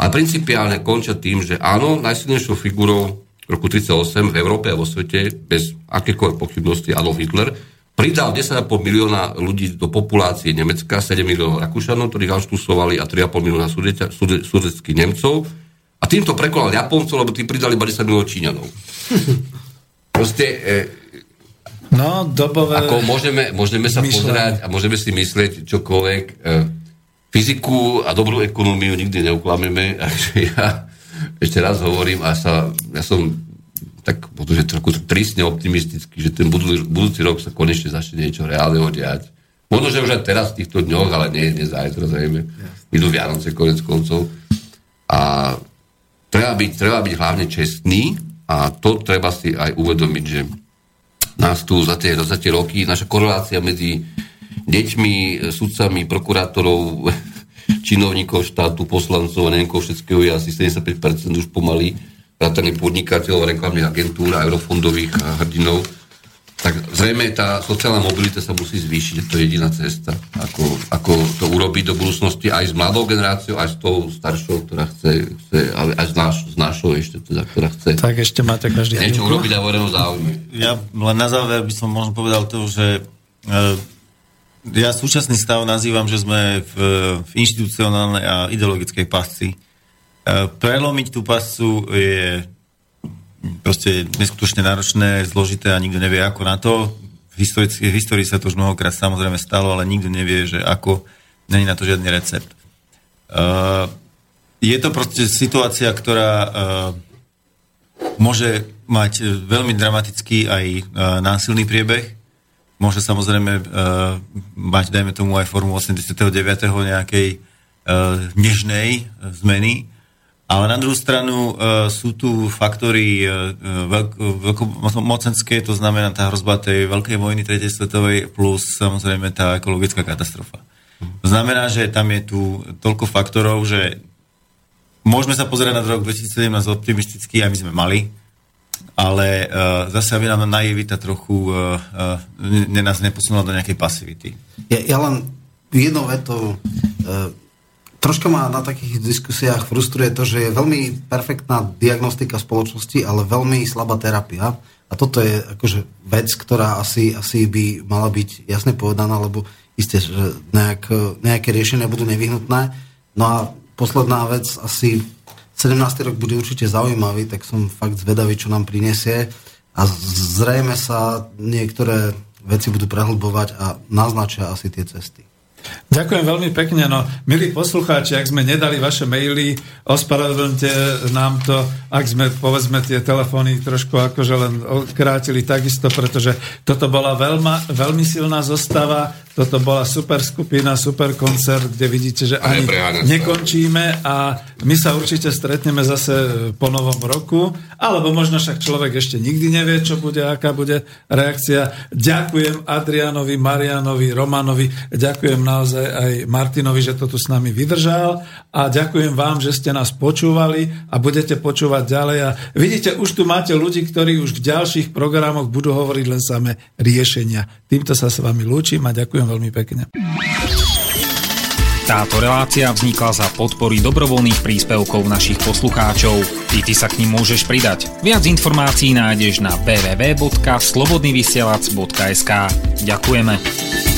Speaker 5: A principiálne končia tým, že áno, najsilnejšou figurou roku 38 v Európe a vo svete, bez akékoľvek pochybnosti, Adolf Hitler, pridal 10,5 milióna ľudí do populácie Nemecka, 7 miliónov Rakúšanov, ktorých anštusovali a 3,5 milióna sudeťa- sude- sudeckých Nemcov. A týmto prekonal Japoncov, lebo tí pridali iba 10 miliónov Číňanov. Proste, e,
Speaker 1: No, dobové...
Speaker 5: ako môžeme, môžeme sa
Speaker 1: myšlenie.
Speaker 5: pozerať a môžeme si myslieť čokoľvek. E, fyziku a dobrú ekonómiu nikdy neuklameme. Takže ja ešte raz hovorím a sa, ja som tak možno, že trochu tristne optimistický, že ten budúci, budúci rok sa konečne začne niečo reálneho diať. Možno, že už aj teraz v týchto dňoch, ale nie, nie zajtra, zrejme. Idú Vianoce konec koncov. A treba byť, treba byť hlavne čestný a to treba si aj uvedomiť, že nás tu za tie, za tie roky, naša korelácia medzi deťmi, sudcami, prokurátorov, činovníkov štátu, poslancov a neviem všetkého je asi 75% už pomaly, vrátane podnikateľov, reklamných agentúr a eurofondových hrdinov. tak zrejme tá sociálna mobilita sa musí zvýšiť, to je jediná cesta, ako, ako to urobiť do budúcnosti aj s mladou generáciou, aj s tou staršou, ktorá chce, chce ale aj s, náš, s našou ešte, teda, ktorá chce
Speaker 1: Tak ešte máte každý
Speaker 5: niečo urobiť a verejnom záujme.
Speaker 3: Ja len na záver by som možno povedal to, že e, ja súčasný stav nazývam, že sme v, v inštitucionálnej a ideologickej pasci. E, prelomiť tú pascu je proste neskutočne náročné, zložité a nikto nevie ako na to. V histórii, v histórii sa to už mnohokrát samozrejme stalo, ale nikto nevie, že ako. Není na to žiadny recept. Uh, je to proste situácia, ktorá uh, môže mať veľmi dramatický aj uh, násilný priebeh. Môže samozrejme uh, mať, dajme tomu, aj formu 89. nejakej uh, nežnej zmeny. Ale na druhú stranu uh, sú tu faktory uh, veľk, veľkomocenské, to znamená tá hrozba tej veľkej vojny tretej svetovej plus samozrejme tá ekologická katastrofa. To znamená, že tam je tu toľko faktorov, že môžeme sa pozerať na rok 2017 optimisticky, aj my sme mali, ale uh, zase aby nám naivita trochu uh, ne, nás neposunula do nejakej pasivity.
Speaker 4: Ja, ja len jednou vetou uh, troška ma na takých diskusiách frustruje to, že je veľmi perfektná diagnostika spoločnosti, ale veľmi slabá terapia. A toto je akože vec, ktorá asi, asi by mala byť jasne povedaná, lebo isté, že nejak, nejaké riešenia budú nevyhnutné. No a posledná vec, asi 17. rok bude určite zaujímavý, tak som fakt zvedavý, čo nám prinesie. A zrejme sa niektoré veci budú prehlbovať a naznačia asi tie cesty.
Speaker 1: Ďakujem veľmi pekne. No, milí poslucháči, ak sme nedali vaše maily, ospravedlňte nám to, ak sme, povedzme, tie telefóny trošku akože len krátili takisto, pretože toto bola veľma, veľmi silná zostava, toto bola super skupina, super koncert, kde vidíte, že ani nekončíme a my sa určite stretneme zase po novom roku, alebo možno však človek ešte nikdy nevie, čo bude, aká bude reakcia. Ďakujem Adrianovi, Marianovi, Romanovi, ďakujem naozaj aj Martinovi, že to tu s nami vydržal a ďakujem vám, že ste nás počúvali a budete počúvať ďalej a vidíte, už tu máte ľudí, ktorí už v ďalších programoch budú hovoriť len samé riešenia. Týmto sa s vami lúčim a ďakujem veľmi pekne.
Speaker 8: Táto relácia vznikla za podpory dobrovoľných príspevkov našich poslucháčov. Ty, ty sa k ním môžeš pridať. Viac informácií nájdeš na www.slobodnyvysielac.sk Ďakujeme.